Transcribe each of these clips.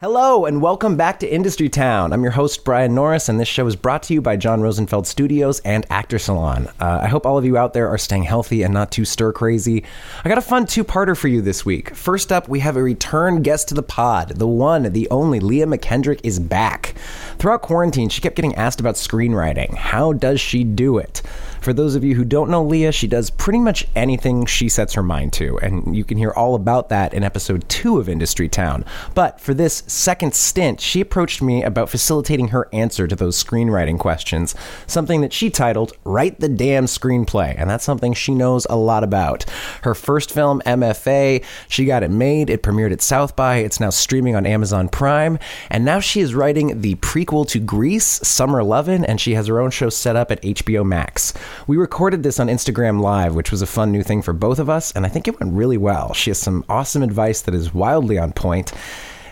Hello, and welcome back to Industry Town. I'm your host, Brian Norris, and this show is brought to you by John Rosenfeld Studios and Actor Salon. Uh, I hope all of you out there are staying healthy and not too stir crazy. I got a fun two parter for you this week. First up, we have a return guest to the pod. The one, the only Leah McKendrick is back. Throughout quarantine, she kept getting asked about screenwriting. How does she do it? For those of you who don't know Leah, she does pretty much anything she sets her mind to, and you can hear all about that in episode two of Industry Town. But for this second stint, she approached me about facilitating her answer to those screenwriting questions, something that she titled Write the Damn Screenplay, and that's something she knows a lot about. Her first film, MFA, she got it made, it premiered at South by, it's now streaming on Amazon Prime, and now she is writing the prequel to Grease, Summer Lovin', and she has her own show set up at HBO Max. We recorded this on Instagram Live, which was a fun new thing for both of us, and I think it went really well. She has some awesome advice that is wildly on point,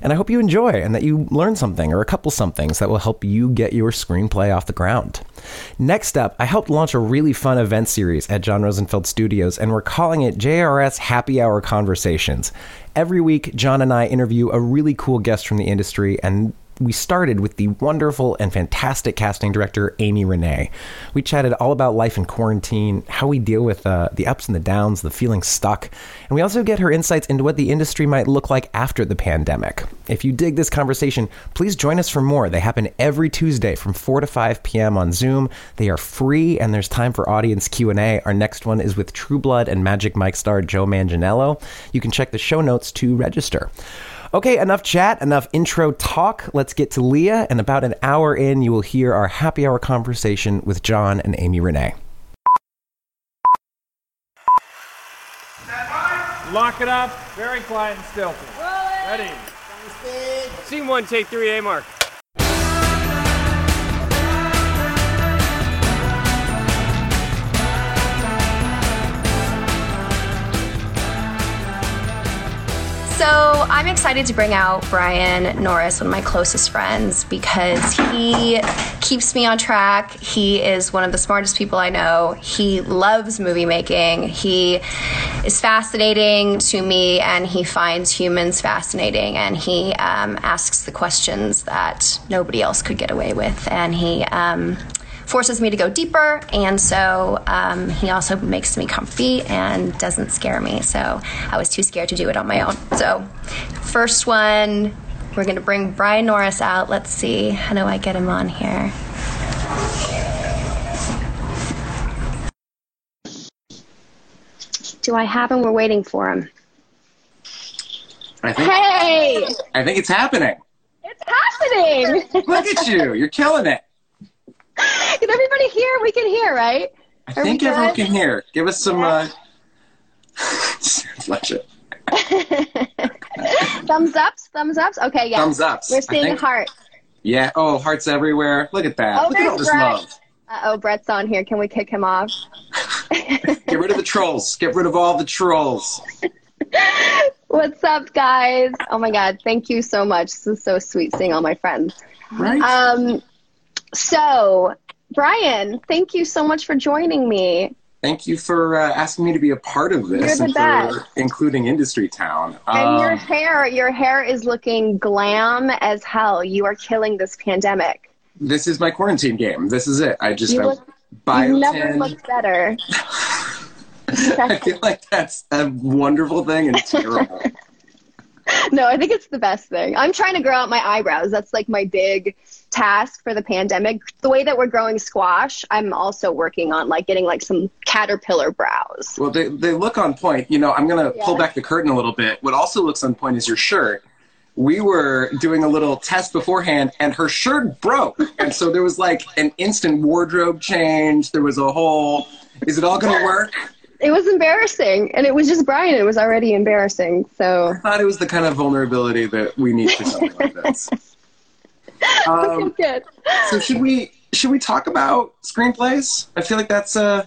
and I hope you enjoy and that you learn something or a couple somethings that will help you get your screenplay off the ground. Next up, I helped launch a really fun event series at John Rosenfeld Studios, and we're calling it JRS Happy Hour Conversations. Every week, John and I interview a really cool guest from the industry, and we started with the wonderful and fantastic casting director, Amy Renee. We chatted all about life in quarantine, how we deal with uh, the ups and the downs, the feeling stuck, and we also get her insights into what the industry might look like after the pandemic. If you dig this conversation, please join us for more. They happen every Tuesday from 4 to 5 p.m. on Zoom. They are free, and there's time for audience Q&A. Our next one is with True Blood and Magic Mike star Joe Manganiello. You can check the show notes to register. Okay, enough chat, enough intro talk. Let's get to Leah. And about an hour in, you will hear our happy hour conversation with John and Amy Renee. Lock it up, very quiet and stealthy. Ready. Scene one, take three, A mark. So I'm excited to bring out Brian Norris, one of my closest friends, because he keeps me on track. He is one of the smartest people I know. He loves movie making. He is fascinating to me, and he finds humans fascinating. And he um, asks the questions that nobody else could get away with. And he um, forces me to go deeper. And so um, he also makes me comfy and doesn't scare me. So I was too scared to do it on my own. So, first one, we're going to bring Brian Norris out. Let's see. How do I get him on here? Do I have him? We're waiting for him. I think, Hey! I think it's happening. It's happening! Look at you. You're killing it. Can everybody hear? We can hear, right? I Are think everyone good? can hear. Give us some. Uh... Flush it. thumbs ups, thumbs ups. Okay, yeah. Thumbs ups. We're seeing think- heart. Yeah. Oh, hearts everywhere. Look at that. Oh, Look at all this Brett. love. Uh oh, Brett's on here. Can we kick him off? Get rid of the trolls. Get rid of all the trolls. What's up, guys? Oh my God, thank you so much. This is so sweet seeing all my friends. Right. Um, so Brian, thank you so much for joining me. Thank you for uh, asking me to be a part of this You're the and best. for including Industry Town. And your Um, hair, your hair is looking glam as hell. You are killing this pandemic. this is my quarantine game. This is it. I just You I look-. You never looked better. I feel like that's a wonderful thing and terrible. No, I think it's the best thing. I'm trying to grow out my eyebrows. That's like my big task for the pandemic. The way that we're growing squash, I'm also working on like getting like some caterpillar brows. Well, they, they look on point. You know, I'm going to pull back the curtain a little bit. What also looks on point is your shirt. We were doing a little test beforehand, and her shirt broke. And so there was like an instant wardrobe change. There was a whole, is it all going to work? It was embarrassing, and it was just Brian. It was already embarrassing. So I thought it was the kind of vulnerability that we need for something like this. Um, good. so should we should we talk about screenplays? I feel like that's uh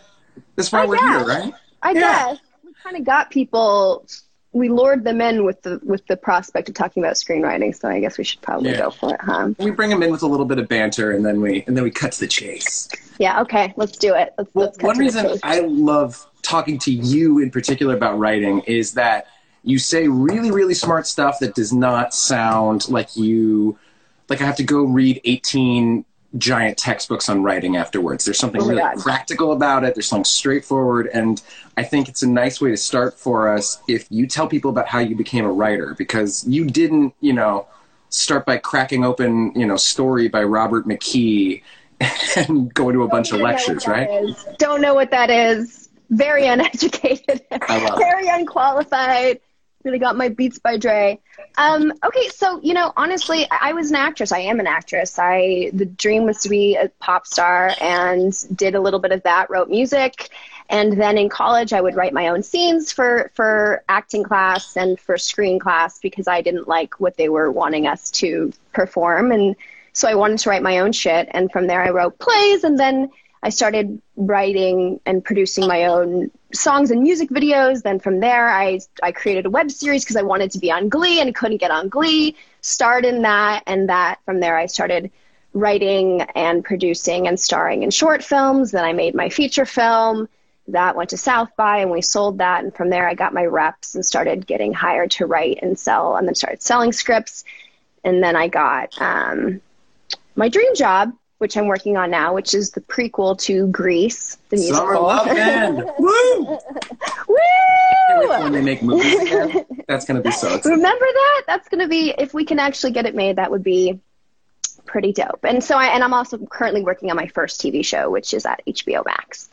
that's why I we're guess. here, right? I Yeah. guess we kind of got people. We lured them in with the with the prospect of talking about screenwriting. So I guess we should probably Yeah. go for it, huh? We bring them in with a little bit of banter, and then we and then we cut to the chase. Yeah. Okay. Let's do it. Let's, Well, let's cut one reason. I love talking to you in particular about writing is that you say really, really smart stuff that does not sound like you, like I have to go read 18 giant textbooks on writing afterwards. There's something Oh really God. practical about it. There's something straightforward. And I think it's a nice way to start for us if you tell people about how you became a writer because you didn't, you know, start by cracking open, you know, story by Robert McKee and going to a bunch of Don't know what lectures, right? is. Don't know what that is. Very uneducated. I love it. Very unqualified. Really got my beats by Dre. Um, okay, so you know, honestly, I I was an actress. I am an actress. I the dream was to be a pop star, and did a little bit of that. Wrote music, and then in college, I would write my own scenes for for acting class and for screen class because I didn't like what they were wanting us to perform, and so I wanted to write my own shit. And from there, I wrote plays, and then I started writing and producing my own songs and music videos. Then from there, I I created a web series because I wanted to be on Glee and couldn't get on Glee. Starred in that, and that from there, I started writing and producing and starring in short films. Then I made my feature film. That went to South by, and we sold that. And from there, I got my reps and started getting hired to write and sell, and then started selling scripts. And then I got um, my dream job, which I'm working on now, which is the prequel to Grease, the musical. Summer Lovin'! Woo! Woo! When they make movies again, that's going to be so exciting. Remember that? That's going to be if we can actually get it made. That would be pretty dope. And so I and I'm also currently working on my first TV show, which is at HBO Max.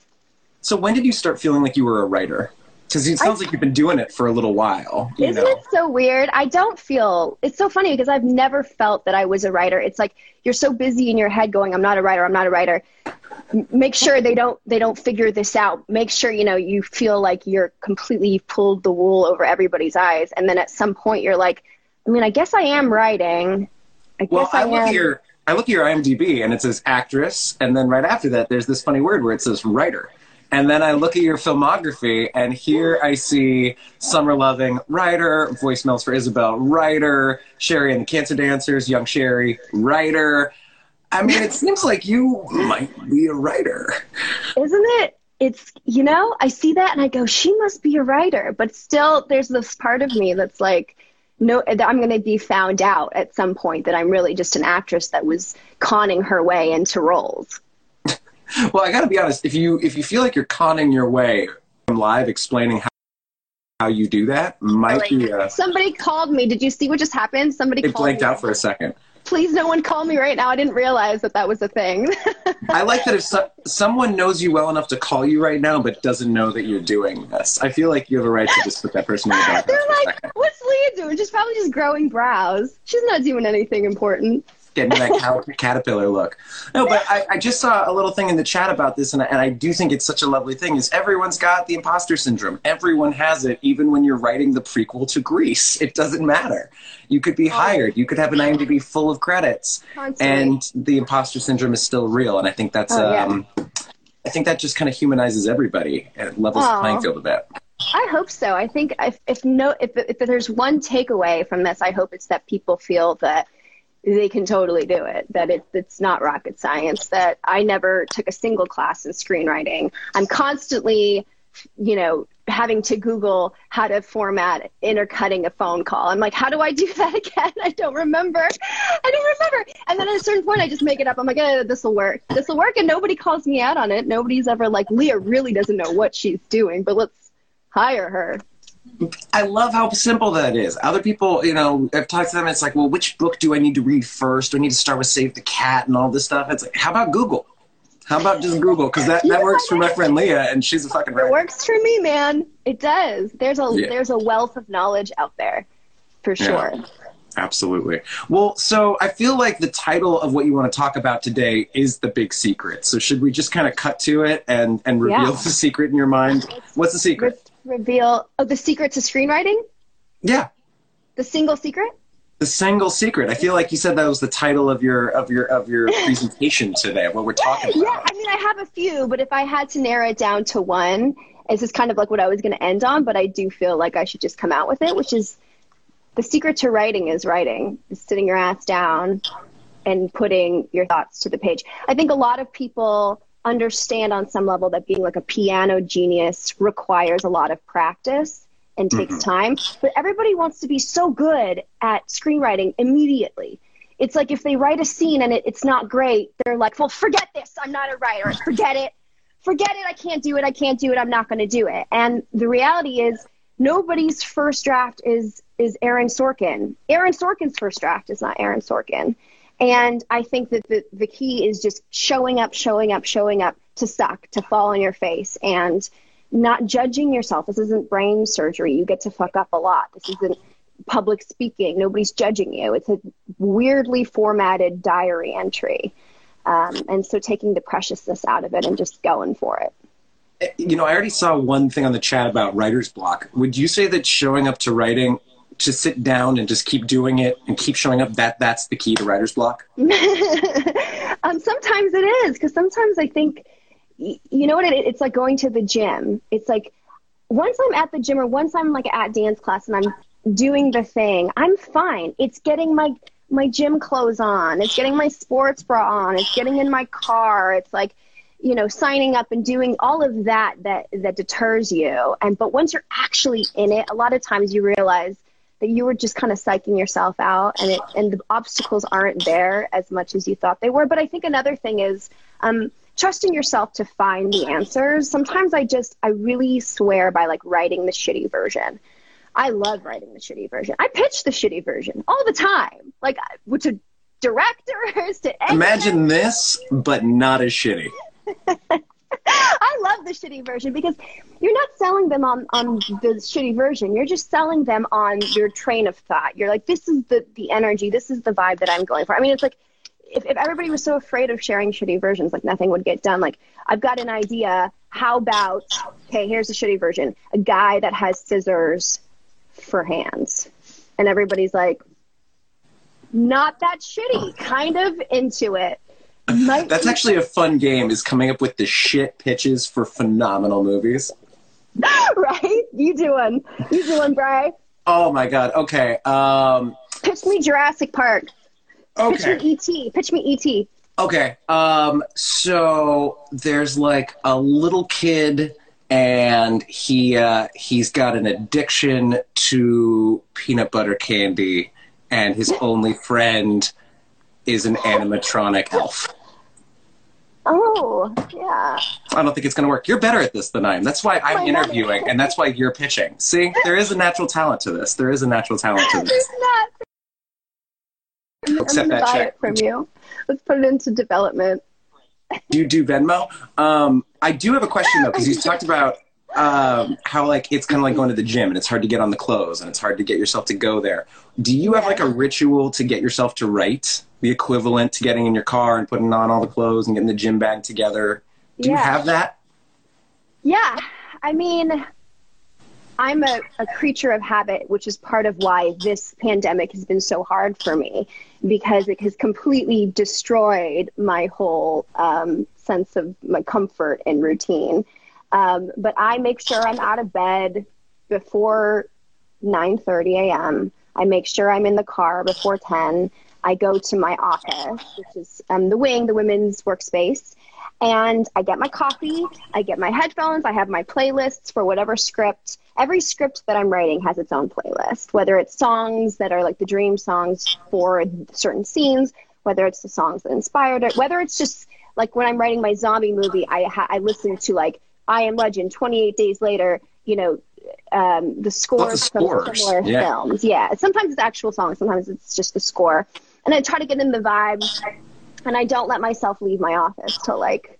So when did you start feeling like you were a writer? Because it sounds like you've been doing it for a little while. You Isn't know? it so weird? I don't feel it's so funny because I've never felt that I was a writer. It's like you're so busy in your head going, I'm not a writer, I'm not a writer. Make sure they don't they don't figure this out. Make sure, you know, you feel like you're completely pulled the wool over everybody's eyes. And then at some point you're like, I mean, I guess I am writing. I Well, guess I I, look am. at your I look at your IMDb and it says actress, and then right after that, there's this funny word where it says writer. And then I look at your filmography, and here I see Summer Loving, writer, voicemails for Isabel, writer, Sherry and the Cancer Dancers, Young Sherry, writer. I mean, it seems like you might be a writer. Isn't it? It's, you know, I see that and I go, she must be a writer. But still, there's this part of me that's like, no, that I'm going to be found out at some point that I'm really just an actress that was conning her way into roles. Well, I got to be honest. If you if you feel like you're conning your way from live, explaining how how you do that might be. Uh, Somebody called me. Did you see what just happened? Somebody it blanked me. out for a second. Please, no one call me right now. I didn't realize that that was a thing. I like that if so- someone knows you well enough to call you right now, but doesn't know that you're doing this. I feel like you have a right to just put that person in the background They're like, what's Leah doing? She's probably just growing brows. She's not doing anything important. Getting that caterpillar look. No, but I, I just saw a little thing in the chat about this, and I, and I do think it's such a lovely thing. Is everyone's got the imposter syndrome? Everyone has it, even when you're writing the prequel to Grease. It doesn't matter. You could be hired. You could have an IMDb full of credits, and the imposter syndrome is still real. And I think that's Oh, yeah. um, I think that just kind of humanizes everybody and levels the playing field a bit. I hope so. I think if, if no if, if there's one takeaway from this, I hope it's that people feel that they can totally do it. That it, it's not rocket science. That I never took a single class in screenwriting. I'm constantly, you know, having to Google how to format intercutting a phone call. I'm like, how do I do that again? I don't remember. I don't remember. And then at a certain point, I just make it up. I'm like, eh, this will work. This will work. And nobody calls me out on it. Nobody's ever like, Leah really doesn't know what she's doing, but let's hire her. I love how simple that is. Other people, you know, I've talked to them. It's like, well, which book do I need to read first? Do I need to start with Save the Cat and all this stuff? It's like, how about Google? How about just Google? Because that, that works for my friend Leah, and she's a fucking It works for me, man. It does. There's a Yeah. there's a wealth of knowledge out there, for sure. Absolutely. Well, so I feel like the title of what you want to talk about today is the big secret. So should we just kind of cut to it and and reveal Yeah. the secret in your mind? What's the secret? Re- reveal oh the secret to screenwriting, Yeah. the single secret. The single secret. I feel like you said that was the title of your of your of your presentation today. What we're talking about. Yeah. I mean I have a few, but if I had to narrow it down to one, this is kind of like what I was going to end on. But I do feel like I should just come out with it, which is the secret to writing is writing, is sitting your ass down and putting your thoughts to the page. I think a lot of people understand on some level that being like a piano genius requires a lot of practice and takes mm-hmm. time. But everybody wants to be so good at screenwriting immediately. It's like if they write a scene and it, it's not great, they're like, well, forget this. I'm not a writer. Forget it. Forget it. I can't do it. I can't do it. I'm not going to do it. And the reality is, nobody's first draft is is Aaron Sorkin. Aaron Sorkin's first draft is not Aaron Sorkin. And I think that the, the key is just showing up, showing up, showing up to suck, to fall on your face, and not judging yourself. This isn't brain surgery. You get to fuck up a lot. This isn't public speaking. Nobody's judging you. It's a weirdly formatted diary entry. Um, and so taking the preciousness out of it and just going for it. You know, I already saw one thing on the chat about writer's block. Would you say that showing up to writing to sit down and just keep doing it and keep showing up that that's the key to writer's block. Um, sometimes it is because sometimes i think you know what it, it's like going to the gym. It's like once i'm at the gym or once i'm like at dance class and i'm doing the thing i'm fine. It's getting my my gym clothes on. It's getting my sports bra on. It's getting in my car. It's like you know signing up and doing all of that that that deters you. And but once you're actually in it a lot of times you realize that you were just kind of psyching yourself out and it and the obstacles aren't there as much as you thought they were. But i think another thing is um, trusting yourself to find the answers. Sometimes i just i really swear by like writing the shitty version. I love writing the shitty version. I pitch the shitty version all the time like to directors to editors. imagine this but not as shitty I love the shitty version because you're not selling them on, on the shitty version. You're just selling them on your train of thought. You're like, this is the, the energy, this is the vibe that I'm going for. I mean, it's like if, if everybody was so afraid of sharing shitty versions, like nothing would get done. Like, I've got an idea. How about, okay, here's a shitty version a guy that has scissors for hands. And everybody's like, not that shitty, kind of into it. That's actually a fun game. Is coming up with the shit pitches for phenomenal movies. right? You do one. You do one, Bry. Oh my god. Okay. Um, Pitch me Jurassic Park. Okay. Pitch me ET. Pitch me ET. Okay. Um, so there's like a little kid and he uh, he's got an addiction to peanut butter candy and his only friend is an animatronic elf. Oh, yeah. I don't think it's going to work. You're better at this than I am. That's why I'm oh interviewing, and that's why you're pitching. See, there is a natural talent to this. There is a natural talent to this. There's not. Accept that check from you. Let's put it into development. you do Venmo? Um, I do have a question though, because you talked about um, how like it's kind of like going to the gym and it's hard to get on the clothes and it's hard to get yourself to go there. Do you have like a ritual to get yourself to write? The equivalent to getting in your car and putting on all the clothes and getting the gym bag together. Do yeah. you have that? Yeah. I mean, I'm a, a creature of habit, which is part of why this pandemic has been so hard for me because it has completely destroyed my whole um, sense of my comfort and routine. Um, but I make sure I'm out of bed before 9:30 a.m. I make sure I'm in the car before 10. I go to my office, which is um, the wing, the women's workspace, and I get my coffee. I get my headphones. I have my playlists for whatever script. Every script that I'm writing has its own playlist, whether it's songs that are like the dream songs for certain scenes, whether it's the songs that inspired it, whether it's just like when I'm writing my zombie movie, I ha- I listen to like I Am Legend, 28 Days Later, you know, um, the scores from similar yeah. films. Yeah. Sometimes it's actual songs, sometimes it's just the score. And I try to get in the vibe, and I don't let myself leave my office till like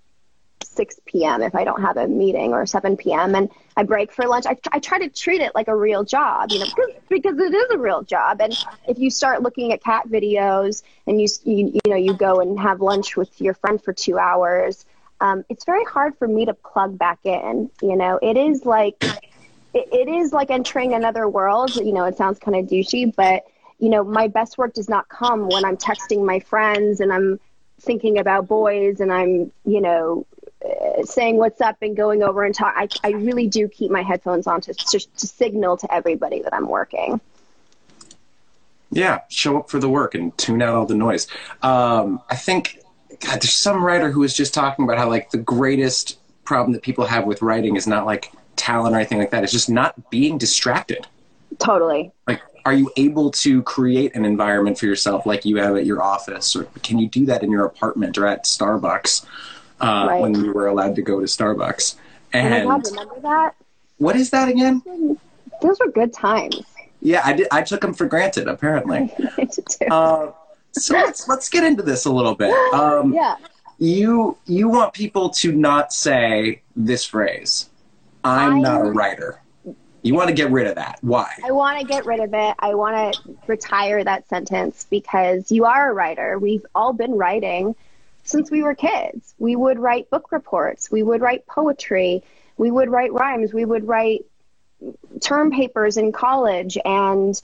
6 p.m. if I don't have a meeting or 7 p.m. And I break for lunch. I, I try to treat it like a real job, you know, because, because it is a real job. And if you start looking at cat videos and you, you, you know, you go and have lunch with your friend for two hours, um, it's very hard for me to plug back in. You know, it is like it, it is like entering another world. You know, it sounds kind of douchey, but you know, my best work does not come when I'm texting my friends and I'm thinking about boys and I'm, you know, uh, saying what's up and going over and talk. I, I really do keep my headphones on to, to, to signal to everybody that I'm working. Yeah, show up for the work and tune out all the noise. Um, I think God, there's some writer who was just talking about how like the greatest problem that people have with writing is not like talent or anything like that. It's just not being distracted. Totally. Like, are you able to create an environment for yourself like you have at your office, or can you do that in your apartment or at Starbucks uh, Right. when you were allowed to go to Starbucks? Oh And God, remember that? what is that again? Those were good times. Yeah, I did. I took them for granted. Apparently. I did too. Uh, so let's let's get into this a little bit. Um, yeah. you you want people to not say this phrase i'm not a writer you want to get rid of that why I want to get rid of it. I want to retire that sentence because you are a writer. We've all been writing since we were kids. We would write book reports, we would write poetry, we would write rhymes, we would write term papers in college and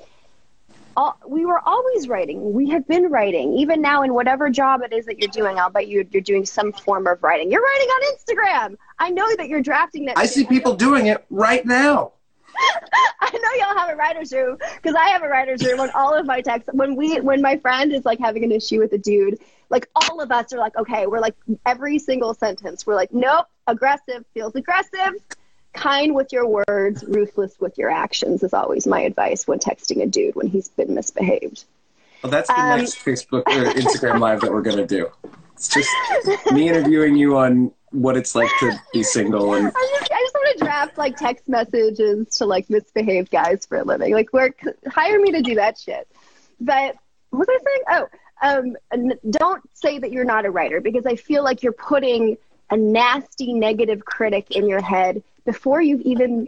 all, we were always writing. We have been writing. Even now, in whatever job it is that you're doing, I'll bet you, you're doing some form of writing. You're writing on Instagram. I know that you're drafting that. i see people doing it right now I know y'all have a writer's room because I have a writer's room on all of my texts. When we, when my friend is like having an issue with a dude, like all of us are like, okay, we're like every single sentence, we're like, nope, aggressive feels aggressive, kind with your words, ruthless with your actions is always my advice when texting a dude when he's been misbehaved. well that's the Um, next facebook or instagram live that we're going to do it's just me interviewing you on what it's like to be single and I just, I just want to draft like text messages to like misbehaved guys for a living. Like, work, hire me to do that shit. But what was I saying? Oh, um, n- don't say that you're not a writer because I feel like you're putting a nasty negative critic in your head before you've even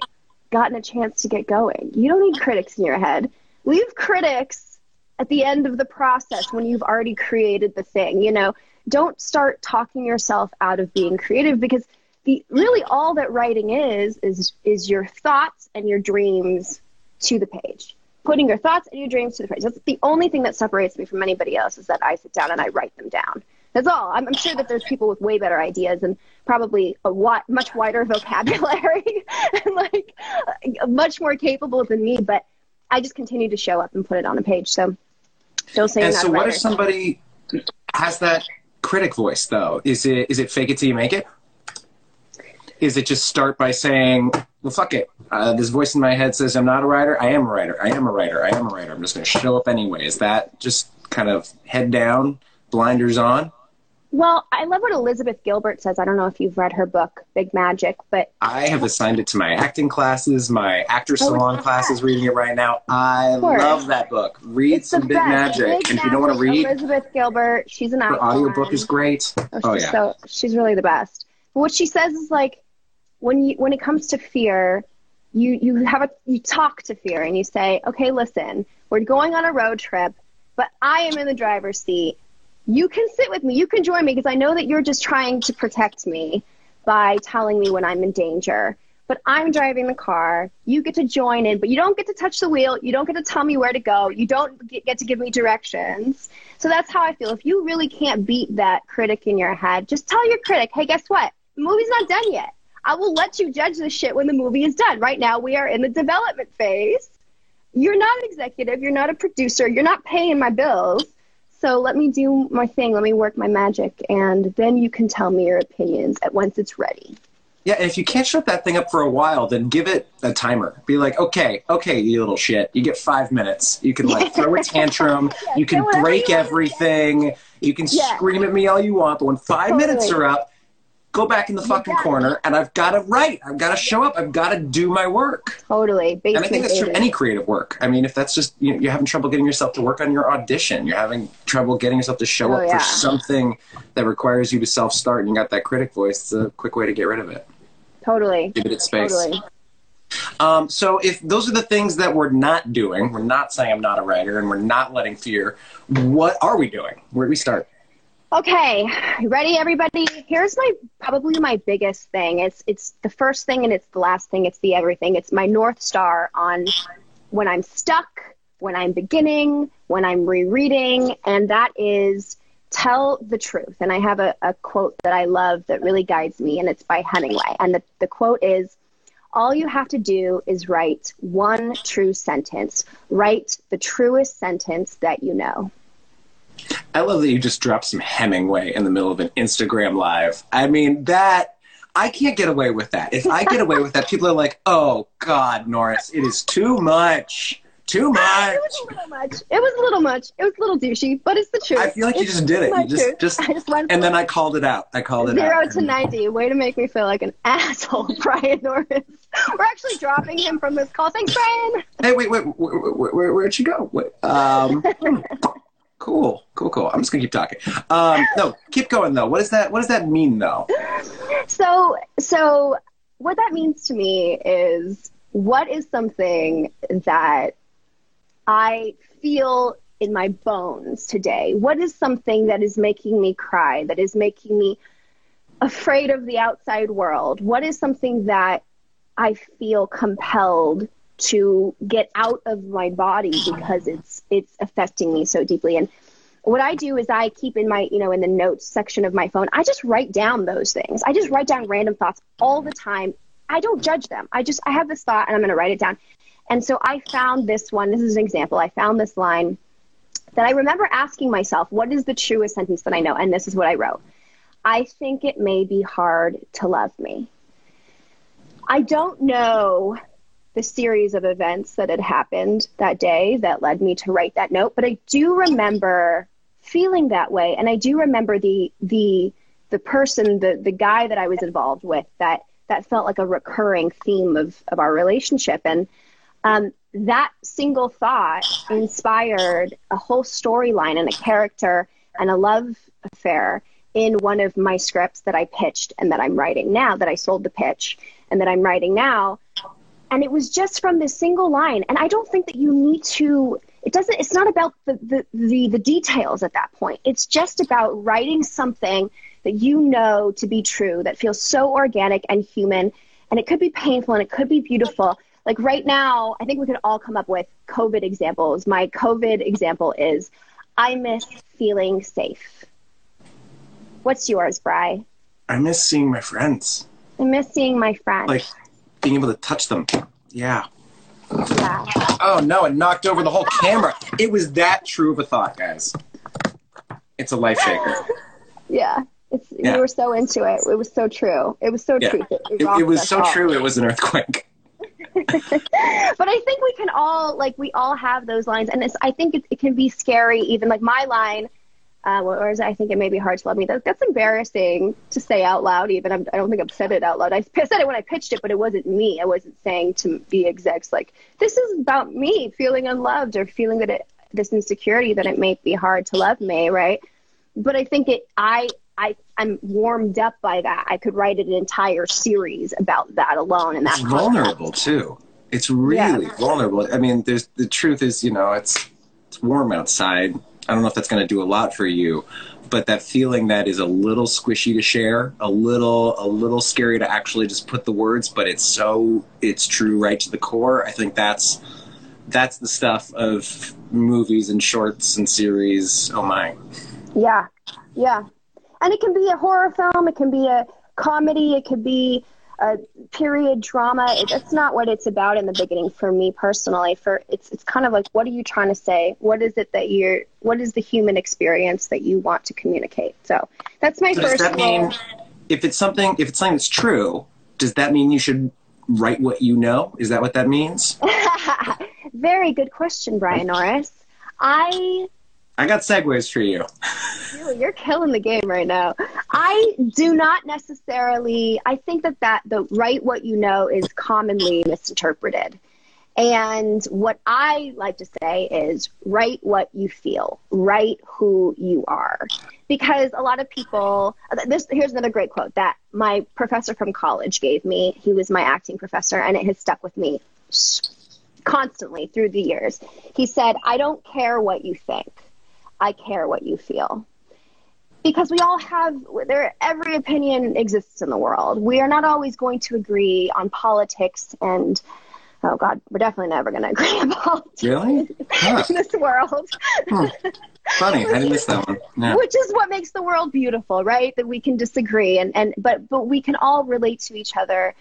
gotten a chance to get going. You don't need critics in your head. Leave critics at the end of the process when you've already created the thing. You know, don't start talking yourself out of being creative because the really all that writing is is is your thoughts and your dreams to the page. Putting your thoughts and your dreams to the page. That's the only thing that separates me from anybody else is that I sit down and I write them down. That's all. I'm, I'm sure that there's people with way better ideas and probably a wi- much wider vocabulary and like much more capable than me. But I just continue to show up and put it on a page. So don't say and so what if somebody has that critic voice though? Is it is it fake it till you make it? Is it just start by saying well fuck it. Uh, this voice in my head says i'm not a writer. I am a writer. I am a writer. I am a writer. I'm just going to show up anyway. Is that just kind of head down blinders on Well, I love what Elizabeth Gilbert says. I don't know if you've read her book, Big Magic, but I have assigned it to my acting classes, my actor Oh, salon it's classes, reading it right now. I love that book. Read it's some Big best. Magic. Big and if you don't want to read, Elizabeth Gilbert, she's an her is great. Oh, Oh, yeah. so she's really the best. But what she says is like when you when it comes to fear, you you have a you talk to fear and you say, okay, listen, we're going on a road trip, but I am in the driver's seat. You can sit with me. You can join me because I know that you're just trying to protect me by telling me when I'm in danger. But I'm driving the car. You get to join in, but you don't get to touch the wheel. You don't get to tell me where to go. You don't get to give me directions. So that's how I feel. If you really can't beat that critic in your head, just tell your critic, hey, guess what? The movie's not done yet. I will let you judge the shit when the movie is done. Right now, we are in the development phase. You're not an executive. You're not a producer. You're not paying my bills. So let me do my thing. Let me work my magic. And then you can tell me your opinions at once it's ready. Yeah, and if you can't shut that thing up for a while, then give it a timer. Be like, okay, okay, you little shit. You get five minutes. You can like throw a tantrum. you can break you everything. You can Yeah. scream at me all you want, but when five Totally. minutes are up, go back in the fucking it. corner, and I've got to write. I've got to show up. I've got to do my work. Totally. And I think that's true of any creative work. I mean, if that's just you know, you're having trouble getting yourself to work on your audition, you're having trouble getting yourself to show Oh, up yeah. for something that requires you to self start, and you got that critic voice. It's a quick way to get rid of it. Totally. Give it its space. Totally. Um, so if those are the things that we're not doing, we're not saying I'm not a writer, and we're not letting fear. What are we doing? Where do we start? Okay, ready, everybody? Here's my probably my biggest thing. It's it's the first thing and it's the last thing. It's the everything. It's my north star on when I'm stuck, when I'm beginning, when I'm rereading, and that is tell the truth. And I have a, a quote that I love that really guides me, and it's by Hemingway. And the, the quote is all you have to do is write one true sentence. Write the truest sentence that you know. I love that you just dropped some Hemingway in the middle of an Instagram live. I mean, that I can't get away with that. If I get away with that, people are like, "Oh God, Norris, it is too much." Too much. It was a little much. It was a little much. It was a little douchey, but it's the truth. I feel like you just did it. You just, truth. just, I just went and then I called it out. I called it zero out. to ninety. Way to make me feel like an asshole, Brian Norris. We're actually dropping him from this call. Thanks, Brian. Hey, wait, wait, where, where, where, where'd you go? Wait, um, cool, cool, cool. I'm just gonna keep talking. Um, no, keep going though. What does that? What does that mean though? So, so what that means to me is what is something that I feel in my bones today? What is something that is making me cry, that is making me afraid of the outside world? What is something that I feel compelled to get out of my body because it's it's affecting me so deeply and what I do is I keep in my, you know, in the notes section of my phone, I just write down those things. I just write down random thoughts all the time. I don't judge them. I just, I have this thought and I'm going to write it down. And so I found this one. This is an example. I found this line that I remember asking myself, what is the truest sentence that I know? And this is what I wrote I think it may be hard to love me. I don't know the series of events that had happened that day that led me to write that note, but I do remember feeling that way. And I do remember the, the, the person, the, the guy that I was involved with that, that felt like a recurring theme of, of our relationship. And, um, that single thought inspired a whole storyline and a character and a love affair in one of my scripts that I pitched and that I'm writing now, that I sold the pitch and that I'm writing now. And it was just from this single line. And I don't think that you need to, it doesn't, it's not about the, the, the, the details at that point. It's just about writing something that you know to be true, that feels so organic and human. And it could be painful and it could be beautiful. Like right now, I think we could all come up with COVID examples. My COVID example is I miss feeling safe. What's yours, Bry? I miss seeing my friends, I miss seeing my friends. like being able to touch them. Yeah. yeah. Oh no! It knocked over the whole camera. It was that true of a thought, guys. It's a life shaker. Yeah. It's, Yeah. We were so into it. It was so true. It was so Yeah. true. It, rocked it was so all. true. It was an earthquake. but I think we can all like we all have those lines, and it's I think it, it can be scary. Even like my line, uh, or is I think it may be hard to love me. That, that's embarrassing to say out loud. Even I'm, I don't think I've said it out loud. I said it when I pitched it, but it wasn't me. I wasn't saying to the execs like this is about me feeling unloved or feeling that it, this insecurity that it may be hard to love me, right? But I think it I. I, I'm warmed up by that. I could write an entire series about that alone, and that's vulnerable too. It's really vulnerable. I mean, there's the truth is, you know, it's it's warm outside. I don't know if that's going to do a lot for you, but that feeling that is a little squishy to share, a little a little scary to actually just put the words, but it's so it's true right to the core. I think that's that's the stuff of movies and shorts and series. Oh my. Yeah, yeah. And it can be a horror film, it can be a comedy, it could be a period drama. It, that's not what it's about in the beginning for me personally. For it's it's kind of like what are you trying to say? What is it that you're what is the human experience that you want to communicate? So that's my So does first that mean if it's something if it's something that's true, does that mean you should write what you know? Is that what that means? Very good question, Brian Norris. I I got segues for you. You're killing the game right now. I do not necessarily. I think that that the write what you know is commonly misinterpreted. And what I like to say is write what you feel, write who you are. Because a lot of people, this, here's another great quote that my professor from college gave me. He was my acting professor, and it has stuck with me constantly through the years. He said, I don't care what you think, I care what you feel because we all have there every opinion exists in the world we are not always going to agree on politics and oh god we're definitely never going to agree on politics Really? Huh. in this world Funny. I didn't miss that one. Yeah. which is what makes the world beautiful right that we can disagree and and but but we can all relate to each other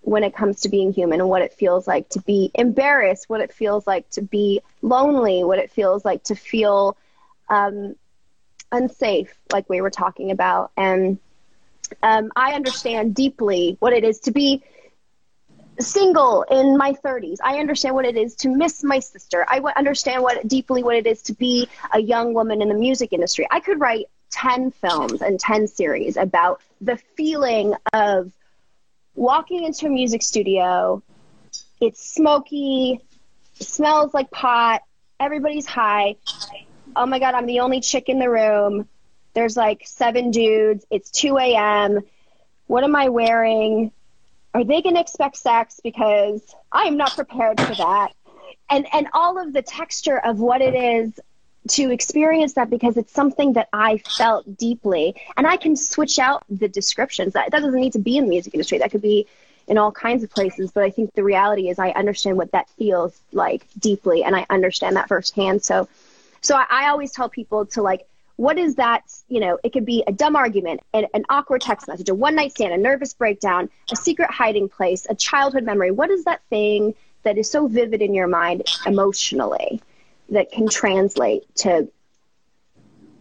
when it comes to being human and what it feels like to be embarrassed what it feels like to be lonely what it feels like to feel um, unsafe like we were talking about and Um, I understand deeply what it is to be single in my 30s. I understand what it is to miss my sister. I understand what deeply what it is to be a young woman in the music industry. I could write 10 films and 10 series about the feeling of walking into a music studio. It's smoky, smells like pot, everybody's high. Oh my God, I'm the only chick in the room. There's like seven dudes. It's 2 a.m. What am I wearing? Are they going to expect sex? Because I am not prepared for that. And, and all of the texture of what it is to experience that because it's something that I felt deeply. And I can switch out the descriptions. That, that doesn't need to be in the music industry. That could be in all kinds of places. But I think the reality is I understand what that feels like deeply and I understand that firsthand. So so I, I always tell people to like what is that you know it could be a dumb argument an, an awkward text message a one night stand a nervous breakdown a secret hiding place a childhood memory what is that thing that is so vivid in your mind emotionally that can translate to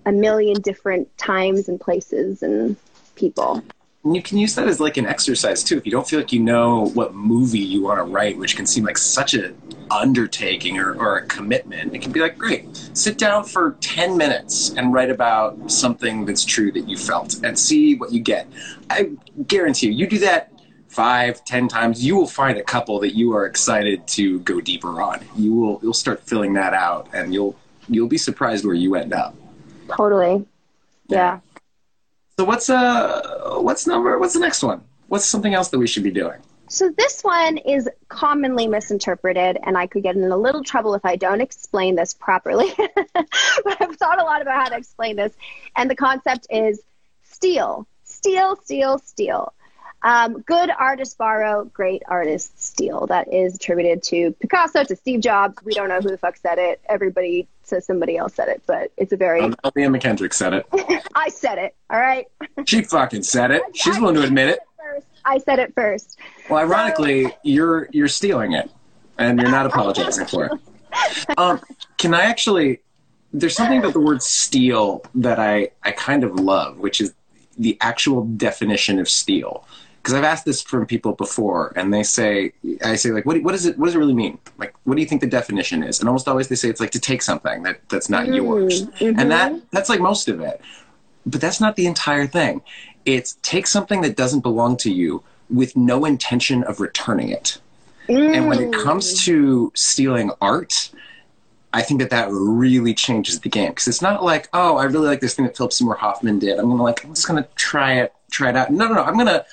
a million different times and places and people. And you can use that as like an exercise too. If you don't feel like you know what movie you want to write, which can seem like such an undertaking or, or a commitment, it can be like, great, sit down for 10 minutes and write about something that's true that you felt and see what you get. I guarantee you, you do that five, ten times, you will find a couple that you are excited to go deeper on. You will you'll start filling that out, and you'll you'll be surprised where you end up. Totally. Yeah. So what's uh what's number what's the next one? What's something else that we should be doing? So this one is commonly misinterpreted, and I could get in a little trouble if I don't explain this properly. but I've thought a lot about how to explain this, and the concept is steal, steal, steal, steal. Um, good artists borrow, great artists steal. That is attributed to Picasso, to Steve Jobs. We don't know who the fuck said it. Everybody says somebody else said it, but it's a very. Um, Leah McKendrick said it. I said it. All right. She fucking said it. She's willing to admit it. I said it first. Well, ironically, so... you're you're stealing it, and you're not apologizing for it. Um, can I actually? There's something about the word steal that I I kind of love, which is the actual definition of steal because I've asked this from people before, and they say, I say like, what, what does it, what does it really mean? Like, what do you think the definition is? And almost always they say it's like to take something that that's not mm, yours, mm-hmm. and that that's like most of it, but that's not the entire thing. It's take something that doesn't belong to you with no intention of returning it. Mm. And when it comes mm. to stealing art, I think that that really changes the game because it's not like, oh, I really like this thing that Philip Seymour Hoffman did. I'm gonna like, I'm just gonna try it, try it out. No, no, no. I'm gonna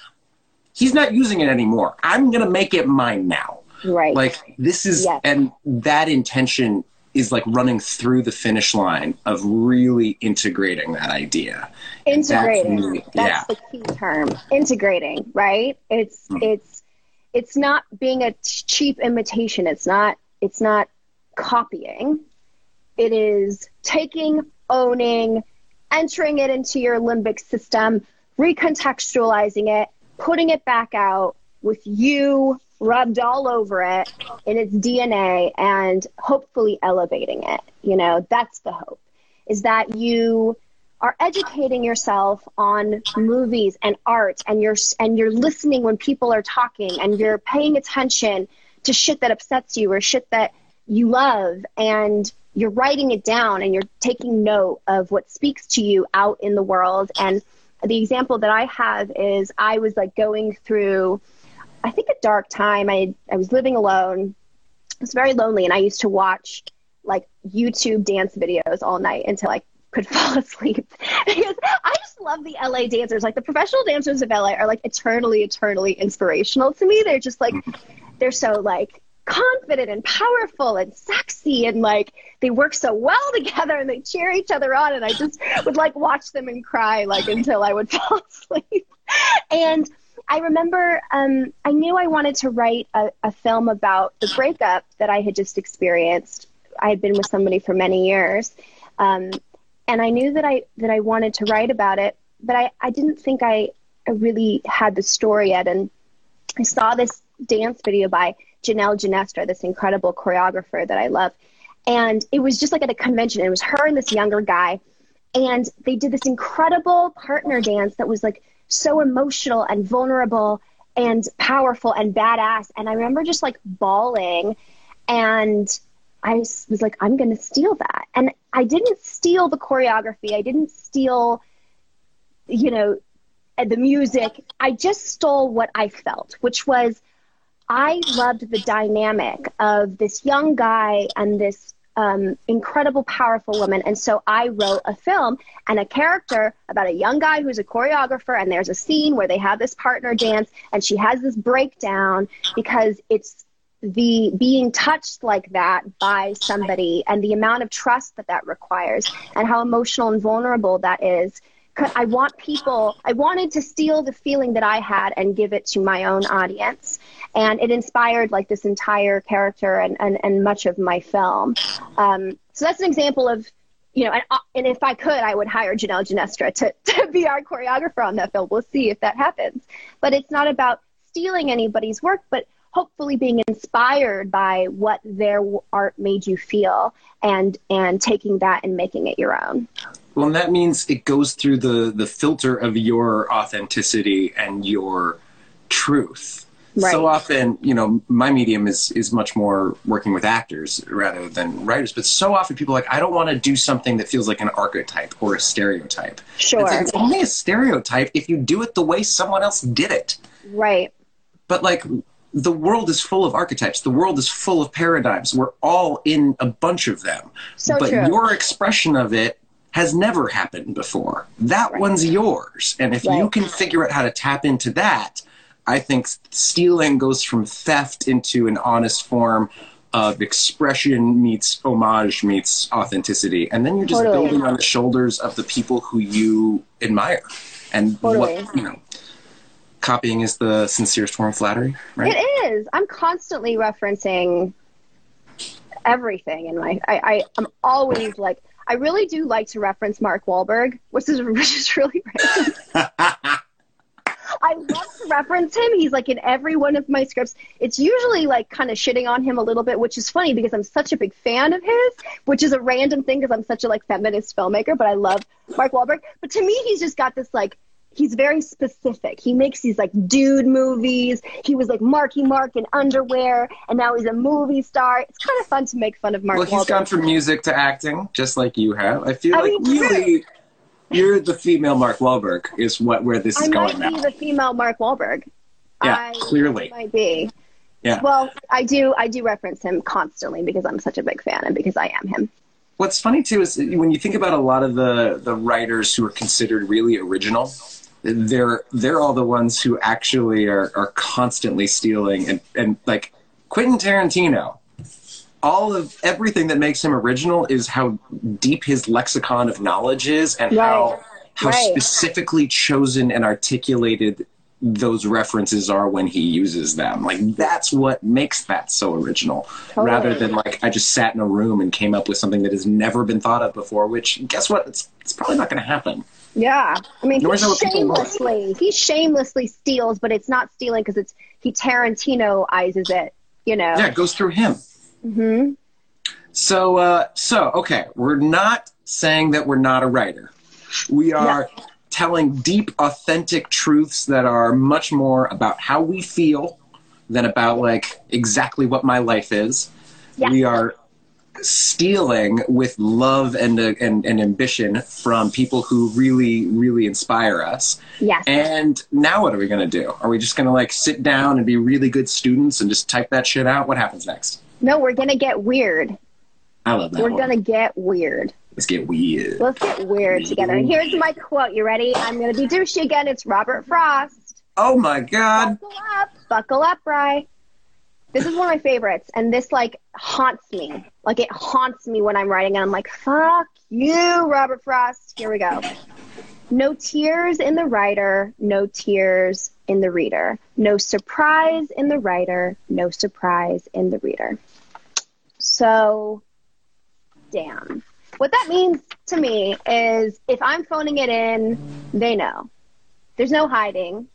he's not using it anymore. I'm going to make it mine now. Right. Like this is, yes. and that intention is like running through the finish line of really integrating that idea. Integrating. That's, really, that's yeah. the key term. Integrating, right? It's, mm. it's, it's not being a cheap imitation. It's not, it's not copying. It is taking, owning, entering it into your limbic system, recontextualizing it, putting it back out with you rubbed all over it in its DNA and hopefully elevating it. You know, that's the hope is that you are educating yourself on movies and art and you're and you're listening when people are talking and you're paying attention to shit that upsets you or shit that you love and you're writing it down and you're taking note of what speaks to you out in the world and the example that I have is I was like going through, I think a dark time. I I was living alone. I was very lonely, and I used to watch like YouTube dance videos all night until I could fall asleep because I just love the LA dancers. Like the professional dancers of LA are like eternally, eternally inspirational to me. They're just like they're so like confident and powerful and sexy and like they work so well together and they cheer each other on and I just would like watch them and cry like until I would fall asleep. and I remember um, I knew I wanted to write a, a film about the breakup that I had just experienced. I had been with somebody for many years. Um, and I knew that I that I wanted to write about it, but I, I didn't think I, I really had the story yet. And I saw this dance video by Janelle Ginestra, this incredible choreographer that I love. And it was just like at a convention. It was her and this younger guy. And they did this incredible partner dance that was like so emotional and vulnerable and powerful and badass. And I remember just like bawling and I was like, I'm going to steal that. And I didn't steal the choreography. I didn't steal, you know, the music. I just stole what I felt, which was I loved the dynamic of this young guy and this um, incredible, powerful woman. And so I wrote a film and a character about a young guy who's a choreographer. And there's a scene where they have this partner dance, and she has this breakdown because it's the being touched like that by somebody and the amount of trust that that requires and how emotional and vulnerable that is I want people, I wanted to steal the feeling that I had and give it to my own audience. And it inspired like this entire character and, and, and much of my film. Um, so that's an example of, you know, and, uh, and if I could, I would hire Janelle Ginestra to, to be our choreographer on that film. We'll see if that happens. But it's not about stealing anybody's work, but hopefully being inspired by what their art made you feel and and taking that and making it your own. Well and that means it goes through the the filter of your authenticity and your truth. Right. so often you know my medium is is much more working with actors rather than writers but so often people are like i don't want to do something that feels like an archetype or a stereotype. Sure. It's, it's only a stereotype if you do it the way someone else did it. Right. But like the world is full of archetypes. The world is full of paradigms. We're all in a bunch of them. So but true. your expression of it has never happened before. That right. one's yours. And if right. you can figure out how to tap into that, I think stealing goes from theft into an honest form of expression meets homage meets authenticity. And then you're just totally. building on the shoulders of the people who you admire. And totally. what, you know, copying is the sincerest form of flattery, right? It is. I'm constantly referencing everything in my. I, I am always like. I really do like to reference Mark Wahlberg, which is which is really random. I love to reference him. He's like in every one of my scripts. It's usually like kind of shitting on him a little bit, which is funny because I'm such a big fan of his, which is a random thing because I'm such a like feminist filmmaker, but I love Mark Wahlberg. But to me, he's just got this like he's very specific. He makes these like dude movies. He was like Marky Mark in underwear, and now he's a movie star. It's kind of fun to make fun of Mark. Well, he's gone from music to acting, just like you have. I feel I like mean, really, you're the female Mark Wahlberg. Is what where this is I going might now. be the female Mark Wahlberg. Yeah, I clearly might be. Yeah. Well, I do. I do reference him constantly because I'm such a big fan and because I am him. What's funny too is when you think about a lot of the the writers who are considered really original they're they're all the ones who actually are, are constantly stealing and, and like Quentin Tarantino all of everything that makes him original is how deep his lexicon of knowledge is and right. how how right. specifically chosen and articulated those references are when he uses them. Like that's what makes that so original, totally. rather than like I just sat in a room and came up with something that has never been thought of before. Which guess what? It's it's probably not going to happen. Yeah, I mean, he shamelessly he shamelessly steals, but it's not stealing because it's he Tarantinoizes it. You know. Yeah, it goes through him. Hmm. So, uh, so okay, we're not saying that we're not a writer. We are yeah. telling deep, authentic truths that are much more about how we feel than about like exactly what my life is. Yeah. We are stealing with love and, uh, and, and ambition from people who really really inspire us. Yes. And now what are we going to do? Are we just going to like sit down and be really good students and just type that shit out? What happens next? No, we're going to get weird. I love that. We're going to get weird. Let's get weird. Let's get weird together. And here's my quote. You ready? I'm going to be douchey again. It's Robert Frost. Oh my God. Buckle up. Buckle up, Bry. This is one of my favorites, and this like haunts me. Like it haunts me when I'm writing, and I'm like, "Fuck you, Robert Frost." Here we go. No tears in the writer, no tears in the reader. No surprise in the writer, no surprise in the reader. So, damn. What that means to me is if I'm phoning it in, they know. There's no hiding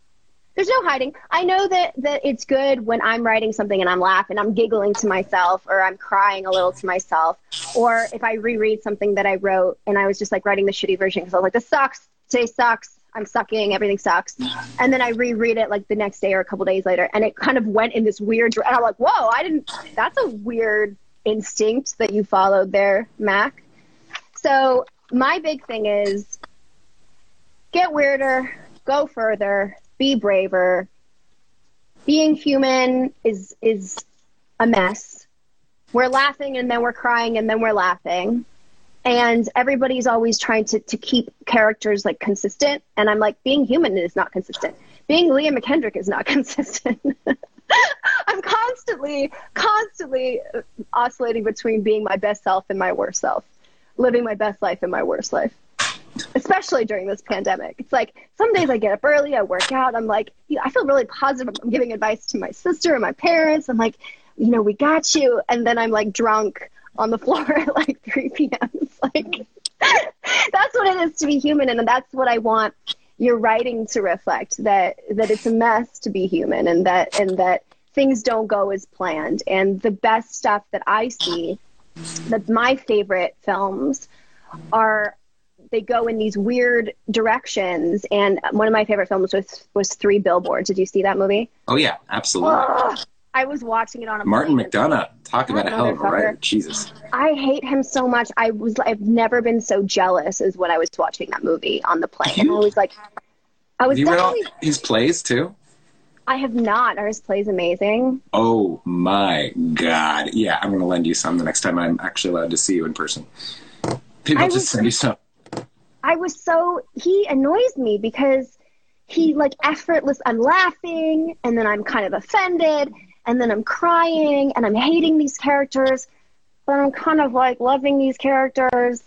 there's no hiding. I know that that it's good when I'm writing something and I'm laughing, I'm giggling to myself, or I'm crying a little to myself, or if I reread something that I wrote and I was just like writing the shitty version because I was like, this sucks, today sucks, I'm sucking, everything sucks. And then I reread it like the next day or a couple days later, and it kind of went in this weird. And I'm like, whoa, I didn't. That's a weird instinct that you followed there, Mac. So my big thing is get weirder, go further, be braver. Being human is is a mess. We're laughing and then we're crying and then we're laughing. And everybody's always trying to, to keep characters like consistent. And i'm like being human is not consistent. Being leah mckendrick is not consistent. I'm constantly constantly oscillating between being my best self and my worst self living my best life and my worst life especially during this pandemic it's like some days i get up early i work out i'm like i feel really positive i'm giving advice to my sister and my parents i'm like you know we got you and then i'm like drunk on the floor at like 3 p.m. It's like that's what it is to be human, and that's what I want your writing to reflect that that it's a mess to be human, and that and that things don't go as planned. And the best stuff that I see, that my favorite films are they go in these weird directions. And one of my favorite films was was Three Billboards. Did you see that movie? Oh yeah, absolutely. I was watching it on a Martin McDonagh. Talk about a hell of a writer. Jesus. I hate him so much. I was I've never been so jealous as when I was watching that movie on the plane. You, I was like I was you read all his plays too? I have not. Are his plays amazing? Oh my god. Yeah, I'm gonna lend you some the next time I'm actually allowed to see you in person. People I just send you some. Was so he annoys me because he like effortless I'm laughing and then I'm kind of offended and then I'm crying and I'm hating these characters, but I'm kind of like loving these characters.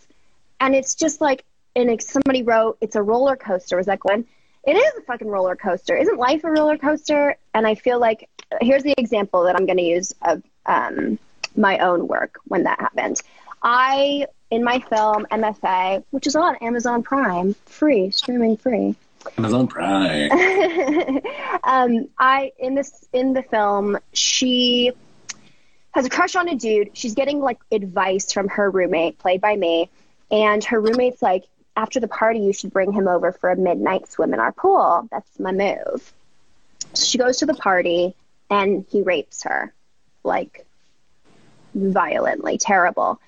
And it's just like, and somebody wrote, it's a roller coaster. Was that Gwen? It is a fucking roller coaster. Isn't life a roller coaster? And I feel like, here's the example that I'm going to use of um, my own work when that happened. I, in my film MFA, which is on Amazon Prime, free, streaming free, Amazon Prime. um, I in this in the film, she has a crush on a dude. She's getting like advice from her roommate, played by me, and her roommate's like, after the party, you should bring him over for a midnight swim in our pool. That's my move. So she goes to the party, and he rapes her, like violently, terrible.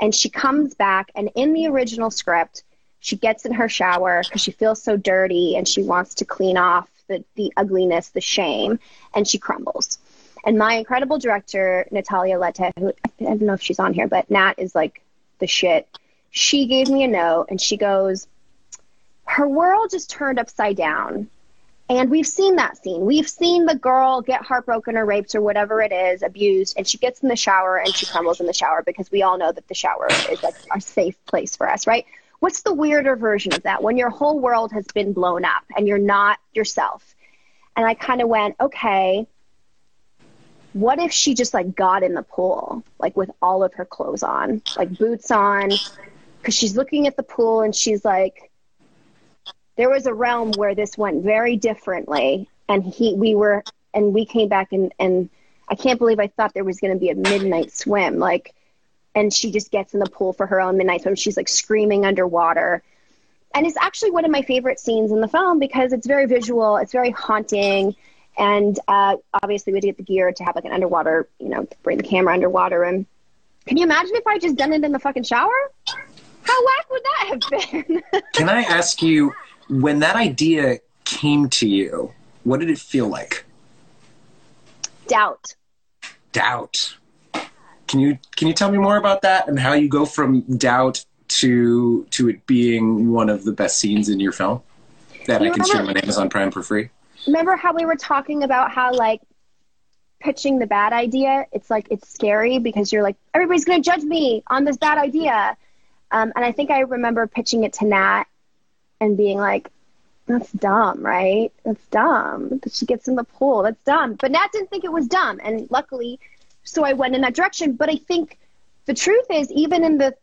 And she comes back, and in the original script, she gets in her shower because she feels so dirty and she wants to clean off the, the ugliness, the shame, and she crumbles. And my incredible director, Natalia Leite, who I don't know if she's on here, but Nat is like the shit. She gave me a note and she goes, Her world just turned upside down. And we've seen that scene. We've seen the girl get heartbroken or raped or whatever it is, abused, and she gets in the shower and she crumbles in the shower because we all know that the shower is like a safe place for us, right? What's the weirder version of that when your whole world has been blown up and you're not yourself? And I kind of went, okay, what if she just like got in the pool, like with all of her clothes on, like boots on, because she's looking at the pool and she's like, there was a realm where this went very differently, and he, we were, and we came back and and I can't believe I thought there was going to be a midnight swim, like and she just gets in the pool for her own midnight swim. She's like screaming underwater. And it's actually one of my favorite scenes in the film because it's very visual, it's very haunting. And uh, obviously, we had to get the gear to have like an underwater, you know, bring the camera underwater. And can you imagine if I just done it in the fucking shower? How whack would that have been? can I ask you, when that idea came to you, what did it feel like? Doubt. Doubt. Can you can you tell me more about that and how you go from doubt to to it being one of the best scenes in your film that you I can stream on Amazon Prime for free? Remember how we were talking about how like pitching the bad idea, it's like it's scary because you're like everybody's gonna judge me on this bad idea. Um, and I think I remember pitching it to Nat and being like, that's dumb, right? That's dumb. That she gets in the pool. That's dumb. But Nat didn't think it was dumb. And luckily, so I went in that direction. But I think the truth is, even in the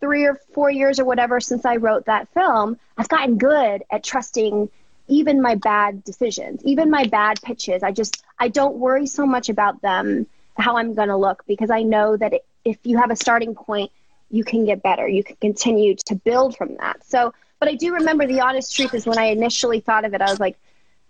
three or four years or whatever since I wrote that film, I've gotten good at trusting even my bad decisions, even my bad pitches. I just I don't worry so much about them how I'm going to look because I know that if you have a starting point, you can get better. You can continue to build from that. So, but I do remember the honest truth is when I initially thought of it, I was like,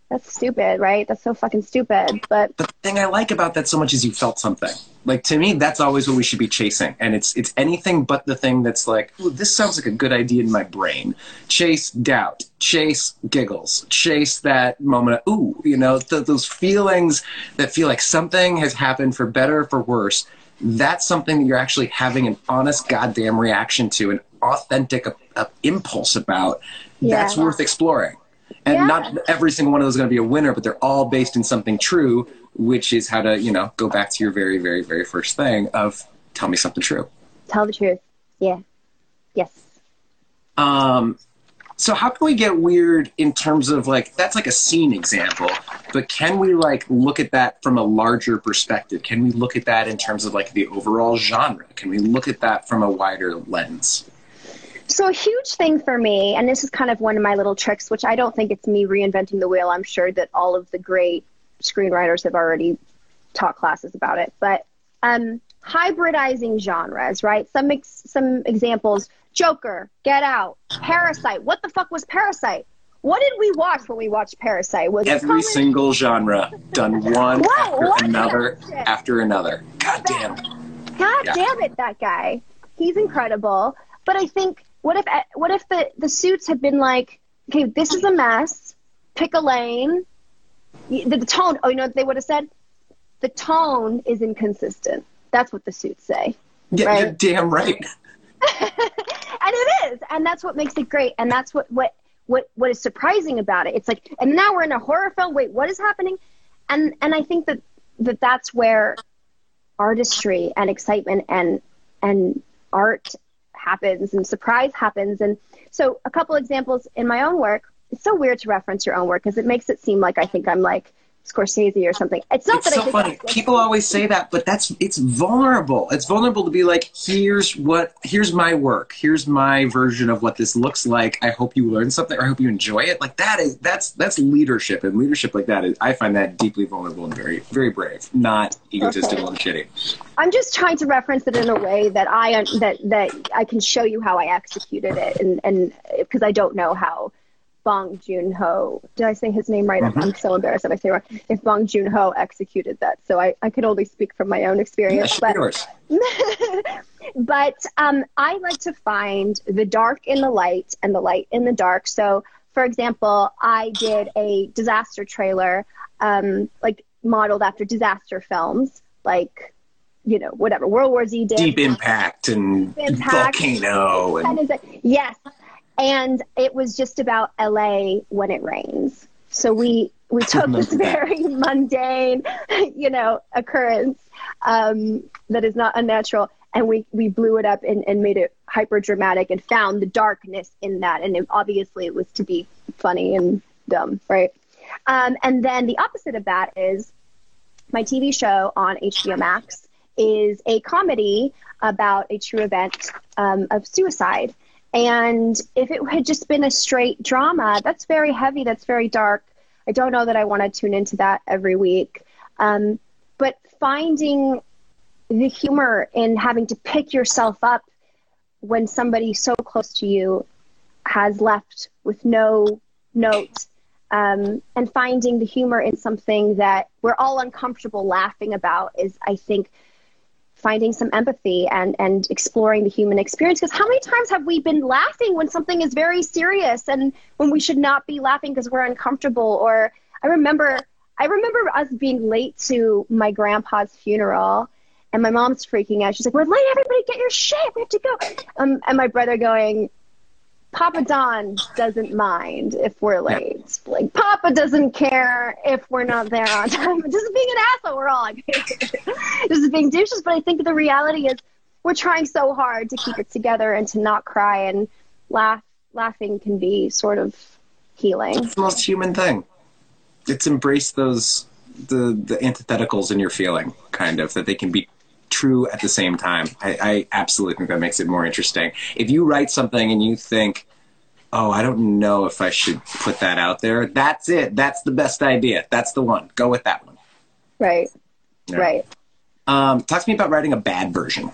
that's stupid, right? That's so fucking stupid. But the thing I like about that so much is you felt something. Like to me, that's always what we should be chasing, and it's it's anything but the thing that's like, this sounds like a good idea in my brain. Chase doubt, chase giggles, chase that moment of ooh, you know, th- those feelings that feel like something has happened for better or for worse. That's something that you're actually having an honest goddamn reaction to, an authentic uh, impulse about. Yeah. That's worth exploring. And Yeah. not every single one of those is going to be a winner, but they're all based in something true, which is how to, you know, go back to your very, very, very first thing of tell me something true. tell the truth. Yeah. Yes. Um, so how can we get weird in terms of like that's like a scene example, but can we like look at that from a larger perspective? Can we look at that in terms of like the overall genre? Can we look at that from a wider lens? So a huge thing for me, and this is kind of one of my little tricks, which I don't think it's me reinventing the wheel. I'm sure that all of the great screenwriters have already taught classes about it. But um, hybridizing genres, right? Some ex- some examples: Joker, Get Out, Parasite. What the fuck was Parasite? What did we watch when we watched Parasite? Was Every single genre done one Whoa, after another after another. God damn. God Yeah. damn it, that guy. He's incredible. But I think what if what if the the suits had been like, okay, this is a mess. Pick a lane. The, the tone. Oh, you know what they would have said? The tone is inconsistent. That's what the suits say. Yeah, Right. you're damn right. and it is and that's what makes it great and that's what what what what is surprising about it it's like and now we're in a horror film wait what is happening and and i think that that that's where artistry and excitement and and art happens and surprise happens. And so a couple examples in my own work it's so weird to reference your own work because it makes it seem like i think i'm like scorsese or something it's not It's that i so funny. I'm People always say that, but that's it's vulnerable. It's vulnerable to be like, here's what here's my work. Here's my version of what this looks like. I hope you learn something or I hope you enjoy it. Like that is that's that's leadership. And leadership like that is I find that deeply vulnerable and very very brave, not egotistical and shitty. I'm just trying to reference it in a way that I that that I can show you how I executed it, and and because I don't know how Bong Joon Ho did I say his name right? I'm- I'm so embarrassed if I say wrong. If Bong Joon Ho executed that, so I I could only speak from my own experience. be but but um, I like to find the dark in the light and the light in the dark. So, for example, I did a disaster trailer, um, like modeled after disaster films, like you know whatever World War Z did. Deep impact and Impact. volcano and. Yes, and it was just about LA when it rains. So we we took this very mundane, you know, occurrence um, that is not unnatural, and we we blew it up and, and made it hyper dramatic and found the darkness in that, and it, obviously it was to be funny and dumb, right? Um, and then the opposite of that is my TV show on HBO Max is a comedy about a true event um, of suicide. And if it had just been a straight drama, that's very heavy, that's very dark. I don't know that I want to tune into that every week. Um, but finding the humor in having to pick yourself up when somebody so close to you has left with no note um, and finding the humor in something that we're all uncomfortable laughing about is i think finding some empathy and and exploring the human experience. Because how many times have we been laughing when something is very serious and when we should not be laughing because we're uncomfortable? Or i remember i remember us being late to my grandpa's funeral and my mom's freaking out. She's like we're late everybody get your shit we have to go. Um, and my brother going Papa Don doesn't mind if we're late. Like Papa doesn't care if we're not there on time. Just being an asshole, we're all like, just being douches. But I think the reality is we're trying so hard to keep it together and to not cry and laugh. Laughing can be sort of healing. it's the most human thing. It's embrace those the the antitheticals in your feeling, kind of that they can be true at the same time. I, I absolutely think that makes it more interesting. If you write something and you think, "Oh, I don't know if I should put that out there," that's it. That's the best idea. That's the one. Go with that one. Right. Yeah. Right. Um, talk to me about writing a bad version.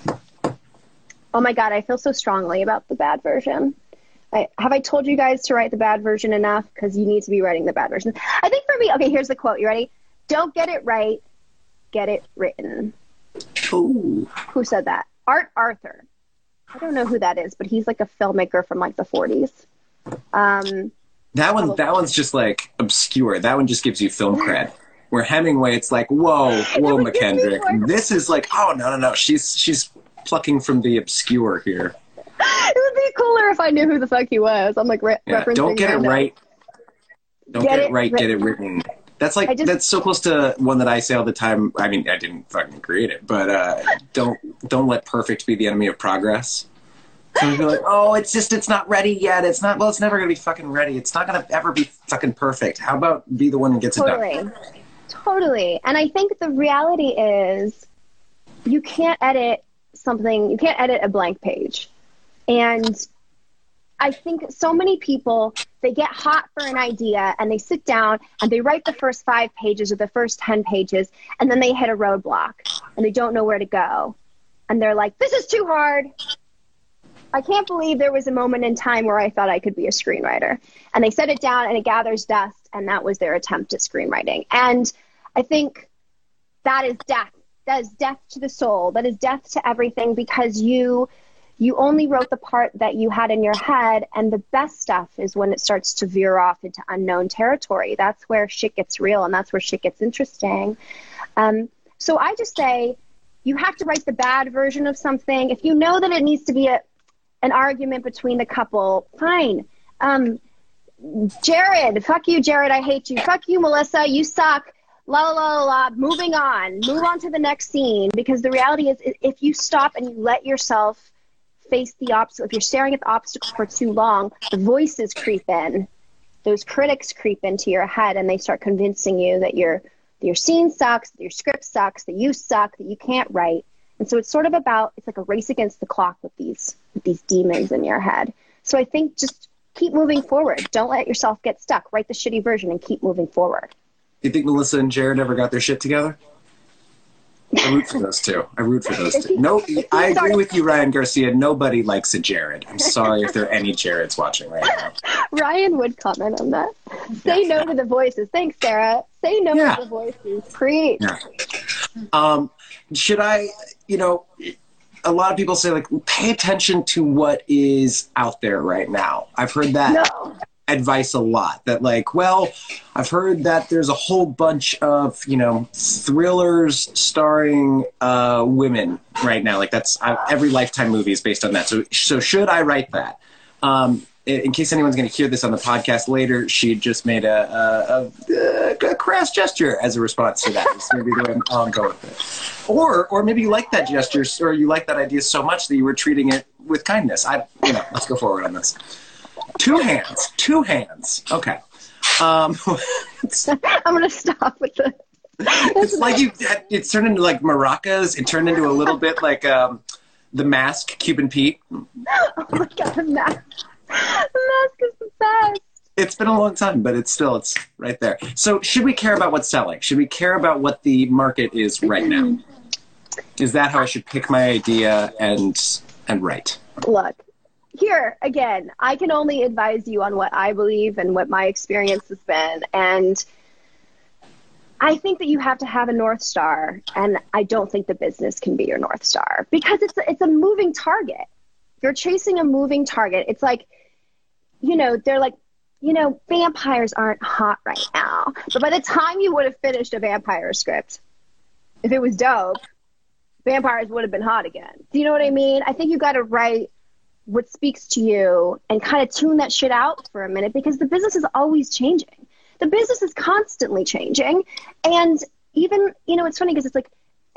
Oh my God, I feel so strongly about the bad version. I, have I told you guys to write the bad version enough? Because you need to be writing the bad version. I think for me, okay, here's the quote. You ready? Don't get it right, get it written. Ooh. Who said that? Art Arthur. I don't know who that is, but he's like a filmmaker from like the 40s. Um, that one, that one's just like obscure. That one just gives you film cred. Where Hemingway, it's like, whoa, whoa, McKendrick. This is like, oh no, no, no. She's she's plucking from the obscure here. It would be cooler if I knew who the fuck he was. I'm like re- yeah, referencing. Don't get it right. Don't Get get, it it right. Get it written. That's like just- that's so close to one that I say all the time. I mean, I didn't fucking create it, but uh, don't don't let perfect be the enemy of progress. So you're like, oh, it's just it's not ready yet. It's not. Well, it's never gonna be fucking ready. It's not gonna ever be fucking perfect. How about be the one that gets it done? Totally. Totally. And I think the reality is you can't edit something, you can't edit a blank page. And I think so many people, they get hot for an idea and they sit down and they write the first five pages or the first 10 pages and then they hit a roadblock and they don't know where to go. And they're like, this is too hard. I can't believe there was a moment in time where I thought I could be a screenwriter. And they set it down and it gathers dust, and that was their attempt at screenwriting. And I think that is death. That is death to the soul. That is death to everything because you you only wrote the part that you had in your head and the best stuff is when it starts to veer off into unknown territory. That's where shit gets real and that's where shit gets interesting. Um, so I just say you have to write the bad version of something. If you know that it needs to be a, an argument between the couple, fine. Um, Jared, fuck you, Jared. I hate you. Fuck you, Melissa. You suck. La la la la. la. Moving on. Move on to the next scene because the reality is, if you stop and you let yourself face the obstacle, if you're staring at the obstacle for too long, the voices creep in. Those critics creep into your head and they start convincing you that your your scene sucks, that your script sucks, that you suck, that you can't write. And so it's sort of about it's like a race against the clock with these with these demons in your head. So I think just keep moving forward. Don't let yourself get stuck. Write the shitty version and keep moving forward. Do you think Melissa and Jared ever got their shit together? I root for those two. I root for those two. No, I agree with you, Ryan Garcia. Nobody likes a Jared. I'm sorry if there are any Jareds watching right now. Ryan would comment on that. Say no to the voices. Thanks, Sarah. Say no Yeah. to the voices. Preach. Yeah. Um, should I, you know, a lot of people say like pay attention to what is out there right now. I've heard that No. Advice a lot that like well i've heard that there's a whole bunch of you know thrillers starring uh, women right now. Like that's I, every lifetime movie is based on that. So so should i write that? Um, in, case anyone's going to hear this on the podcast later she just made a, a, a, a crass gesture as a response to that. So maybe the way I'm, I'll go with it. Or or maybe you like that gesture or you like that idea so much that you were treating it with kindness. I you know let's go forward on this Two hands. Two hands. Okay. Um, I'm going to stop with the. it's like you. It turned into like maracas. It turned into a little bit like um, the mask, Cuban Pete. Oh my God, the mask. The mask is the best. It's been a long time, but it's still it's right there. So, should we care about what's selling? Should we care about what the market is right now? Is that how I should pick my idea and and write? Look, here again, I can only advise you on what I believe and what my experience has been. And I think that you have to have a North Star. And I don't think the business can be your North Star because it's a, it's a moving target. You're chasing a moving target. It's like, you know, they're like, you know, vampires aren't hot right now. But by the time you would have finished a vampire script, if it was dope, vampires would have been hot again. Do you know what I mean? I think you got to write what speaks to you and kind of tune that shit out for a minute because the business is always changing. The business is constantly changing. And even, you know, it's funny because it's like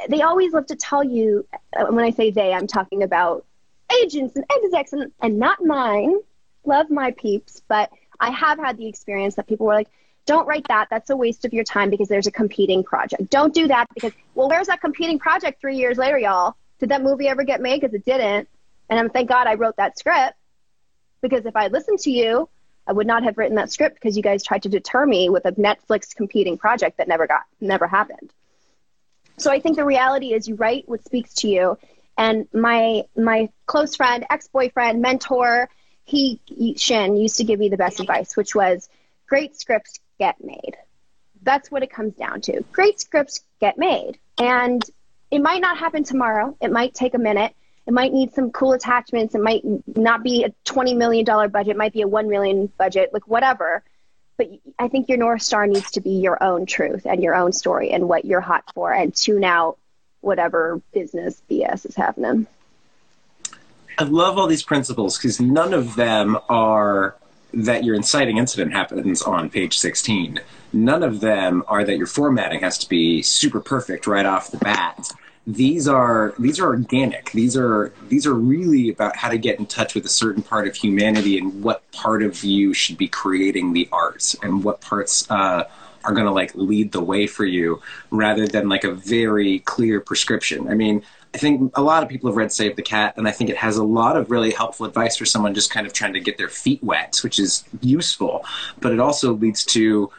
they always love to tell you, uh, when I say they, I'm talking about agents and execs and, and not mine. Love my peeps, but I have had the experience that people were like, don't write that. That's a waste of your time because there's a competing project. Don't do that because, well, where's that competing project three years later, y'all? Did that movie ever get made? Because it didn't. And I'm thank God I wrote that script because if I listened to you, I would not have written that script because you guys tried to deter me with a Netflix competing project that never got never happened. So I think the reality is you write what speaks to you And my my close friend, ex boyfriend, mentor, he Shin used to give me the best advice, which was great scripts get made. That's what it comes down to. Great scripts get made. And it might not happen tomorrow. It might take a minute. It might need some cool attachments. It might not be a $20 million budget. It might be a 1 million budget, like whatever. But I think your North Star needs to be your own truth and your own story and what you're hot for and tune out whatever business BS is happening. I love all these principles because none of them are that your inciting incident happens on page 16. None of them are that your formatting has to be super perfect right off the bat. These are these are organic. These are these are really about how to get in touch with a certain part of humanity and what part of you should be creating the art and what parts uh, are going to like lead the way for you rather than like a very clear prescription. I mean, I think a lot of people have read Save the Cat, and I think it has a lot of really helpful advice for someone just kind of trying to get their feet wet, which is useful. But it also leads to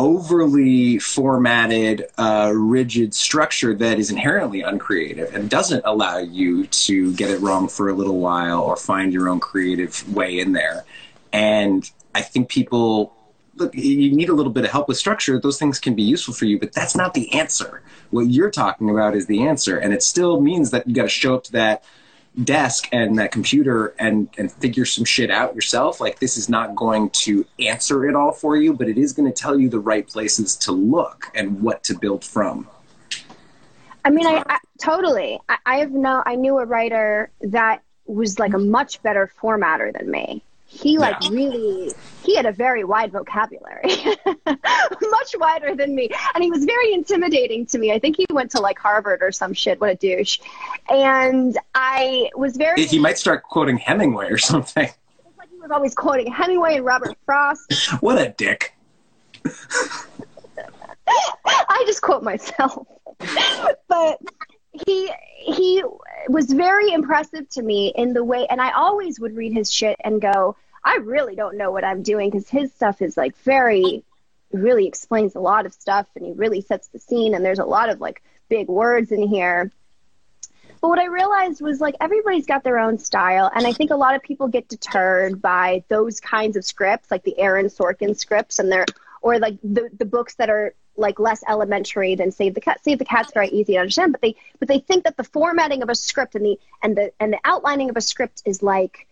overly formatted, uh, rigid structure that is inherently uncreative and doesn't allow you to get it wrong for a little while or find your own creative way in there. And I think people look, you need a little bit of help with structure. Those things can be useful for you, but that's not the answer. What you're talking about is the answer, and it still means that you got to show up to that desk and that computer and and figure some shit out yourself. Like this is not going to answer it all for you, but it is going to tell you the right places to look and what to build from. I mean, I, I totally. I, I have no. I knew a writer that was like a much better formatter than me he like yeah. really he had a very wide vocabulary. Much wider than me. And he was very intimidating to me. I think he went to like harvard or some shit what a douche. And i was very he might start quoting hemingway or something. It's like he was always quoting hemingway and robert frost. What a dick. I just quote myself. But he he was very impressive to me in the way and I always would read his shit and go, I really don't know what I'm doing because his stuff is like very really explains a lot of stuff and he really sets the scene and there's a lot of like big words in here. But what I realized was like everybody's got their own style and I think a lot of people get deterred by those kinds of scripts like the Aaron Sorkin scripts and they're or like the the books that are like less elementary than Save the Cat. Save the Cat's very easy to understand, but they but they think that the formatting of a script and the and the and the outlining of a script is like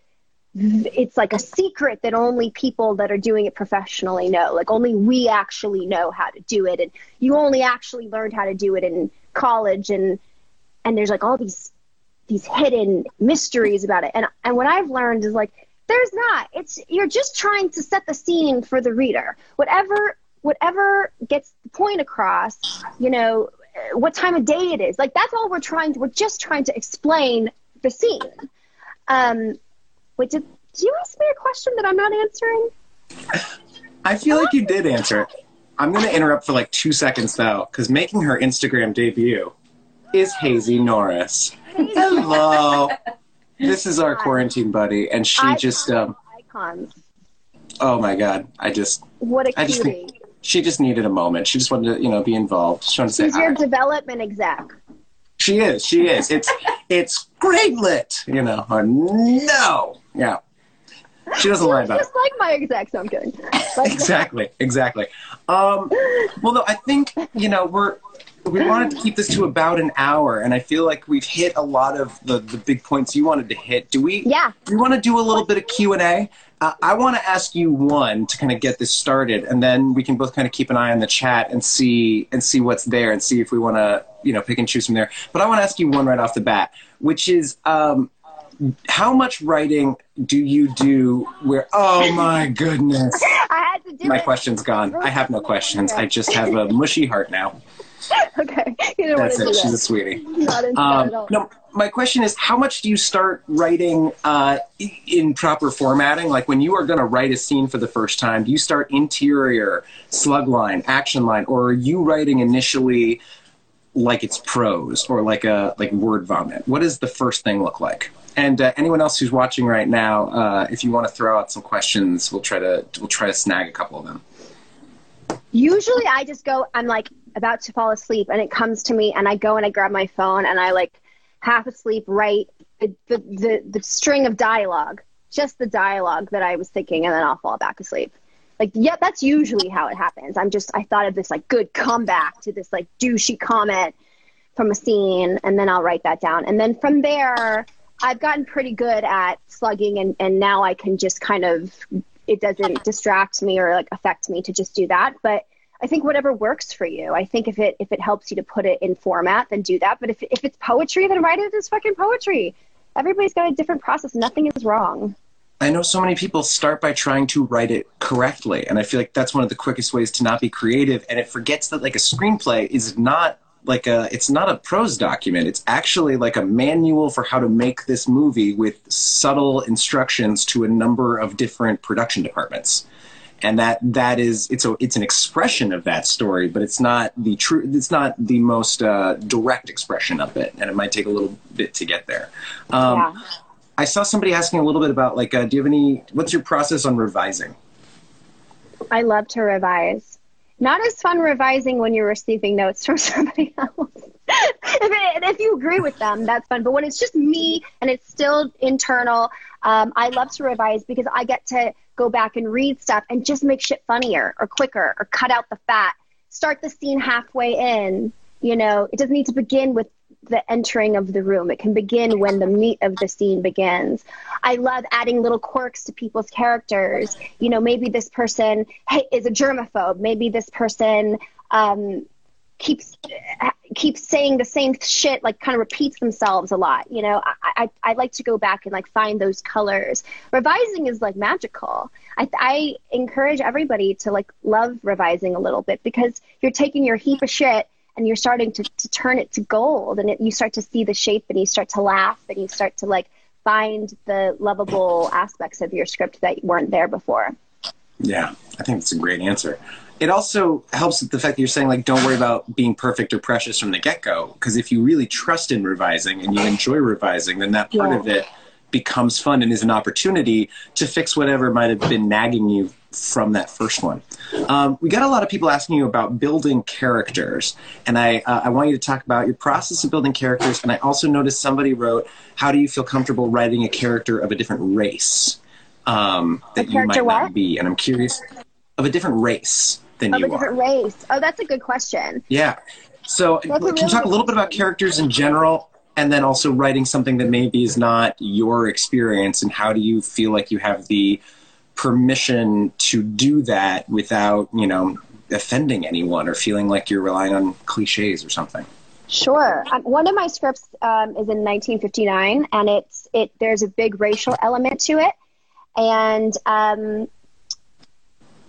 it's like a secret that only people that are doing it professionally know. Like only we actually know how to do it, and you only actually learned how to do it in college, and and there's like all these these hidden mysteries about it. And and what I've learned is like there's not. It's you're just trying to set the scene for the reader. Whatever whatever gets the point across, you know, what time of day it is. Like that's all we're trying to we're just trying to explain the scene. Um wait, did, did you ask me a question that I'm not answering? I feel like you did answer it. I'm going to interrupt for like two seconds though, because making her Instagram debut is Hazy Norris. Hello. this is our quarantine buddy, and she just um, icons. Oh my god! I just what a cutie. She just needed a moment. She just wanted to, you know, be involved. She wanted to She's say your development exec. She is. She is. It's it's great lit. You know. Or no. Yeah. She doesn't lie about just it. Just like my exec. So I'm kidding. exactly. Exactly. Um, well, no, I think you know we're we wanted to keep this to about an hour, and I feel like we've hit a lot of the, the big points you wanted to hit. Do we? Yeah. Do we want to do a little bit of Q and A? Uh, I want to ask you one to kind of get this started, and then we can both kind of keep an eye on the chat and see and see what's there, and see if we want to you know pick and choose from there. But I want to ask you one right off the bat, which is. Um, how much writing do you do where oh my goodness I had to do my it. question's gone i have no questions i just have a mushy heart now okay. That's it. She's a sweetie. Um, no, my question is, how much do you start writing uh, in proper formatting? Like when you are going to write a scene for the first time, do you start interior, slug line, action line, or are you writing initially like it's prose or like a like word vomit? What does the first thing look like? And uh, anyone else who's watching right now, uh, if you want to throw out some questions, we'll try to we'll try to snag a couple of them. Usually, I just go. I'm like about to fall asleep and it comes to me and I go and I grab my phone and I like half asleep, write the, the, the, the string of dialogue, just the dialogue that I was thinking, and then I'll fall back asleep. Like, yeah, that's usually how it happens. I'm just, I thought of this like good comeback to this like douchey comment from a scene, and then I'll write that down. And then from there, I've gotten pretty good at slugging, and, and now I can just kind of, it doesn't distract me or like affect me to just do that. But I think whatever works for you. I think if it if it helps you to put it in format, then do that. But if if it's poetry, then write it as fucking poetry. Everybody's got a different process. Nothing is wrong. I know so many people start by trying to write it correctly, and I feel like that's one of the quickest ways to not be creative. And it forgets that like a screenplay is not like a it's not a prose document. It's actually like a manual for how to make this movie with subtle instructions to a number of different production departments and that that is it's a it's an expression of that story, but it's not the true it's not the most uh, direct expression of it, and it might take a little bit to get there. Um, yeah. I saw somebody asking a little bit about like, uh, do you have any? What's your process on revising? I love to revise. Not as fun revising when you're receiving notes from somebody else. if, it, if, you agree with them, that's fun. But when it's just me and it's still internal, um, I love to revise because I get to go back and read stuff and just make shit funnier or quicker or cut out the fat. Start the scene halfway in. You know, it doesn't need to begin with the entering of the room. It can begin when the meat of the scene begins. I love adding little quirks to people's characters. You know, maybe this person hey, is a germaphobe. Maybe this person um, keeps keeps saying the same shit like kind of repeats themselves a lot you know? I, I i like to go back and like find those colors. Revising is like magical. I i encourage everybody to like love revising a little bit because you're taking your heap of shit and you're starting to, to turn it to gold and it, you start to see the shape and you start to laugh and you start to like find the lovable aspects of your script that weren't there before. Yeah i think it's a great answer it also helps with the fact that you're saying like don't worry about being perfect or precious from the get-go because if you really trust in revising and you enjoy revising then that part yeah. of it becomes fun and is an opportunity to fix whatever might have been nagging you from that first one. Um, we got a lot of people asking you about building characters, and I uh, I want you to talk about your process of building characters. And I also noticed somebody wrote, "How do you feel comfortable writing a character of a different race um, that you might what? not be?" And I'm curious of a different race than of you a different are. race. Oh, that's a good question. Yeah. So, can really you talk a little bit about characters in general, and then also writing something that maybe is not your experience, and how do you feel like you have the permission to do that without, you know, offending anyone or feeling like you're relying on cliches or something? Sure. Um, one of my scripts um, is in 1959, and it's it. There's a big racial element to it, and um,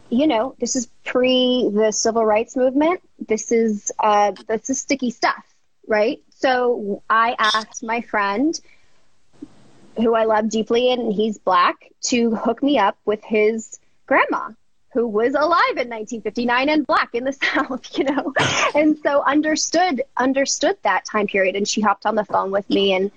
you know, this is pre the civil rights movement. This is uh, this is sticky stuff, right? So I asked my friend, who I love deeply, and he's black, to hook me up with his grandma, who was alive in 1959 and black in the South, you know, and so understood understood that time period. And she hopped on the phone with me and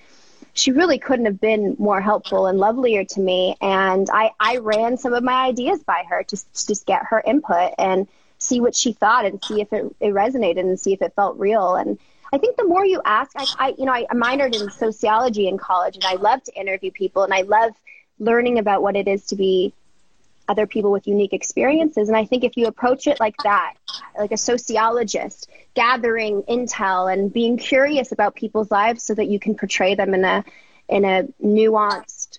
she really couldn't have been more helpful and lovelier to me. And I, I ran some of my ideas by her to, to just get her input and see what she thought and see if it, it resonated and see if it felt real. And I think the more you ask, I, I you know, I minored in sociology in college and I love to interview people and I love learning about what it is to be other people with unique experiences. And I think if you approach it like that, like a sociologist, gathering intel and being curious about people's lives so that you can portray them in a in a nuanced,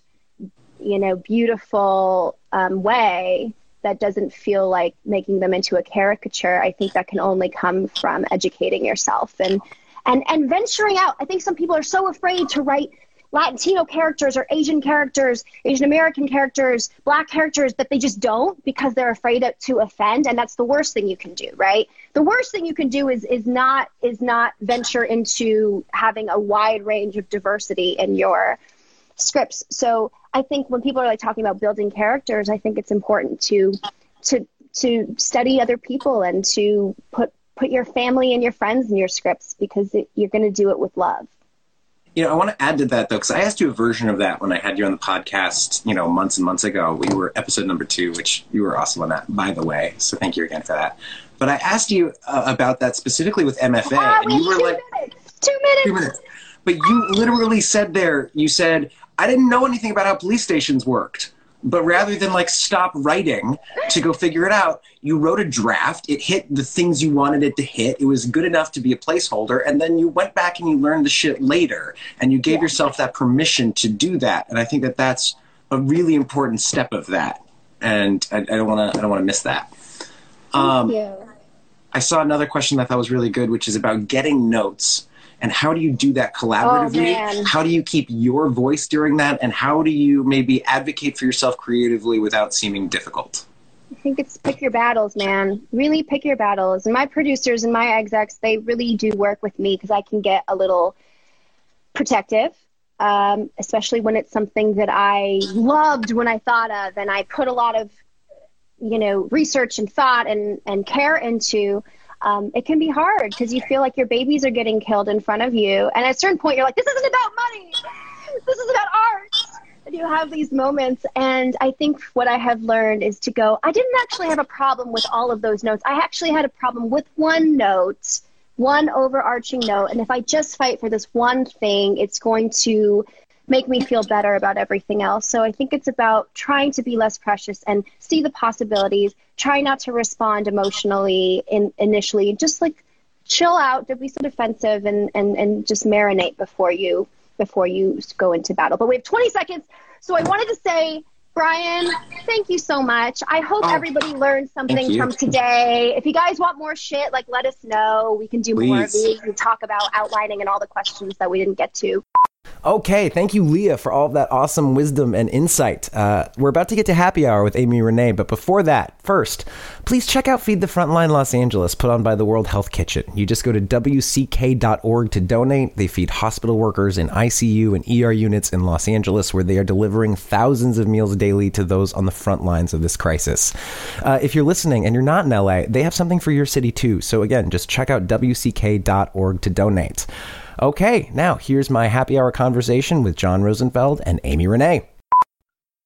you know, beautiful um, way that doesn't feel like making them into a caricature. I think that can only come from educating yourself and and and venturing out. I think some people are so afraid to write Latino characters or Asian characters, Asian American characters, black characters that they just don't because they're afraid to offend and that's the worst thing you can do, right? The worst thing you can do is is not is not venture into having a wide range of diversity in your scripts. So I think when people are like talking about building characters, I think it's important to to to study other people and to put put your family and your friends in your scripts because it, you're going to do it with love. You know, I want to add to that though, because I asked you a version of that when I had you on the podcast, you know, months and months ago. We were episode number two, which you were awesome on that, by the way. So thank you again for that. But I asked you uh, about that specifically with MFA, and you were like, minutes. two minutes. Two minutes. but you literally said there, you said, I didn't know anything about how police stations worked. But rather than like stop writing to go figure it out, you wrote a draft. It hit the things you wanted it to hit. It was good enough to be a placeholder. And then you went back and you learned the shit later. And you gave yeah. yourself that permission to do that. And I think that that's a really important step of that. And I, I don't want to. I don't want to miss that. Um, Thank you. I saw another question that I thought was really good, which is about getting notes and how do you do that collaboratively? Oh, how do you keep your voice during that? And how do you maybe advocate for yourself creatively without seeming difficult? I think it's pick your battles, man. Really pick your battles. And my producers and my execs, they really do work with me because I can get a little protective, um, especially when it's something that I loved when I thought of and I put a lot of, you know, research and thought and, and care into um, it can be hard because you feel like your babies are getting killed in front of you. And at a certain point, you're like, this isn't about money. This is about art. And you have these moments. And I think what I have learned is to go, I didn't actually have a problem with all of those notes. I actually had a problem with one note, one overarching note. And if I just fight for this one thing, it's going to make me feel better about everything else. So I think it's about trying to be less precious and see the possibilities, try not to respond emotionally in, initially, just like chill out, don't be so defensive and, and, and just marinate before you before you go into battle. But we have 20 seconds. So I wanted to say Brian, thank you so much. I hope oh, everybody learned something from today. If you guys want more shit, like let us know. We can do Please. more of these and talk about outlining and all the questions that we didn't get to. Okay, thank you, Leah, for all of that awesome wisdom and insight. Uh, we're about to get to happy hour with Amy Renee, but before that, first, please check out Feed the Frontline Los Angeles, put on by the World Health Kitchen. You just go to wck.org to donate. They feed hospital workers in ICU and ER units in Los Angeles, where they are delivering thousands of meals daily to those on the front lines of this crisis. Uh, if you're listening and you're not in LA, they have something for your city too. So again, just check out wck.org to donate. Okay, now here's my happy hour conversation with John Rosenfeld and Amy Renee.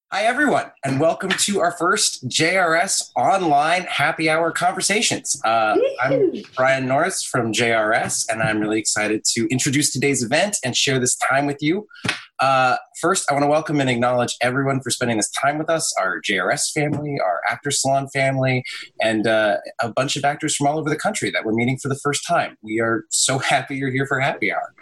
Hi, everyone, and welcome to our first JRS online happy hour conversations. Uh, I'm Brian Norris from JRS, and I'm really excited to introduce today's event and share this time with you. Uh, first, I want to welcome and acknowledge everyone for spending this time with us our JRS family, our Actor Salon family, and uh, a bunch of actors from all over the country that we're meeting for the first time. We are so happy you're here for happy hour.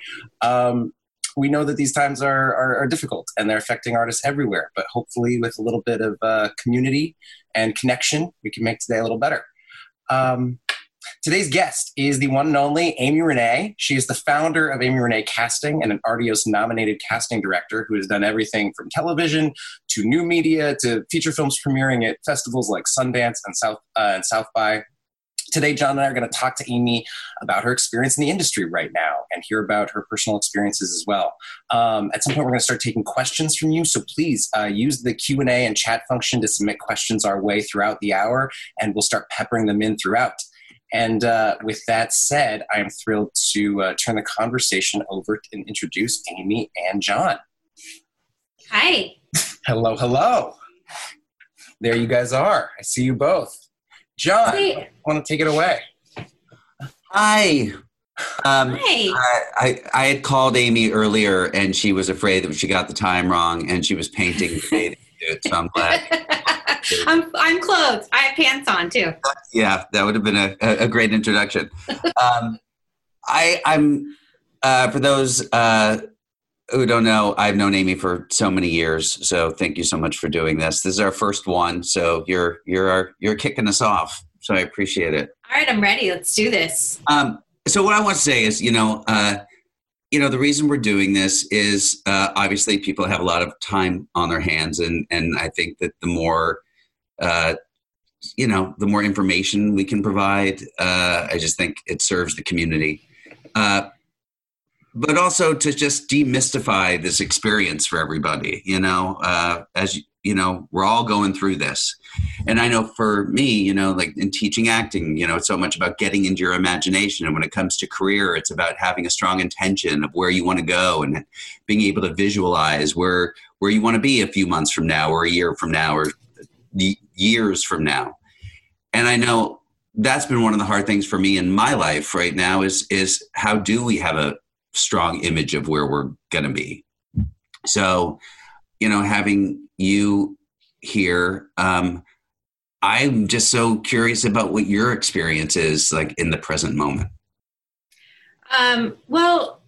Um, we know that these times are, are, are, difficult and they're affecting artists everywhere, but hopefully, with a little bit of uh, community and connection, we can make today a little better. Um, today's guest is the one and only Amy Renee. She is the founder of Amy Renee Casting and an Artios nominated casting director who has done everything from television to new media to feature films premiering at festivals like Sundance and South uh, and South by Today, John and I are going to talk to Amy about her experience in the industry right now and hear about her personal experiences as well. Um, at some point, we're going to start taking questions from you, so please uh, use the Q and A and chat function to submit questions our way throughout the hour, and we'll start peppering them in throughout. And uh, with that said, I am thrilled to uh, turn the conversation over and introduce Amy and John. Hi. hello, hello. There you guys are. I see you both. John, hey. want to take it away? Hi. Um, Hi. I, I, I, had called Amy earlier and she was afraid that she got the time wrong and she was painting the bathing suit. So I'm glad. I'm, I'm clothed. I have pants on too. Yeah, that would have been a, a great introduction. um, I, I'm, uh, for those uh, who don't know, I've known Amy for so many years. So thank you so much for doing this. This is our first one, so you're you're our, you're kicking us off. So I appreciate it. All right, I'm ready. Let's do this. Um, so what I want to say is, you know, uh, you know, the reason we're doing this is uh, obviously people have a lot of time on their hands, and and I think that the more uh, you know, the more information we can provide, uh, I just think it serves the community. Uh, but also to just demystify this experience for everybody you know uh, as you, you know we're all going through this. And i know for me you know like in teaching acting you know it's so much about getting into your imagination. And when it comes to career it's about having a strong intention of where you want to go and being able to visualize where where you want to be a few months from now or a year from now or years from now. And i know that's been one of the hard things for me in my life right now is is how do we have a strong image of where we're going to be. So, you know, having you here, um, I'm just so curious about what your experience is like in the present moment. Um, well,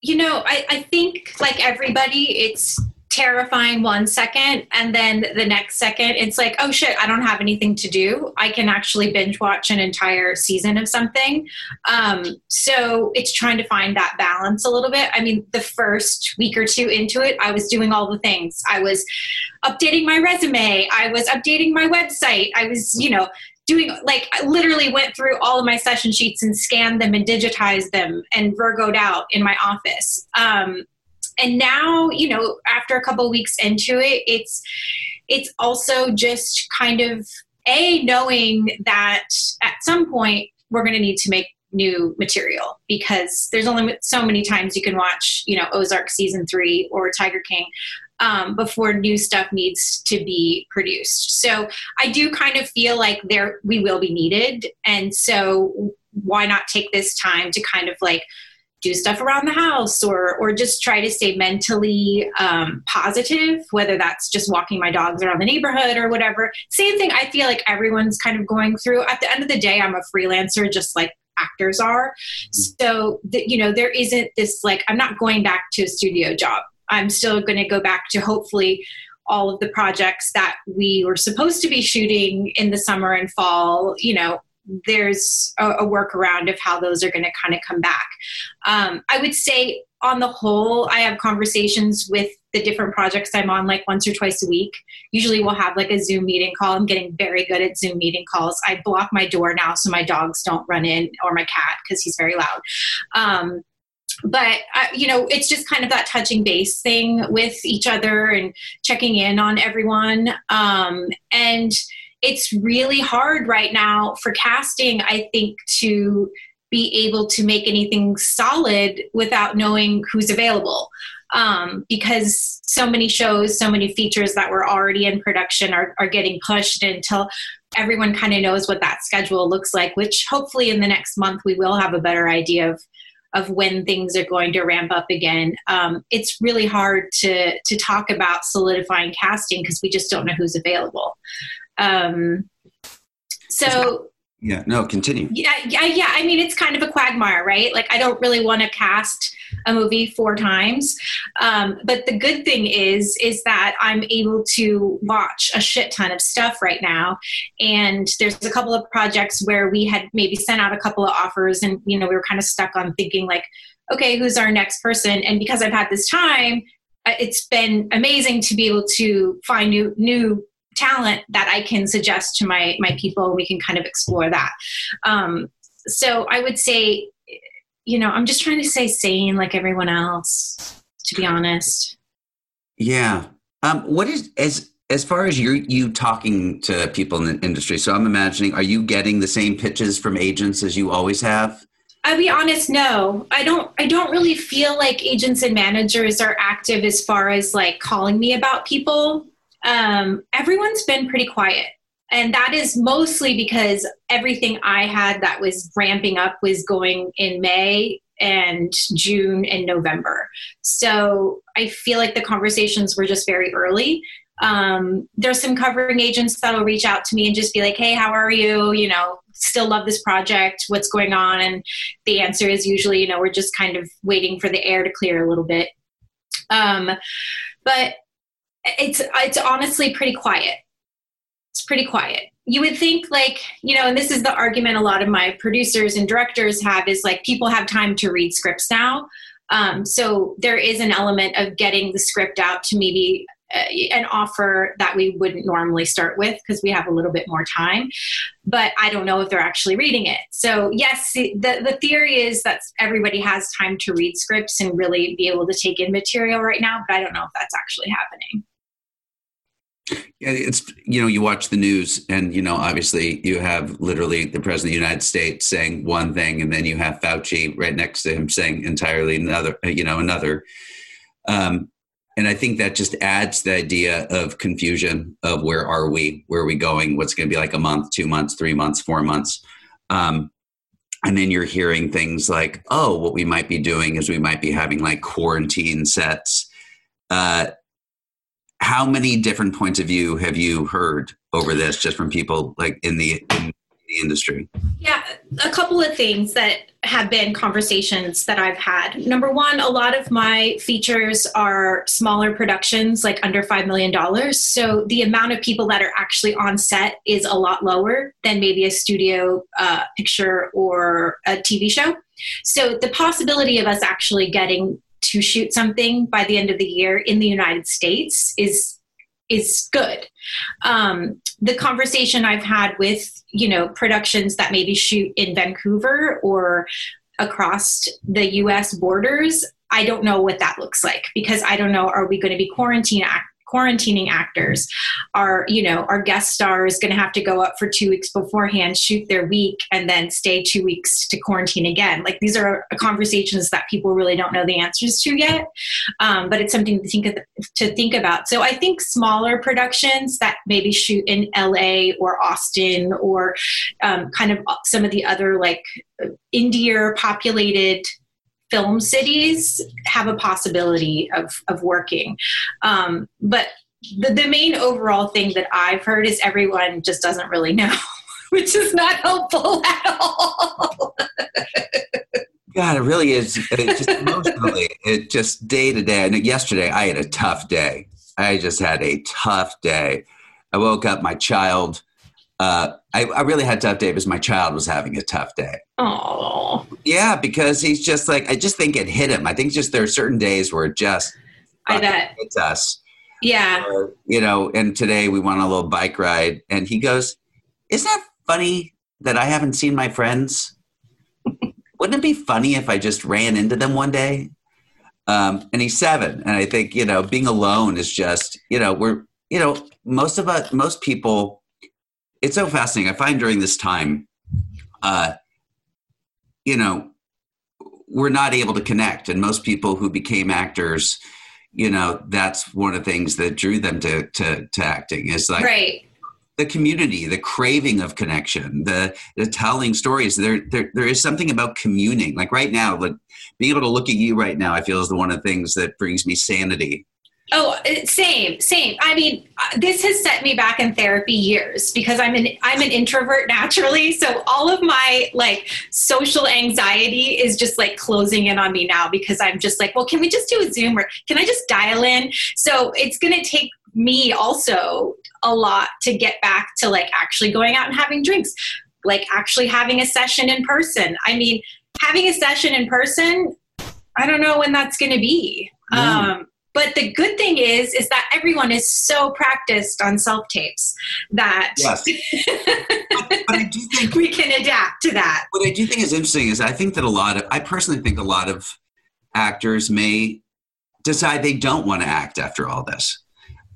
you know, I, I think like everybody, it's terrifying one second and then the next second it's like oh shit i don't have anything to do. I can actually binge watch an entire season of something. Um, so it's trying to find that balance a little bit. I mean the first week or two into it i was doing all the things. I was updating my resume. I was updating my website. I was you know doing like I literally went through all of my session sheets and scanned them and digitized them and virgoed out in my office. Um, and now you know after a couple weeks into it it's it's also just kind of a knowing that at some point we're going to need to make new material because there's only so many times you can watch you know ozark season three or tiger king um, before new stuff needs to be produced. So i do kind of feel like there we will be needed. And so why not take this time to kind of like do stuff around the house or or just try to stay mentally um, positive whether that's just walking my dogs around the neighborhood or whatever. Same thing i feel like everyone's kind of going through. At the end of the day i'm a freelancer just like actors are. So that you know there isn't this like i'm not going back to a studio job. I'm still going to go back to hopefully all of the projects that we were supposed to be shooting in the summer and fall you know there's a, a workaround of how those are going to kind of come back. Um, I would say, on the whole, I have conversations with the different projects I'm on like once or twice a week. Usually we'll have like a Zoom meeting call. I'm getting very good at Zoom meeting calls. I block my door now so my dogs don't run in or my cat because he's very loud. Um, but uh, you know it's just kind of that touching base thing with each other and checking in on everyone um, and it's really hard right now for casting, I think, to be able to make anything solid without knowing who's available. Um, because so many shows, so many features that were already in production are, are getting pushed until everyone kind of knows what that schedule looks like, which hopefully in the next month we will have a better idea of of when things are going to ramp up again. Um, it's really hard to to talk about solidifying casting because we just don't know who's available. Um, so yeah, no, continue. Yeah, yeah, yeah. I mean, it's kind of a quagmire, right? Like, I don't really want to cast a movie four times, um, but the good thing is, is that I'm able to watch a shit ton of stuff right now. And there's a couple of projects where we had maybe sent out a couple of offers, and you know, we were kind of stuck on thinking like, okay, who's our next person? And because I've had this time, uh, it's been amazing to be able to find new new talent that I can suggest to my my people. We can kind of explore that. Um, so I would say, you know, I'm just trying to say sane like everyone else. To be honest. Yeah. Um, what is as as far as you you talking to people in the industry? So I'm imagining, are you getting the same pitches from agents as you always have? I'll be honest, no. I don't I don't really feel like agents and managers are active as far as like calling me about people um, everyone's been pretty quiet. And that is mostly because everything I had that was ramping up was going in May and June and November. So I feel like the conversations were just very early. Um, there's some covering agents that'll reach out to me and just be like, hey, how are you? You know, still love this project. What's going on? And the answer is usually, you know, we're just kind of waiting for the air to clear a little bit. Um, but it's it's honestly pretty quiet. It's pretty quiet. You would think like, you know, and this is the argument a lot of my producers and directors have is like people have time to read scripts now. Um, so there is an element of getting the script out to maybe uh, an offer that we wouldn't normally start with because we have a little bit more time but i don't know if they're actually reading it so yes the, the theory is that everybody has time to read scripts and really be able to take in material right now but i don't know if that's actually happening yeah, it's you know you watch the news and you know obviously you have literally the president of the United States saying one thing and then you have Fauci right next to him saying entirely another you know another um, and I think that just adds the idea of confusion of where are we where are we going what's going to be like a month two months three months four months um, and then you're hearing things like, oh, what we might be doing is we might be having like quarantine sets. Uh, how many different points of view have you heard over this just from people like in the in the industry? Yeah, a couple of things that have been conversations that I've had. Number one, a lot of my features are smaller productions, like under $5 million. So the amount of people that are actually on set is a lot lower than maybe a studio uh, picture or a TV show. So the possibility of us actually getting to shoot something by the end of the year in the United States is is good. Um, the conversation I've had with you know productions that maybe shoot in Vancouver or across the U.S. borders, I don't know what that looks like because I don't know are we going to be quarantine quarantining actors. Are you know our guest stars going to have to go up for two weeks beforehand shoot their week and then stay two weeks to quarantine again. Like these are conversations that people really don't know the answers to yet um, but it's something to think of, to think about. So i think smaller productions that maybe shoot in la or austin or um, kind of some of the other like india populated film cities have a possibility of, of working. Um, but the, the main overall thing that I've heard is everyone just doesn't really know, which is not helpful at all. God, it really is. It just emotionally, it just day to day. Yesterday I had a tough day. I just had a tough day. I woke up, my child uh, I, I, really had tough day because my child was having a tough day. Oh. Yeah, because he's just like I just think it hit him. I think just there are certain days where it just I bet hits us. Yeah. Or, you know, and today we went on a little bike ride, and he goes, "Isn't that funny that I haven't seen my friends? Wouldn't it be funny if I just ran into them one day?" Um, and he's seven, and I think you know, being alone is just you know we're you know most of us most people it's so fascinating. I find during this time, uh, you know, we're not able to connect, and most people who became actors, you know, that's one of the things that drew them to to, to acting is like right. the community, the craving of connection, the the telling stories. There, there there is something about communing. Like right now, like being able to look at you right now, I feel is the one of the things that brings me sanity Oh, same, same. I mean, uh, this has set me back in therapy years because I'm an I'm an introvert naturally. So all of my like social anxiety is just like closing in on me now because I'm just like, well, can we just do a Zoom or can I just dial in? So it's going to take me also a lot to get back to like actually going out and having drinks, like actually having a session in person. I mean, having a session in person, I don't know when that's going to be. Mm. Um, but the good thing is, is that everyone is so practiced on self tapes that yes. but, but I do think we can adapt to that. What I do think is interesting is I think that a lot of, I personally think a lot of actors may decide they don't want to act after all this.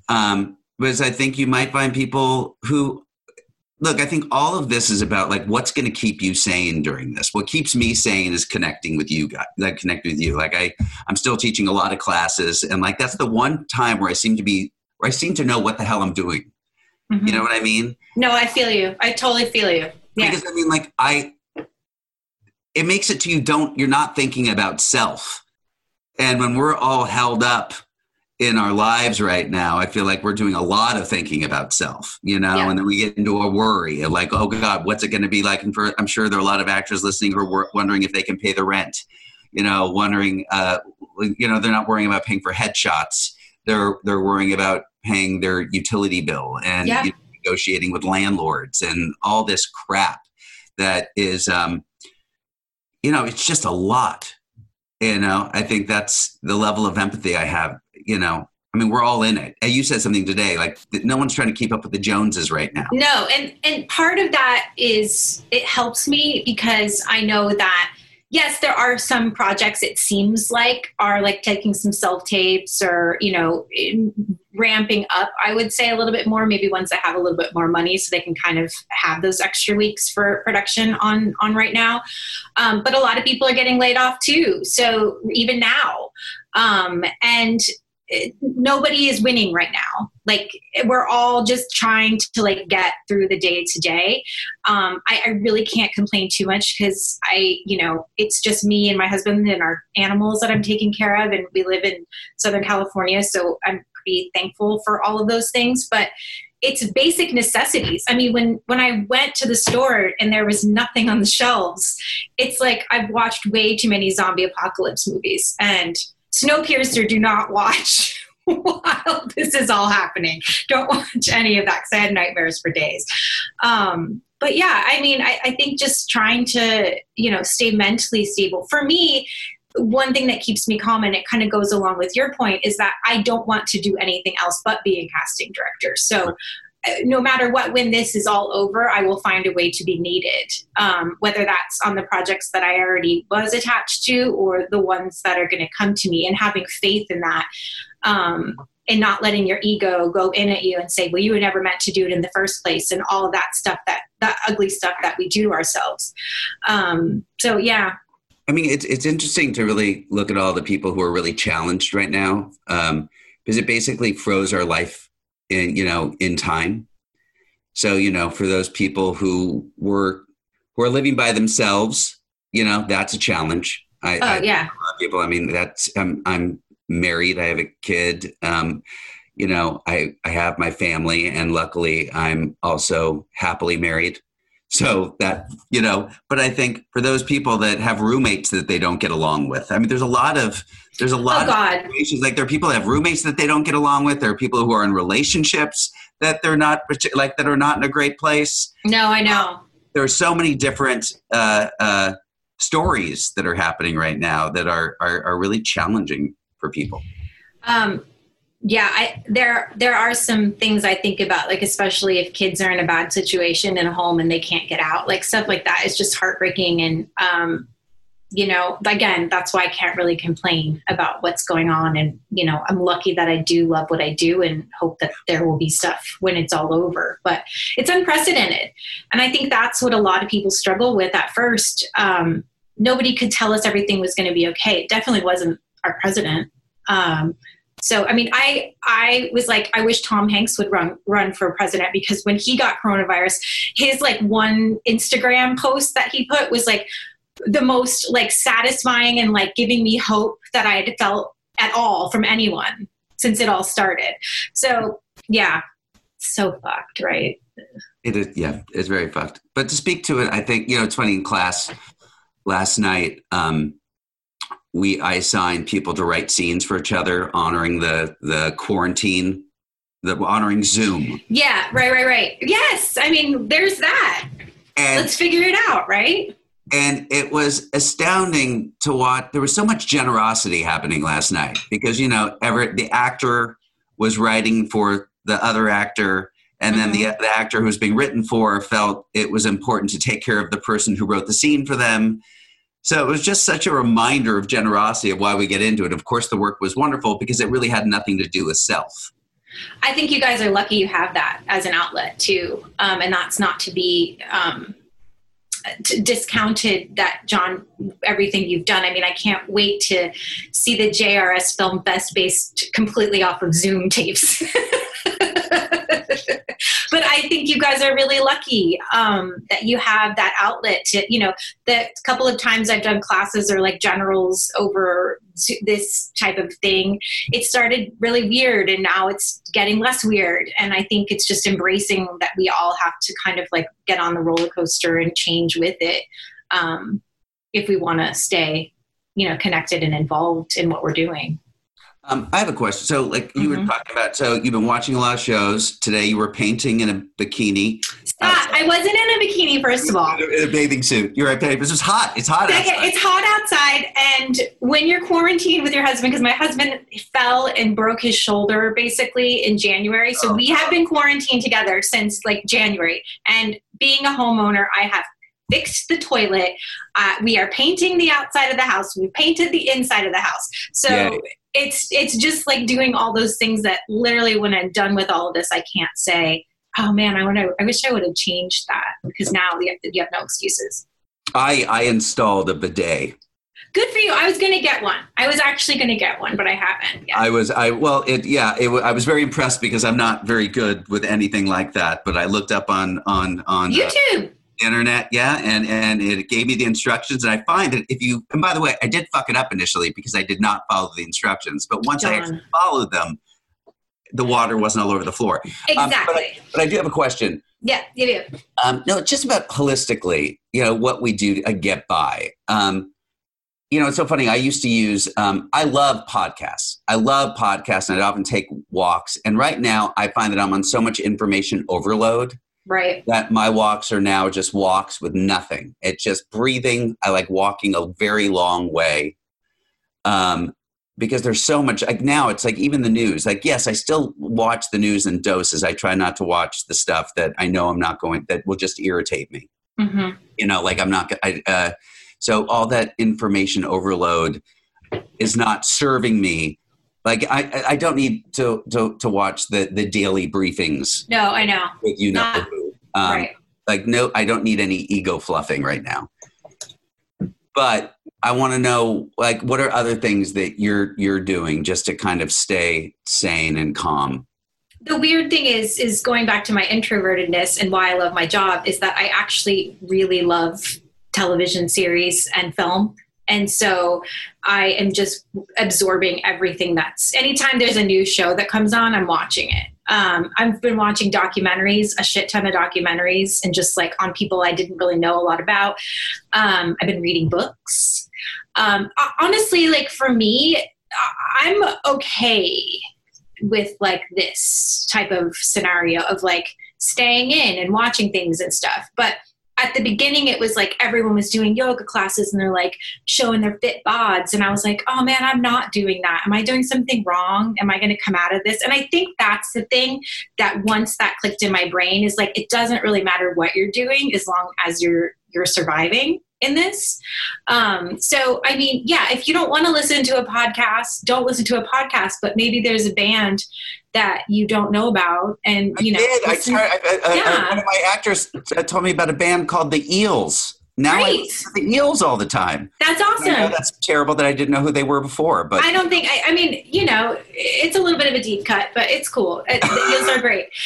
Um, because I think you might find people who look, I think all of this is about like what's going to keep you sane during this. What keeps me sane is connecting with you guys, like connecting with you. Like I, I'm still teaching a lot of classes, and like that's the one time where I seem to be, where I seem to know what the hell I'm doing. Mm-hmm. You know what I mean? No, I feel you. I totally feel you. Yeah. Because I mean, like I, it makes it to you don't. You're not thinking about self, and when we're all held up in our lives right now, I feel like we're doing a lot of thinking about self, you know, yeah. and then we get into a worry of like, oh God, what's it going to be like? And for, I'm sure there are a lot of actors listening who are wondering if they can pay the rent, you know, wondering, uh, you know, they're not worrying about paying for headshots. They're, they're worrying about paying their utility bill and yeah. you know, negotiating with landlords and all this crap that is, um, you know, it's just a lot you know i think that's the level of empathy i have you know I mean, we're all in it. And You said something today, like no one's trying to keep up with the Joneses right now. No, and and part of that is it helps me because I know that yes, there are some projects it seems like are like taking some self tapes or, you know, ramping up, I would say a little bit more, maybe ones that have a little bit more money so they can kind of have those extra weeks for production on, on right now. Um, but a lot of people are getting laid off too. So even now, um, and nobody is winning right now like we're all just trying to like get through the day to day um, I, I really can't complain too much because i you know it's just me and my husband and our animals that i'm taking care of and we live in southern california so i'm pretty thankful for all of those things but it's basic necessities. I mean, when when I went to the store and there was nothing on the shelves, it's like I've watched way too many zombie apocalypse movies. And Snowpiercer, do not watch while this is all happening. Don't watch any of that because I had nightmares for days. Um, but yeah, I mean, I, I think just trying to you know stay mentally stable for me one thing that keeps me calm and it kind of goes along with your point is that I don't want to do anything else but be a casting director. So no matter what, when this is all over, I will find a way to be needed, um, whether that's on the projects that I already was attached to or the ones that are going to come to me and having faith in that. Um, and not letting your ego go in at you and say, well, you were never meant to do it in the first place, and all that stuff, that that ugly stuff that we do to ourselves. Um, so yeah, I mean, it's it's interesting to really look at all the people who are really challenged right now, um, because it basically froze our life in you know in time. So you know, for those people who were who are living by themselves, you know, that's a challenge. I, oh I, yeah, people. I mean, that's I'm I'm married. I have a kid. Um, you know, I I have my family, and luckily, I'm also happily married. So that, you know, but I think for those people that have roommates that they don't get along with, I mean, there's a lot of, there's a lot oh, of situations. Like there are people that have roommates that they don't get along with. There are people who are in relationships that they're not, like that are not in a great place. No, I know. There are so many different uh, uh, stories that are happening right now that are, are, are really challenging for people. Um, yeah i there there are some things i think about like especially if kids are in a bad situation in a home and they can't get out like stuff like that is just heartbreaking and um you know again that's why i can't really complain about what's going on and you know i'm lucky that i do love what i do and hope that there will be stuff when it's all over but it's unprecedented. And i think that's what a lot of people struggle with at first. Um, nobody could tell us everything was going to be okay. It definitely wasn't our president. Um, so I mean, I I was like, I wish Tom Hanks would run run for president because when he got coronavirus, his like one Instagram post that he put was like the most like satisfying and like giving me hope that I had felt at all from anyone since it all started. So yeah, so fucked, right? It is, yeah, it's very fucked. But to speak to it, I think you know it's funny in class last night. Um, we I assigned people to write scenes for each other, honoring the the quarantine, the honoring Zoom. Yeah, right, right, right. Yes, I mean, there's that. And, Let's figure it out, right? And it was astounding to watch. There was so much generosity happening last night because you know, Everett, the actor, was writing for the other actor, and then mm-hmm. the, the actor who was being written for felt it was important to take care of the person who wrote the scene for them so it was just such a reminder of generosity of why we get into it. Of course, the work was wonderful because it really had nothing to do with self. I think you guys are lucky you have that as an outlet too, um, and that's not to be um, discounted. That John, everything you've done. I mean, I can't wait to see the JRS Film Fest based completely off of Zoom tapes. I think you guys are really lucky um, that you have that outlet to, you know, the couple of times I've done classes or like generals over this type of thing, it started really weird and now it's getting less weird. And I think it's just embracing that we all have to kind of like get on the roller coaster and change with it um, if we want to stay, you know, connected and involved in what we're doing. Um, I have a question. So, like you mm-hmm. were talking about, so you've been watching a lot of shows. Today, you were painting in a bikini. Stop! I wasn't in a bikini. First of all, in a bathing suit. You're right, babe. It's just hot. It's hot Second, outside. It's hot outside, and when you're quarantined with your husband, because my husband fell and broke his shoulder basically in January, so oh. we have been quarantined together since like January. And being a homeowner, I have fixed the toilet. Uh, we are painting the outside of the house. We painted the inside of the house. So. It's it's just like doing all those things that literally, when I'm done with all of this, I can't say, "Oh man, I want to. I wish I would have changed that," because now you have, you have no excuses. I I installed a bidet Good for you. I was going to get one. I was actually going to get one, but I haven't. Yet. I was, I well, it yeah, it, I was very impressed because I'm not very good with anything like that. But I looked up on on on uh, YouTube. Uh, internet yeah and and it gave me the instructions and i find that if you and by the way i did fuck it up initially because i did not follow the instructions but once John. i actually followed them the water wasn't all over the floor exactly um, but, I, but, I, do have a question yeah you do um, no just about holistically you know what we do to get by um, you know, it's so funny. I used to use, um, I love podcasts. I love podcasts and I'd often take walks. And right now, I find that I'm on so much information overload. Right. That my walks are now just walks with nothing. It's just breathing. I like walking a very long way. Um, because there's so much like now it's like even the news like yes i still watch the news in doses i try not to watch the stuff that i know i'm not going that will just irritate me mm-hmm. you know like i'm not I, uh, so all that information overload is not serving me. Like I, I don't need to, to, to watch the, the daily briefings. No, I know. With you know, not, um, right. like no, I don't need any ego fluffing right now. But I want to know, like, what are other things that you're you're doing just to kind of stay sane and calm? the weird thing is is going back to my introvertedness and why I love my job is that I actually really love television series and film. And so I am just absorbing everything that's anytime there's a new show that comes on, I'm watching it. Um, I've been watching documentaries, a shit ton of documentaries, and just like on people I didn't really know a lot about. Um, I've been reading books. Um, honestly, like for me, I'm okay with like this type of scenario of like staying in and watching things and stuff. But at the beginning it was like everyone was doing yoga classes and they're like showing their fit bods. And i was like oh man i'm not doing that. Am i doing something wrong? Am i going to come out of this? And i think that's the thing that once that clicked in my brain is like it doesn't really matter what you're doing as long as you're you're surviving in this. Um, so, I mean, yeah, if you don't want to listen to a podcast, don't listen to a podcast, but maybe there's a band that you don't know about. And, you I know, did. I, tried, I, I, yeah. one of my actors told me about a band called the Eels. Now right. I listen to the Eels all the time. That's awesome. that's terrible that I didn't know who they were before. But I don't think. I, I, mean, you know, it's a little bit of a deep cut, but it's cool. It, the Eels are great.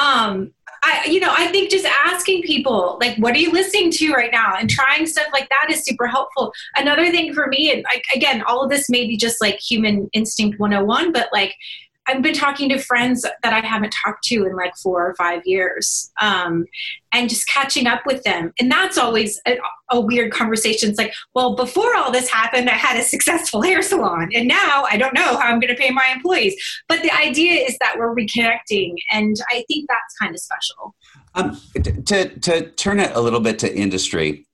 Um, I, you know, I think just asking people, like, what are you listening to right now? And trying stuff like that is super helpful. Another thing for me, and like, again, all of this may be just like human instinct 101, but like, I've been talking to friends that I haven't talked to in like four or five years, um, and just catching up with them. And that's always a, a, weird conversation. It's like, well, before all this happened, I had a successful hair salon, and now I don't know how I'm going to pay my employees. But the idea is that we're reconnecting, and I think that's kind of special. Um, to to turn it a little bit to industry.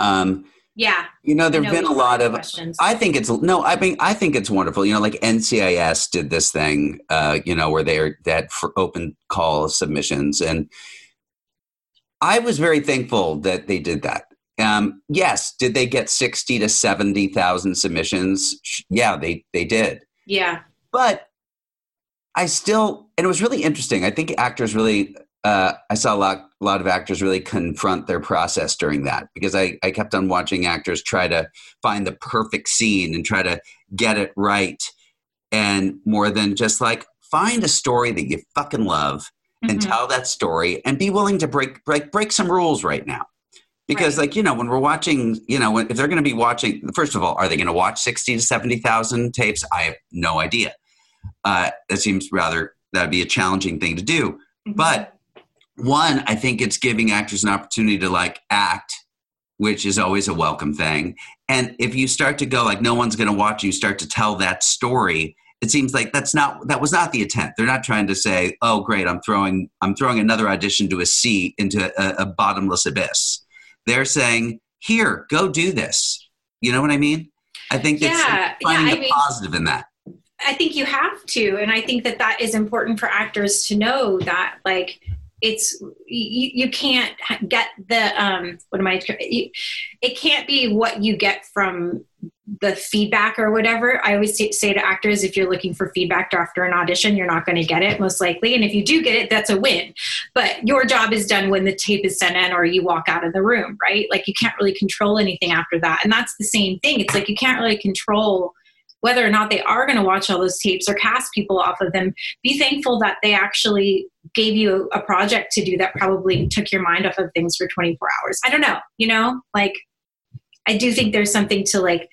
Um, yeah. You know, there've been a lot of questions. I think it's no, I mean I think it's wonderful. You know, like NCIS did this thing, uh, you know, where they're that for open call submissions. And I was very thankful that they did that. Um, yes, did they get sixty to seventy thousand submissions? Yeah, they they did. Yeah. But I still and it was really interesting. I think actors really uh, I saw a lot, a lot of actors really confront their process during that because I, I kept on watching actors try to find the perfect scene and try to get it right. And more than just like find a story that you fucking love and mm-hmm. tell that story and be willing to break, break, break some rules right now. Because, right. like, you know, when we're watching, you know, if they're going to be watching, first of all, are they going to watch 60 to 70,000 tapes? I have no idea. Uh, that seems rather, that'd be a challenging thing to do. Mm-hmm. But one, I think it's giving actors an opportunity to like act, which is always a welcome thing. And if you start to go like no one's going to watch you, start to tell that story. It seems like that's not that was not the intent. They're not trying to say, "Oh, great, I'm throwing I'm throwing another audition to a sea into a, a bottomless abyss." They're saying, "Here, go do this." You know what I mean? I think it's yeah, finding yeah, the mean, positive in that. I think you have to, and I think that that is important for actors to know that, like, it's you, you can't get the um what am i it can't be what you get from the feedback or whatever. I always say to actors if you're looking for feedback after an audition you're not going to get it most likely. And if you do get it that's a win. But your job is done when the tape is sent in or you walk out of the room right? Like you can't really control anything after that. And that's the same thing. It's like you can't really control whether or not they are going to watch all those tapes or cast people off of them. Be thankful that they actually gave you a project to do that probably took your mind off of things for 24 hours i don't know you know like i do think there's something to like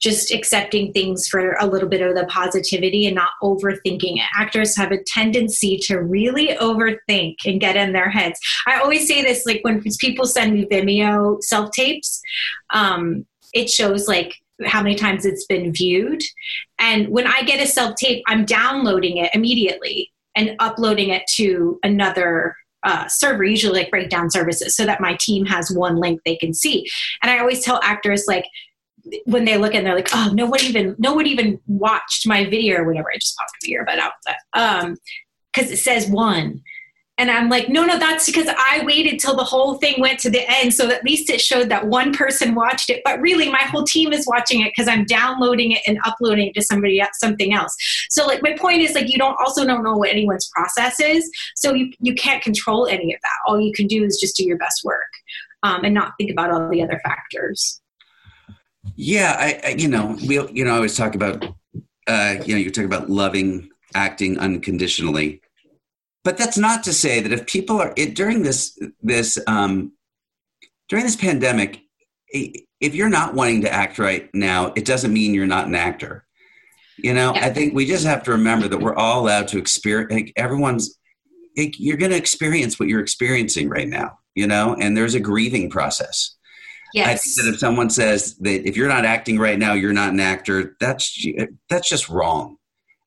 just accepting things for a little bit of the positivity and not overthinking it. Actors have a tendency to really overthink and get in their heads. I always say this like when people send me Vimeo self tapes, um, it shows like how many times it's been viewed. And when I get a self tape, I'm downloading it immediately and uploading it to another uh, server, usually like breakdown services, so that my team has one link they can see. And I always tell actors like when they look and they're like, oh, no one even no one even watched my video or whatever. I just popped the earbud out, um, because it says one. And I'm like, no, no, that's because I waited till the whole thing went to the end. So at least it showed that one person watched it. But really, my whole team is watching it because I'm downloading it and uploading it to somebody else, something else. So like my point is like you don't also don't know what anyone's process is. So you, you can't control any of that. All you can do is just do your best work um, and not think about all the other factors. Yeah, I, I you know we you know I always talk about uh, you know you talk about loving acting unconditionally but that's not to say that if people are it, during this this um, during this pandemic, if you're not wanting to act right now, it doesn't mean you're not an actor. You know, yeah. I think we just have to remember that we're all allowed to experience. Everyone's you're going to experience what you're experiencing right now. You know, and there's a grieving process. Yes. I think that if someone says that if you're not acting right now, you're not an actor, that's that's just wrong.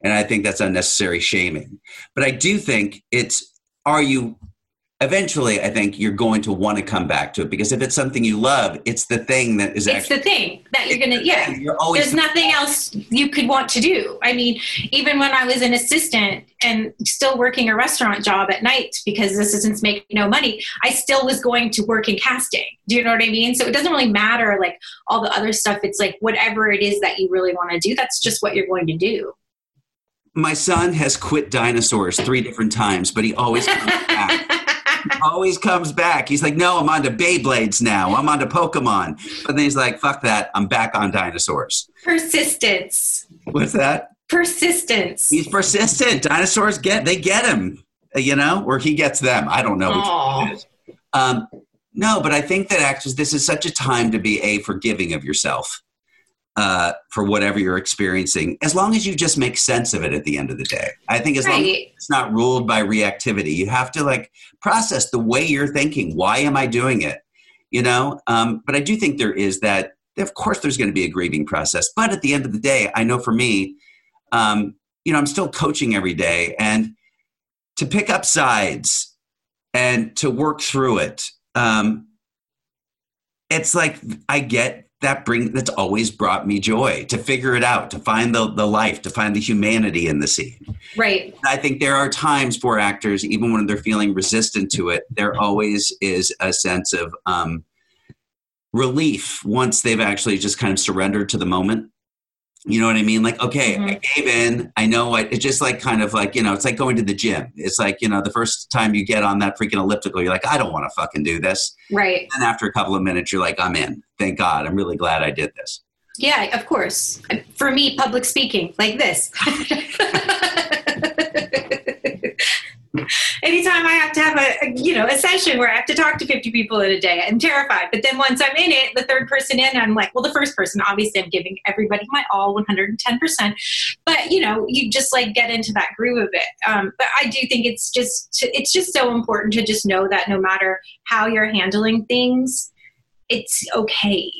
And I think that's unnecessary shaming. But I do think it's are you eventually I think you're going to want to come back to it because if it's something you love, it's the thing that is it's actually the thing that you're gonna yeah. You're always There's nothing else you could want to do. I mean, even when I was an assistant and still working a restaurant job at night because assistants make no money, I still was going to work in casting. Do you know what I mean? So it doesn't really matter like all the other stuff. It's like whatever it is that you really want to do, that's just what you're going to do my son has quit dinosaurs three different times, but he always comes back. he always comes back. He's like, no, I'm on to Beyblades now. I'm on to Pokemon. But then he's like, fuck that. I'm back on dinosaurs. Persistence. What's that? Persistence. He's persistent. Dinosaurs get they get him, you know, or he gets them. I don't know which one it is. Um, no, but I think that actually this is such a time to be a forgiving of yourself uh, for whatever you're experiencing, as long as you just make sense of it at the end of the day. I think as right. long as it's not ruled by reactivity, you have to like process the way you're thinking. Why am I doing it? You know, um, but I do think there is that. Of course, there's going to be a grieving process, but at the end of the day, I know for me, um, you know, I'm still coaching every day, and to pick up sides and to work through it. Um, it's like I get that bring that's always brought me joy to figure it out to find the, the life to find the humanity in the scene. Right. I think there are times for actors even when they're feeling resistant to it there always is a sense of um, relief once they've actually just kind of surrendered to the moment you know what I mean? Like, okay, mm-hmm. I gave in. I know I, it's just like kind of like, you know, it's like going to the gym. It's like, you know, the first time you get on that freaking elliptical, you're like, I don't want to fucking do this. Right. And after a couple of minutes, you're like, I'm in. Thank God. I'm really glad I did this. Yeah, of course. For me, public speaking, like this. anytime I have to have a, a, you know a session where I have to talk to 50 people in a day, I'm terrified. But then once I'm in it, the third person in, I'm like, well, the first person, obviously, I'm giving everybody my all, 110 percent. But you know, you just like get into that groove of it. Um, but I do think it's just it's just so important to just know that no matter how you're handling things, it's okay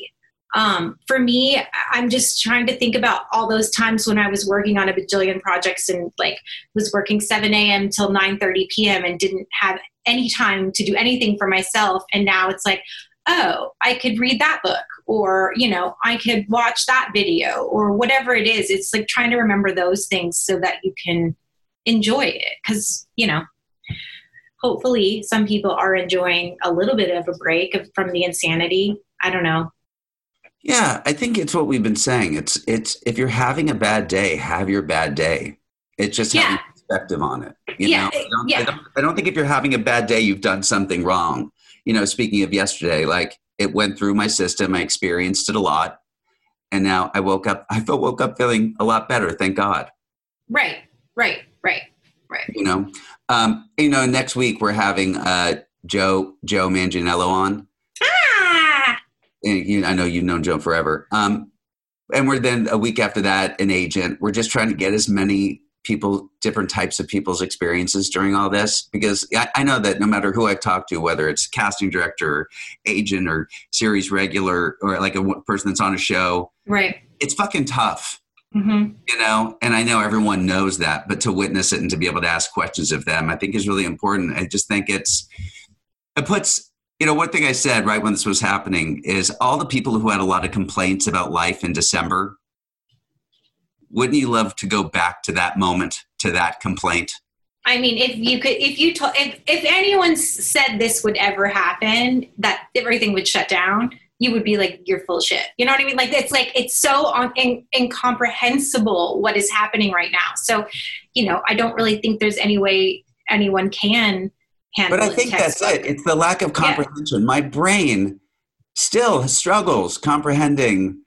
um, for me i'm just trying to think about all those times when i was working on a bajillion projects and like was working 7 a.m till 9 30 p.m and didn't have any time to do anything for myself. And now it's like oh i could read that book or you know i could watch that video or whatever it is. It's like trying to remember those things so that you can enjoy it. Because you know hopefully some people are enjoying a little bit of a break from the insanity. I don't know Yeah, I think it's what we've been saying. It's it's if you're having a bad day, have your bad day. It's just Yeah. having perspective on it. You Yeah, know, I don't, yeah. I don't I don't think if you're having a bad day, you've done something wrong. You know, speaking of yesterday, like it went through my system, I experienced it a lot, and now I woke up. I felt woke up feeling a lot better. Thank God. Right, right, right, right. You know, um, you know, next week we're having uh, Joe Joe Manganiello on. And you, I know you've known Joe forever. Um, and we're then a week after that an agent. We're just trying to get as many people, different types of people's experiences during all this, because I, I know that no matter who I've talked to, whether it's casting director, or agent, or series regular, or like a person that's on a show, right. it's fucking tough. hmm You know, and I know everyone knows that, but to witness it and to be able to ask questions of them, I think is really important. I just think it's it puts you know one thing I said right when this was happening is all the people who had a lot of complaints about life in December. Wouldn't you love to go back to that moment, to that complaint? I mean, if you could, if you told, if if anyone said this would ever happen, that everything would shut down, you would be like, you're full shit. You know what I mean? Like it's like it's so un- in, incomprehensible what is happening right now. So, you know, I don't really think there's any way anyone can handle. But I think that's it. It's the lack of comprehension. My brain still struggles comprehending.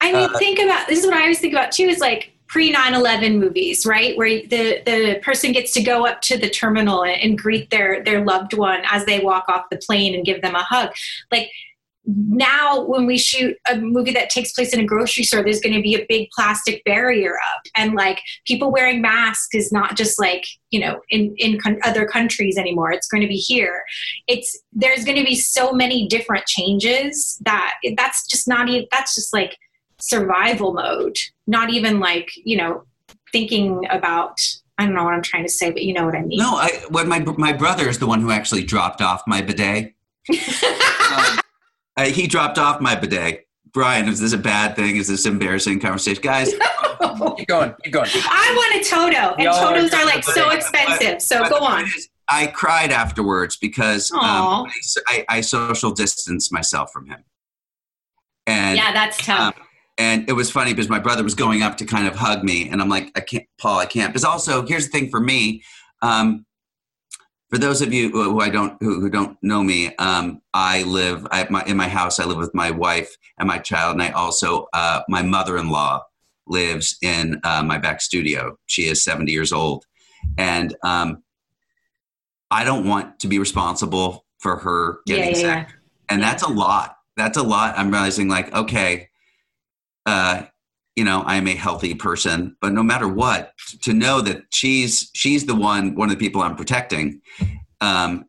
I mean, Uh, think about this is what I always think about too. Is like pre 9-11 movies, right? Where the the person gets to go up to the terminal and, and greet their their loved one as they walk off the plane and give them a hug. Like now, when we shoot a movie that takes place in a grocery store, there's going to be a big plastic barrier up, and like people wearing masks is not just like you know in in con- other countries anymore. It's going to be here. It's there's going to be so many different changes that that's just not even that's just like survival mode not even like you know thinking about i don't know what i'm trying to say but you know what i mean No, I when my my brother is the one who actually dropped off my bidet. Um, uh, he dropped off my bidet. Brian, is this a bad thing? Is this embarrassing conversation, guys? Keep going. Keep going. i want a toto and We all totos are are like so But- expensive so but go on is, I cried afterwards because um, Aw. I, I social distanced myself from him, and yeah that's tough um, and it was funny because my brother was going up to kind of hug me, and I'm like, I can't, Paul, I can't. Because also, here's the thing for me. Um, for those of you who I don't who, who don't know me, um, I live I, my, in my house. I live with my wife and my child, and I also uh, my mother-in-law lives in uh, my back studio. She is 70 years old, and um, I don't want to be responsible for her yeah getting yeah, sick yeah. and that's a lot that's a lot i'm realizing like okay uh you know i'm a healthy person but no matter what to know that she's she's the one one of the people i'm protecting um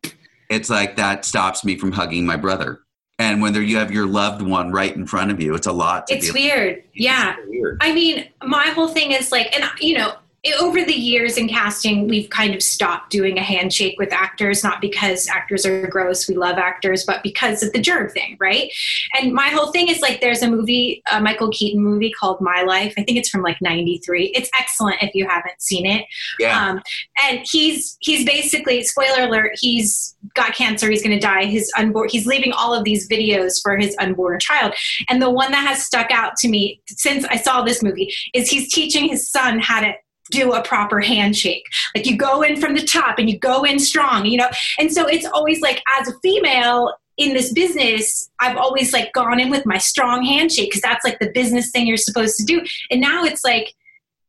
it's like that stops me from hugging my brother. And when there you have your loved one right in front of you it's a lot to it's weird. Yeah. It's weird. I mean, my whole thing is like, and you know, over the years in casting, we've kind of stopped doing a handshake with actors, not because actors are gross, we love actors, but because of the germ thing, right? And my whole thing is like, there's a movie, a Michael Keaton movie called My Life. I think it's from like '93. It's excellent if you haven't seen it. yeah Um, and he's he's basically spoiler alert. He's got cancer. He's going to die. His unborn. He's leaving all of these videos for his unborn child. And the one that has stuck out to me since I saw this movie is he's teaching his son how to do a proper handshake. Like you go in from the top and you go in strong, you know? And so it's always like as a female in this business, I've always like gone in with my strong handshake because that's like the business thing you're supposed to do. And now it's like,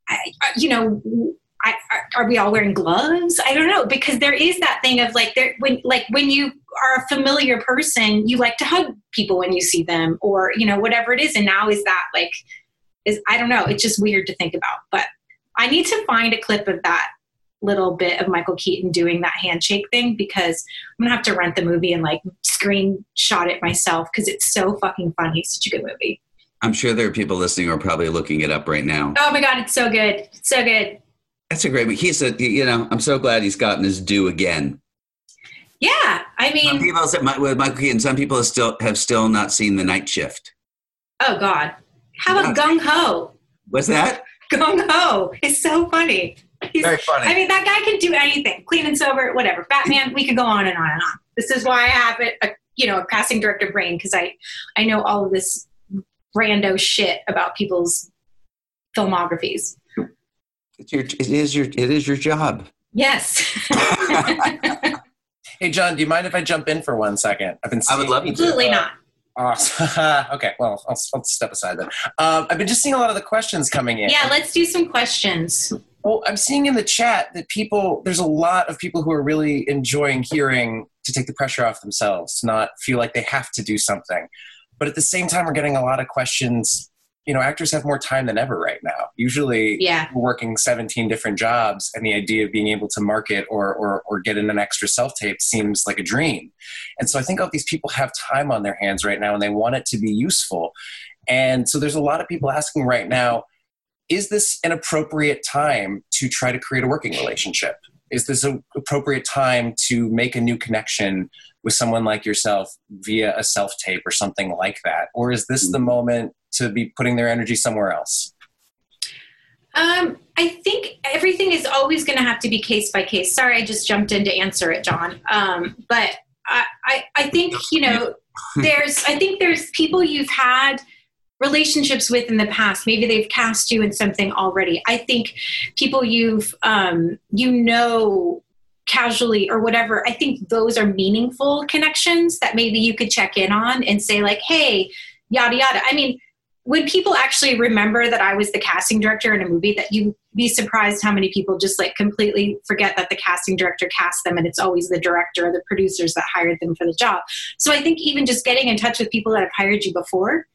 I, you know, I, are, are we all wearing gloves? I don't know because there is that thing of like there when like when you are a familiar person, you like to hug people when you see them or you know whatever it is. And now is that like is I don't know. It's just weird to think about. But I need to find a clip of that little bit of Michael Keaton doing that handshake thing because I'm gonna have to rent the movie and like screenshot it myself because it's so fucking funny. It's such a good movie. i'm sure there are people listening who are probably looking it up right now Oh my god, it's so good. It's so good. that's a great he's a you know i'm so glad he's gotten his due again Yeah, I mean some people said with michael keaton some people have still have still not seen the night shift oh god, how about Gung Ho? what's that Gung Ho is so funny. He's, Very funny. I mean, that guy can do anything, clean and sober, whatever. Batman, we could go on and on and on. This is why I have a, a you know a casting director brain because I I know all of this rando shit about people's filmographies. It's your, it is your, it is your job. Yes. hey, John, do you mind if I jump in for one second? I've been. I would love you. Absolutely to. not. Awesome. okay, well, I'll, I'll, step aside then. Um, I've been just seeing a lot of the questions coming in. Yeah, let's do some questions. Well, I'm seeing in the chat that people, there's a lot of people who are really enjoying hearing to take the pressure off themselves, not feel like they have to do something. But at the same time, we're getting a lot of questions. You know, actors have more time than ever right now. Usually, yeah. we're working 17 different jobs, and the idea of being able to market or, or, or get in an extra self tape seems like a dream. And so I think all these people have time on their hands right now, and they want it to be useful. And so there's a lot of people asking right now, is this an appropriate time to try to create a working relationship? Is this an appropriate time to make a new connection with someone like yourself via a self tape or something like that? Or is this the mm-hmm. moment to be putting their energy somewhere else? Um, I think everything is always going to have to be case by case. Sorry, I just jumped in to answer it, John. Um, but I, I, I think, you know, there's, I think there's people you've had relationships with in the past maybe they've cast you in something already i think people you've um, you know casually or whatever i think those are meaningful connections that maybe you could check in on and say like hey yada yada i mean would people actually remember that i was the casting director in a movie that you'd be surprised how many people just like completely forget that the casting director cast them and it's always the director or the producers that hired them for the job. So i think even just getting in touch with people that have hired you before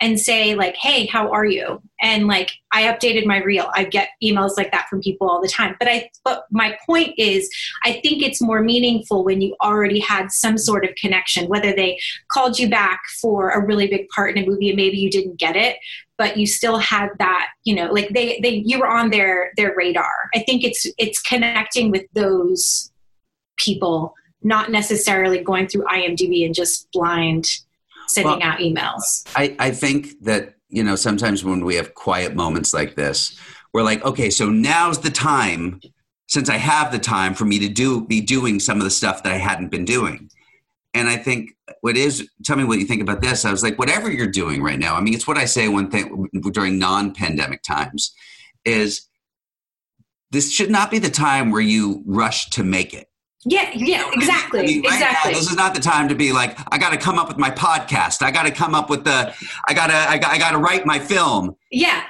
and say like hey how are you? And like i updated my reel. I get emails like that from people all the time. But i but my point is i think it's more meaningful when you already had some sort of connection whether they called you back for a really big part in a movie and maybe you didn't get it but you still had that you know like they they you were on their their radar. I think it's it's connecting with those people not necessarily going through imdb and just blind sending well, out emails. I, I think that, you know, sometimes when we have quiet moments like this, we're like, okay, so now's the time, since I have the time for me to do be doing some of the stuff that I hadn't been doing. And I think what is tell me what you think about this. I was like, whatever you're doing right now, I mean, it's what I say one thing during non-pandemic times is this should not be the time where you rush to make it yeah, yeah, exactly. I mean, right exactly. Now, this is not the time to be like, I got to come up with my podcast. I got to come up with the, I got to, I got, I got to write my film. Yeah.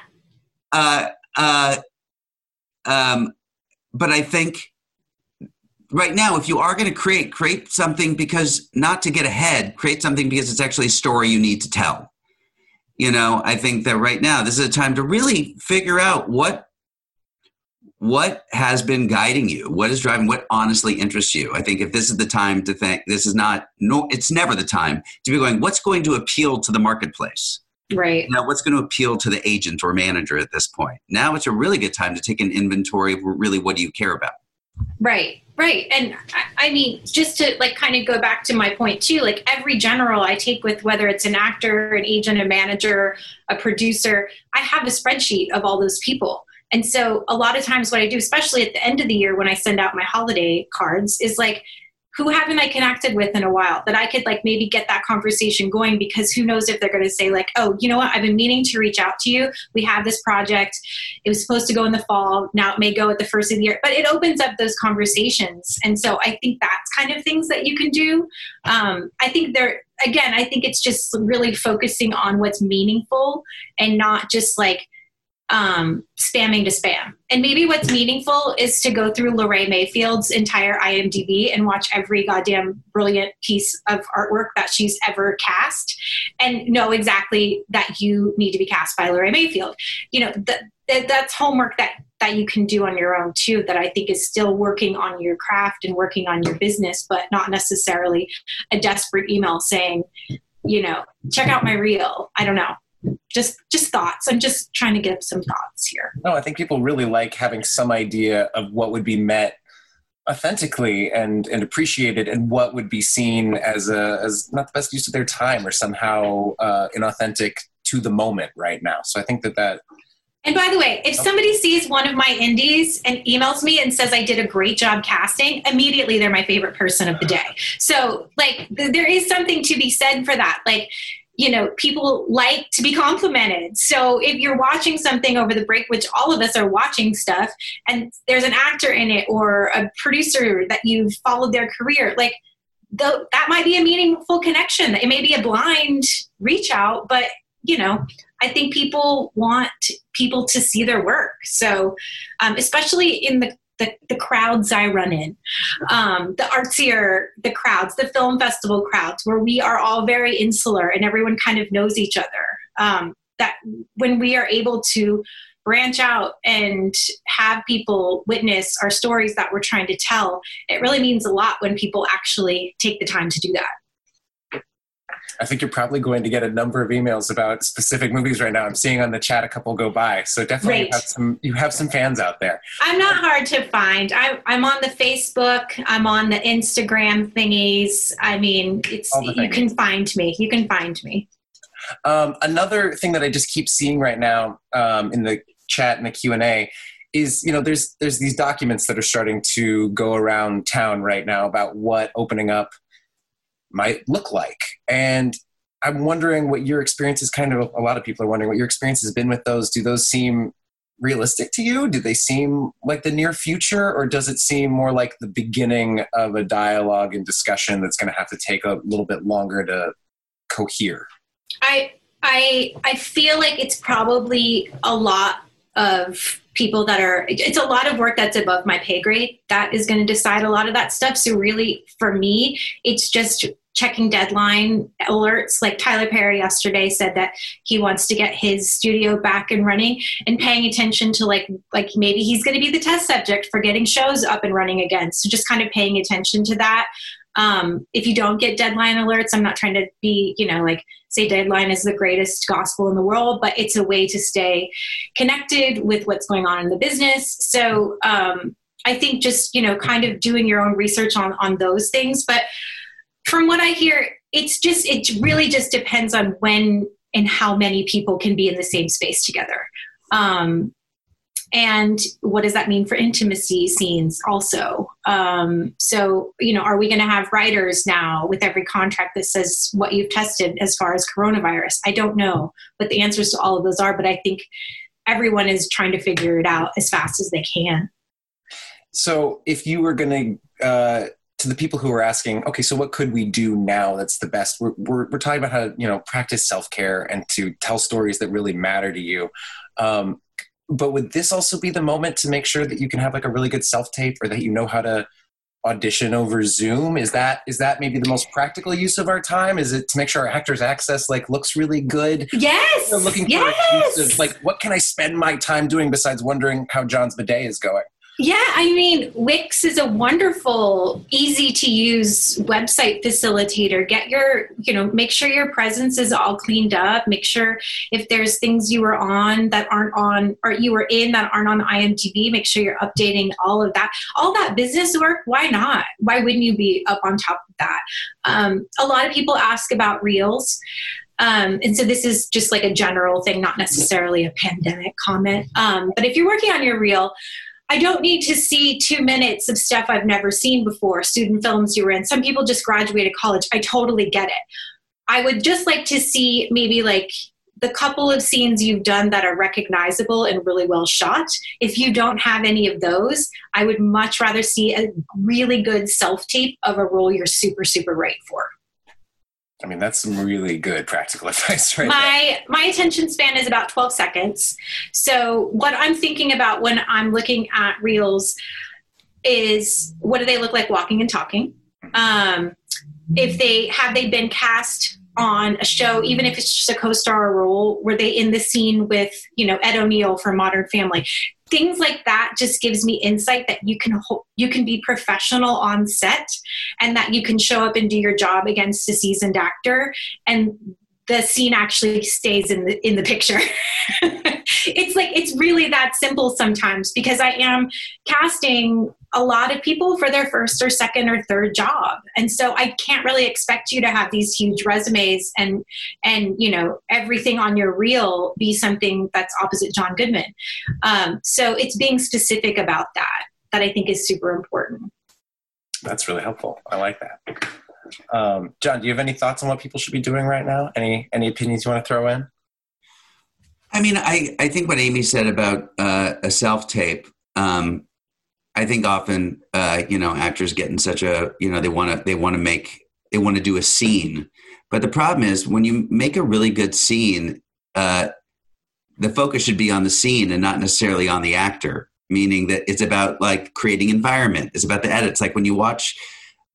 Uh, uh, um, but I think right now, if you are going to create, create something because not to get ahead, create something because it's actually a story you need to tell. You know, I think that right now, this is a time to really figure out what what has been guiding you? What is driving what honestly interests you? I think if this is the time to think this is not no it's never the time to be going what's going to appeal to the marketplace? Right. Now what's going to appeal to the agent or manager at this point? Now it's a really good time to take an inventory of really what do you care about? Right right. And I, I mean just to like kind of go back to my point too like every general i take with whether it's an actor an agent a manager a producer i have a spreadsheet of all those people and so a lot of times what I do, especially at the end of the year when I send out my holiday cards, is like, who haven't I connected with in a while that I could like maybe get that conversation going because who knows if they're going to say like, oh, you know what, I've been meaning to reach out to you. We have this project. It was supposed to go in the fall. Now it may go at the first of the year, but it opens up those conversations. And so I think that's kind of things that you can do. Um, I think there, again, I think it's just really focusing on what's meaningful and not just like, um, spamming to spam. And maybe what's meaningful is to go through Lorraine Mayfield's entire IMDb and watch every goddamn brilliant piece of artwork that she's ever cast and know exactly that you need to be cast by Lorraine Mayfield. You know, that, that that's homework that that you can do on your own too that I think is still working on your craft and working on your business, but not necessarily a desperate email saying, you know, check out my reel. I don't know just just thoughts. I'm just trying to give some thoughts here. No i think people really like having some idea of what would be met authentically and and appreciated and what would be seen as a as not the best use of their time or somehow uh, inauthentic to the moment right now. So i think that that and by the way, if somebody sees one of my indies and emails me and says I did a great job casting, immediately they're my favorite person of the day. So, like, th- there is something to be said for that. Like, you know, people like to be complimented. So if you're watching something over the break, which all of us are watching stuff, and there's an actor in it or a producer that you've followed their career, like the, that might be a meaningful connection. It may be a blind reach out, but you know, I think people want people to see their work. So, um, especially in the the, the crowds I run in, um, the artsier the crowds, the film festival crowds, where we are all very insular and everyone kind of knows each other. Um, that when we are able to branch out and have people witness our stories that we're trying to tell, it really means a lot when people actually take the time to do that. I think you're probably going to get a number of emails about specific movies right now. I'm seeing on the chat a couple go by, so definitely you have some you have some fans out there. I'm not hard to find. I, I'm on the Facebook. I'm on the Instagram thingies. I mean, it's you can find me. You can find me. Um, another thing that I just keep seeing right now um, in the chat and the Q and A is you know there's there's these documents that are starting to go around town right now about what opening up might look like. And I'm wondering what your experience is kind of a lot of people are wondering what your experience has been with those. Do those seem realistic to you? Do they seem like the near future or does it seem more like the beginning of a dialogue and discussion that's going to have to take a little bit longer to cohere? I I I feel like it's probably a lot of people that are it's a lot of work that's above my pay grade that is going to decide a lot of that stuff. So really for me it's just checking deadline alerts. Like tyler perry yesterday said that he wants to get his studio back and running and paying attention to like like maybe he's going to be the test subject for getting shows up and running again. So just kind of paying attention to that. Um, if you don't get deadline alerts i'm not trying to be you know like say deadline is the greatest gospel in the world but it's a way to stay connected with what's going on in the business. So um, i think just you know kind of doing your own research on on those things. But from what I hear, it's just it really just depends on when and how many people can be in the same space together. Um, and what does that mean for intimacy scenes also um, so you know are we going to have writers now with every contract that says what you've tested as far as coronavirus i don't know what the answers to all of those are but i think everyone is trying to figure it out as fast as they can so if you were going to uh, to the people who are asking, okay, so what could we do now that's the best? We're, we're, we're talking about how to, you know, practice self care and to tell stories that really matter to you. Um, but would this also be the moment to make sure that you can have like a really good self tape or that you know how to audition over Zoom? Is that is that maybe the most practical use of our time? Is it to make sure our actors access like looks really good? Yes. You know, looking for yes. of, like what can I spend my time doing besides wondering how John's bidet is going? Yeah, I mean, Wix is a wonderful, easy to use website facilitator. Get your, you know, make sure your presence is all cleaned up. Make sure if there's things you were on that aren't on, or you were in that aren't on IMDb, make sure you're updating all of that. All that business work, why not? Why wouldn't you be up on top of that? Um, a lot of people ask about reels. Um, and so this is just like a general thing, not necessarily a pandemic comment. Um, but if you're working on your reel, I don't need to see two minutes of stuff I've never seen before, student films you were in. Some people just graduated college. I totally get it. I would just like to see maybe like the couple of scenes you've done that are recognizable and really well shot. If you don't have any of those, I would much rather see a really good self tape of a role you're super, super right for. I mean, that's some really good practical advice, right? My there. my attention span is about 12 seconds. So what I'm thinking about when I'm looking at reels is what do they look like walking and talking? Um, if they have they been cast on a show, even if it's just a co-star role, were they in the scene with you know Ed O'Neill from Modern Family? Things like that just gives me insight that you can you can be professional on set and that you can show up and do your job against a seasoned actor and the scene actually stays in the in the picture. it's like it's really that simple sometimes because I am casting a lot of people for their first or second or third job. And so I can't really expect you to have these huge resumes and and you know everything on your reel be something that's opposite John Goodman. Um, so it's being specific about that that I think is super important. That's really helpful. I like that. Um, John, do you have any thoughts on what people should be doing right now? Any any opinions you want to throw in? I mean, I, I think what Amy said about uh, a self tape. Um, I think often, uh, you know, actors get in such a, you know, they want to they want to make they want to do a scene, but the problem is when you make a really good scene, uh, the focus should be on the scene and not necessarily on the actor. Meaning that it's about like creating environment. It's about the edits. Like when you watch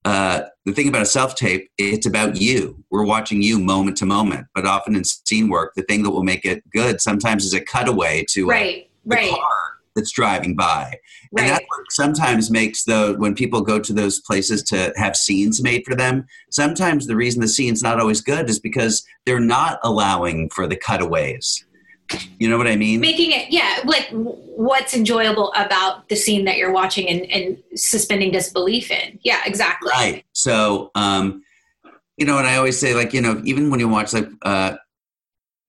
uh, the thing about a self tape, it's about you. We're watching you moment to moment. But often in scene work, the thing that will make it good sometimes is a cutaway to right, a, right. car that's driving by. Right. And that sometimes makes the when people go to those places to have scenes made for them. Sometimes the reason the scene's not always good is because they're not allowing for the cutaways. You know what I mean? Making it, yeah, like what's enjoyable about the scene that you're watching and, and suspending disbelief in. Yeah, exactly. Right. So, um, you know, and I always say, like, you know, even when you watch, like, uh,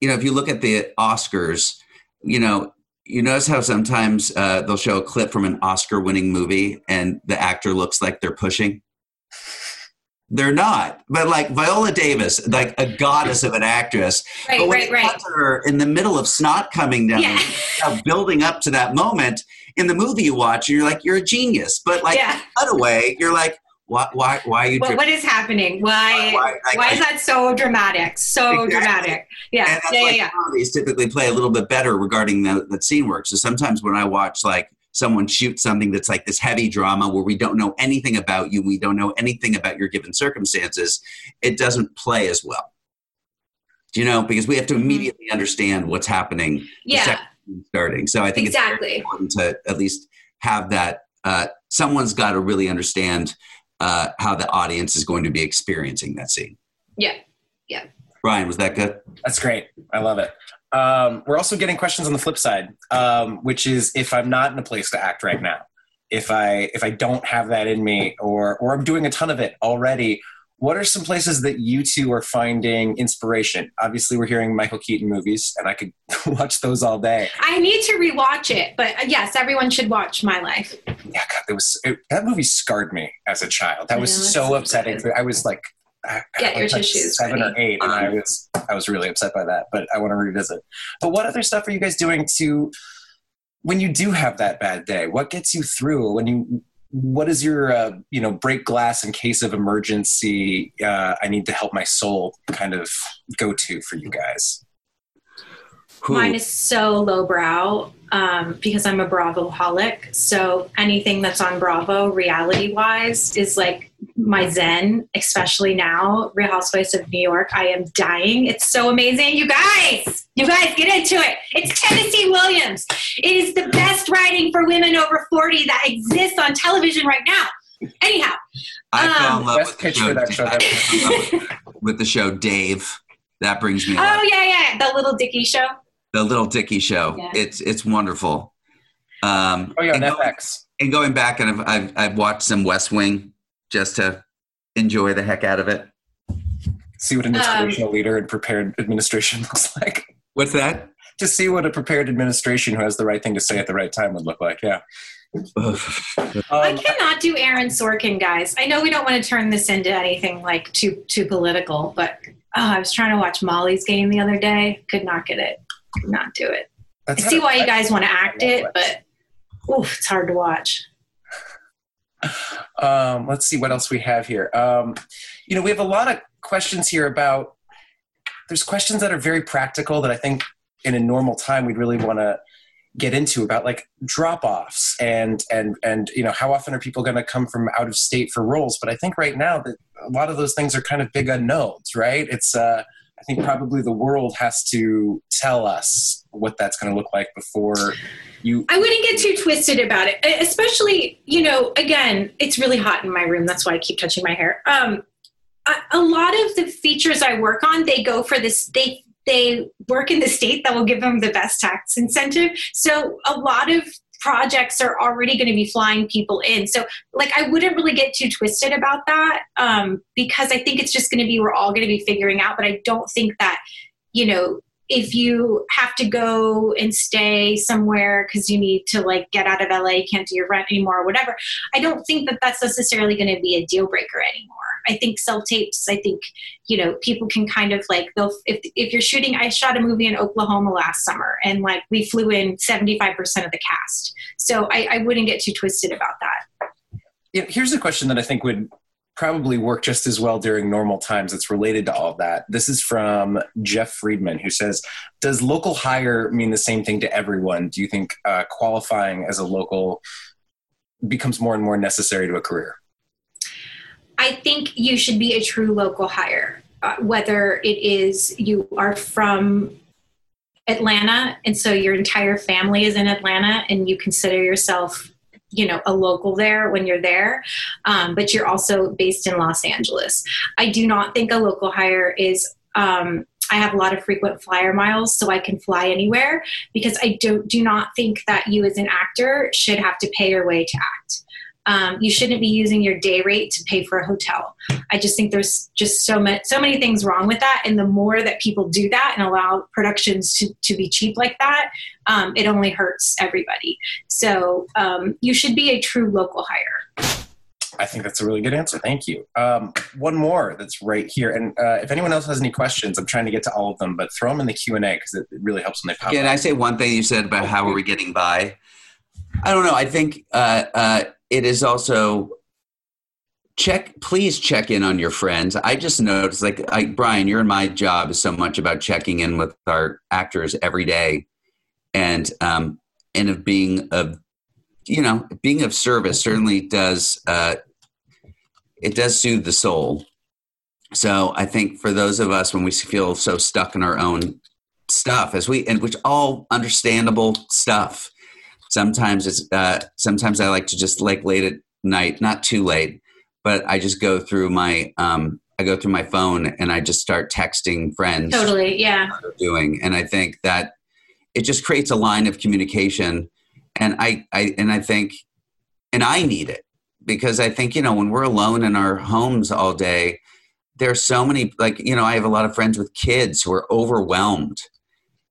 you know, if you look at the Oscars, you know, you notice how sometimes uh, they'll show a clip from an Oscar winning movie and the actor looks like they're pushing? They're not. But like Viola Davis, like a goddess of an actress. Right, but when right, right. her in the middle of snot coming down, Yeah. building up to that moment, in the movie you watch, you're like, you're a genius. But like, Yeah. cut away, you're like, why, why, why are you What, what is happening? Why? Why- Why, why- is that so dramatic? So Exactly. dramatic. Yeah, yeah, yeah, yeah. comedies typically play a little bit better regarding the, the scene work. So sometimes when I watch like someone shoot something that's like this heavy drama where we don't know anything about you, we don't know anything about your given circumstances, it doesn't play as well. Do you know? Because we have to immediately understand what's happening Mm-hmm. Yeah. starting. So I think it's Exactly. very important to at least have that. Uh, someone's got to really understand uh, how the audience is going to be experiencing that scene. Yeah. yeah. Ryan, was that good? That's great. I love it. Um, we're also getting questions on the flip side, um, which is if I'm not in a place to act right now, if I if I don't have that in me, or or I'm doing a ton of it already. What are some places that you two are finding inspiration? Obviously, we're hearing Michael Keaton movies, and I could watch those all day. I need to rewatch it, but uh, yes, everyone should watch My Life. Yeah, God, that was it, that movie scarred me as a child. That was it's so upsetting. I was like, I, Get I your like tissues seven ready. or eight, and I was I was really upset by that. But I want to revisit. But what other stuff are you guys doing to when you do have that bad day? What gets you through when you? What is your uh, you know break glass in case of emergency? Uh, I need to help my soul kind of go to for you guys. Who- Mine is so lowbrow um, because I'm a Bravo holic. So anything that's on Bravo, reality wise, is like my zen. Especially now, Real Housewives of New York. I am dying. It's so amazing, you guys. You guys get into it. It's Tennessee Williams. It is the best writing for women over 40 that exists on television right now. Anyhow, I fell in Um, love with the show. show I fell in love with- with the show Dave. That brings me. oh alive. yeah, yeah, the little Dicky show. The Little Dicky show. Yeah. It's it's wonderful. Um, Oh yeah, on and, go- FX. and going back, and I've, I've I've watched some West Wing just to enjoy the heck out of it. See what an inspirational leader and prepared administration looks like. What's that? to see what a prepared administration who has the right thing to say at the right time would look like. Yeah. I Um, cannot do Aaron Sorkin, guys. I know we don't want to turn this into anything like too too political, but oh, I was trying to watch Molly's game the other day. Could not get it. Not do it. I see why you guys want to act it, but oof, it's hard to watch. Um, let's see what else we have here. Um, you know, we have a lot of questions here about. There's questions that are very practical that I think in a normal time we'd really want to get into about like drop offs and and and you know how often are people going to come from out of state for roles but i think right now that a lot of those things are kind of big unknowns right it's uh i think probably the world has to tell us what that's going to look like before you I wouldn't get too twisted about it, especially, you know, again, it's really hot in my room. That's why I keep touching my hair. Um, a, a lot of the features I work on, they go for this, they, they work in the state that will give them the best tax incentive. So a lot of projects are already going to be flying people in. So like, I wouldn't really get too twisted about that um, because I think it's just going to be, we're all going to be figuring out, but I don't think that, you know, if you have to go and stay somewhere because you need to like get out of LA, can't do your rent anymore or whatever, I don't think that that's necessarily going to be a deal breaker anymore. I think self tapes. I think you know people can kind of like they'll if if you're shooting. I shot a movie in Oklahoma last summer, and like we flew in seventy five percent of the cast. So I, I wouldn't get too twisted about that. Yeah, here's a question that I think would probably work just as well during normal times. It's related to all that. This is from Jeff Friedman, who says, "Does local hire mean the same thing to everyone? Do you think uh, qualifying as a local becomes more and more necessary to a career?" I think you should be a true local hire, uh, whether it is you are from Atlanta and so your entire family is in Atlanta and you consider yourself you know a local there when you're there. Um, but you're also based in los angeles. I do not think a local hire is um, i have a lot of frequent flyer miles so i can fly anywhere because i don't do not think that you as an actor should have to pay your way to act um, you shouldn't be using your day rate to pay for a hotel. I just think there's just so many so many things wrong with that, and the more that people do that and allow productions to to be cheap like that, um, it only hurts everybody. So um, you should be a true local hire. I think that's a really good answer. Thank you. Um, one more that's right here, and uh, if anyone else has any questions, I'm trying to get to all of them, but throw them in the Q and A because it really helps when they pop. Can up. I say one thing you said about how are we getting by? I don't know. I think uh, uh, it is also check. Please check in on your friends. I just noticed, like I, Brian, you're in my job is so much about checking in with our actors every day, and um, and of being of you know being of service certainly does uh, it does soothe the soul. So I think for those of us when we feel so stuck in our own stuff, as we and which all understandable stuff sometimes it's uh, sometimes I like to just like late at night, not too late, but I just go through my um, I go through my phone and I just start texting friends. Totally, yeah. doing, and I think that it just creates a line of communication, and I, I and I think, and I need it because I think you know when we're alone in our homes all day, there are so many like you know I have a lot of friends with kids who are overwhelmed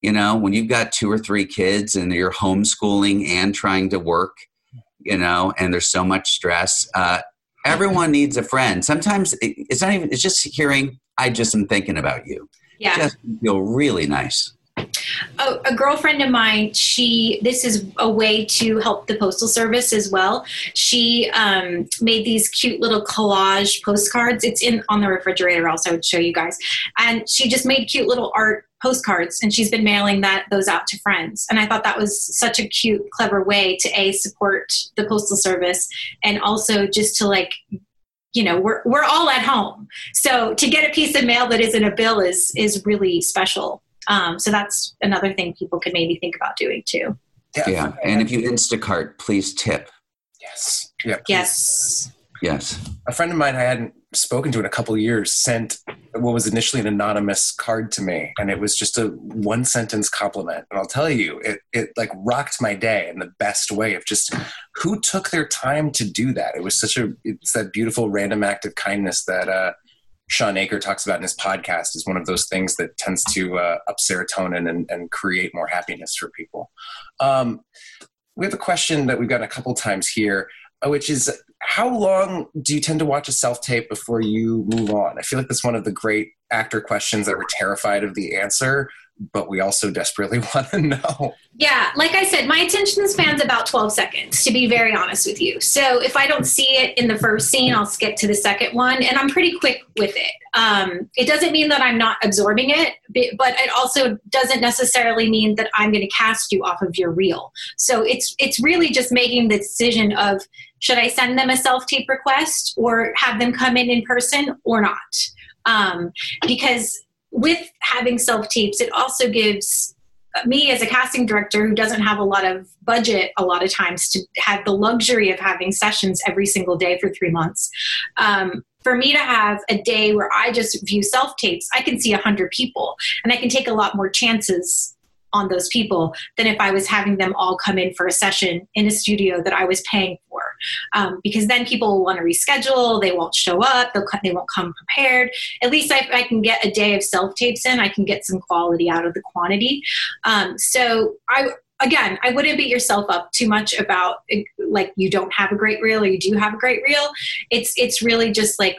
you know when you've got two or three kids and you're homeschooling and trying to work you know and there's so much stress uh, everyone needs a friend. Sometimes it's not even it's just hearing i just am thinking about you. Yeah. just feel really nice. A, a, girlfriend of mine she this is a way to help the postal service as well. She um, made these cute little collage postcards. It's in on the refrigerator also i would show you guys. And she just made cute little art postcards and she's been mailing that those out to friends. And i thought that was such a cute clever way to a support the postal service and also just to like you know we're we're all at home. So to get a piece of mail that isn't a bill is is really special. Um, so that's another thing people could maybe think about doing too. Yeah, yeah. and if you instacart please tip. Yes. Yeah please. yes. Yes. A friend of mine i hadn't spoken to in a couple years sent what was initially an anonymous card to me. And it was just a one sentence compliment. And i'll tell you it, it like rocked my day in the best way of just who took their time to do that. It was such a it's that beautiful random act of kindness that uh, Shawn Achor talks about in his podcast is one of those things that tends to uh, up serotonin and, and, create more happiness for people. Um, we have a question that we've gotten a couple times here, uh, which is how long do you tend to watch a self tape before you move on? I feel like that's one of the great actor questions that we're terrified of the answer, but we also desperately want to know. Yeah, like I said, my attention span's about 12 seconds, to be very honest with you. So if I don't see it in the first scene, I'll skip to the second one, and I'm pretty quick with it. Um, it doesn't mean that I'm not absorbing it, but it also doesn't necessarily mean that I'm going to cast you off of your reel. So it's it's really just making the decision of should I send them a self tape request or have them come in in person or not? Um, because with having self tapes, it also gives me as a casting director who doesn't have a lot of budget a lot of times to have the luxury of having sessions every single day for three months. Um, for me to have a day where i just view self tapes i can see 100 people and i can take a lot more chances on those people than if I was having them all come in for a session in a studio that I was paying for. Um, because then people will want to reschedule, they won't show up, they'll, they won't come prepared. At least I, I can get a day of self tapes in, I can get some quality out of the quantity. Um, so I again, I wouldn't beat yourself up too much about like you don't have a great reel or you do have a great reel. It's it's really just like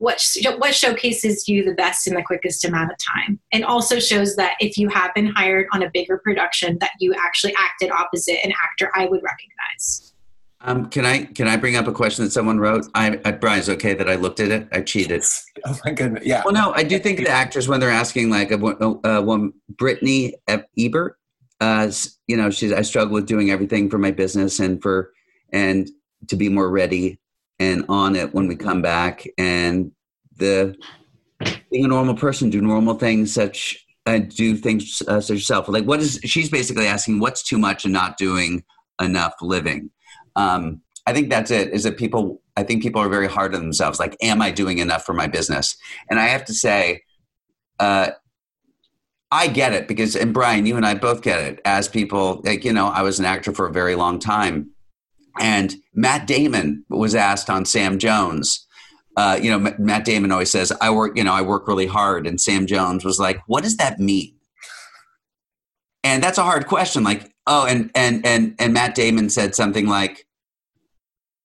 what what showcases you the best in the quickest amount of time and also shows that if you have been hired on a bigger production that you actually acted opposite an actor i would recognize um, can I can I bring up a question that someone wrote? I, I Brian's okay that I looked at it. I cheated. Oh my goodness! Yeah. Well, no, I do think the actors when they're asking like a, a, a Brittany Ebert, uh, you know, she's I struggle with doing everything for my business and for and to be more ready and on it when we come back. And the being a normal person do normal things such and uh, do things uh, such yourself. Like what is she's basically asking what's too much and not doing enough living. Um, i think that's it is that people i think people are very hard on themselves. Like am i doing enough for my business? And i have to say uh, I get it because, and Brian, you and I both get it. As people, like, you know, I was an actor for a very long time. And Matt Damon was asked on Sam Jones, uh, you know, Matt Damon always says, I work, you know, I work really hard. And Sam Jones was like, what does that mean? And that's a hard question. Like, oh, and, and, and, and Matt Damon said something like,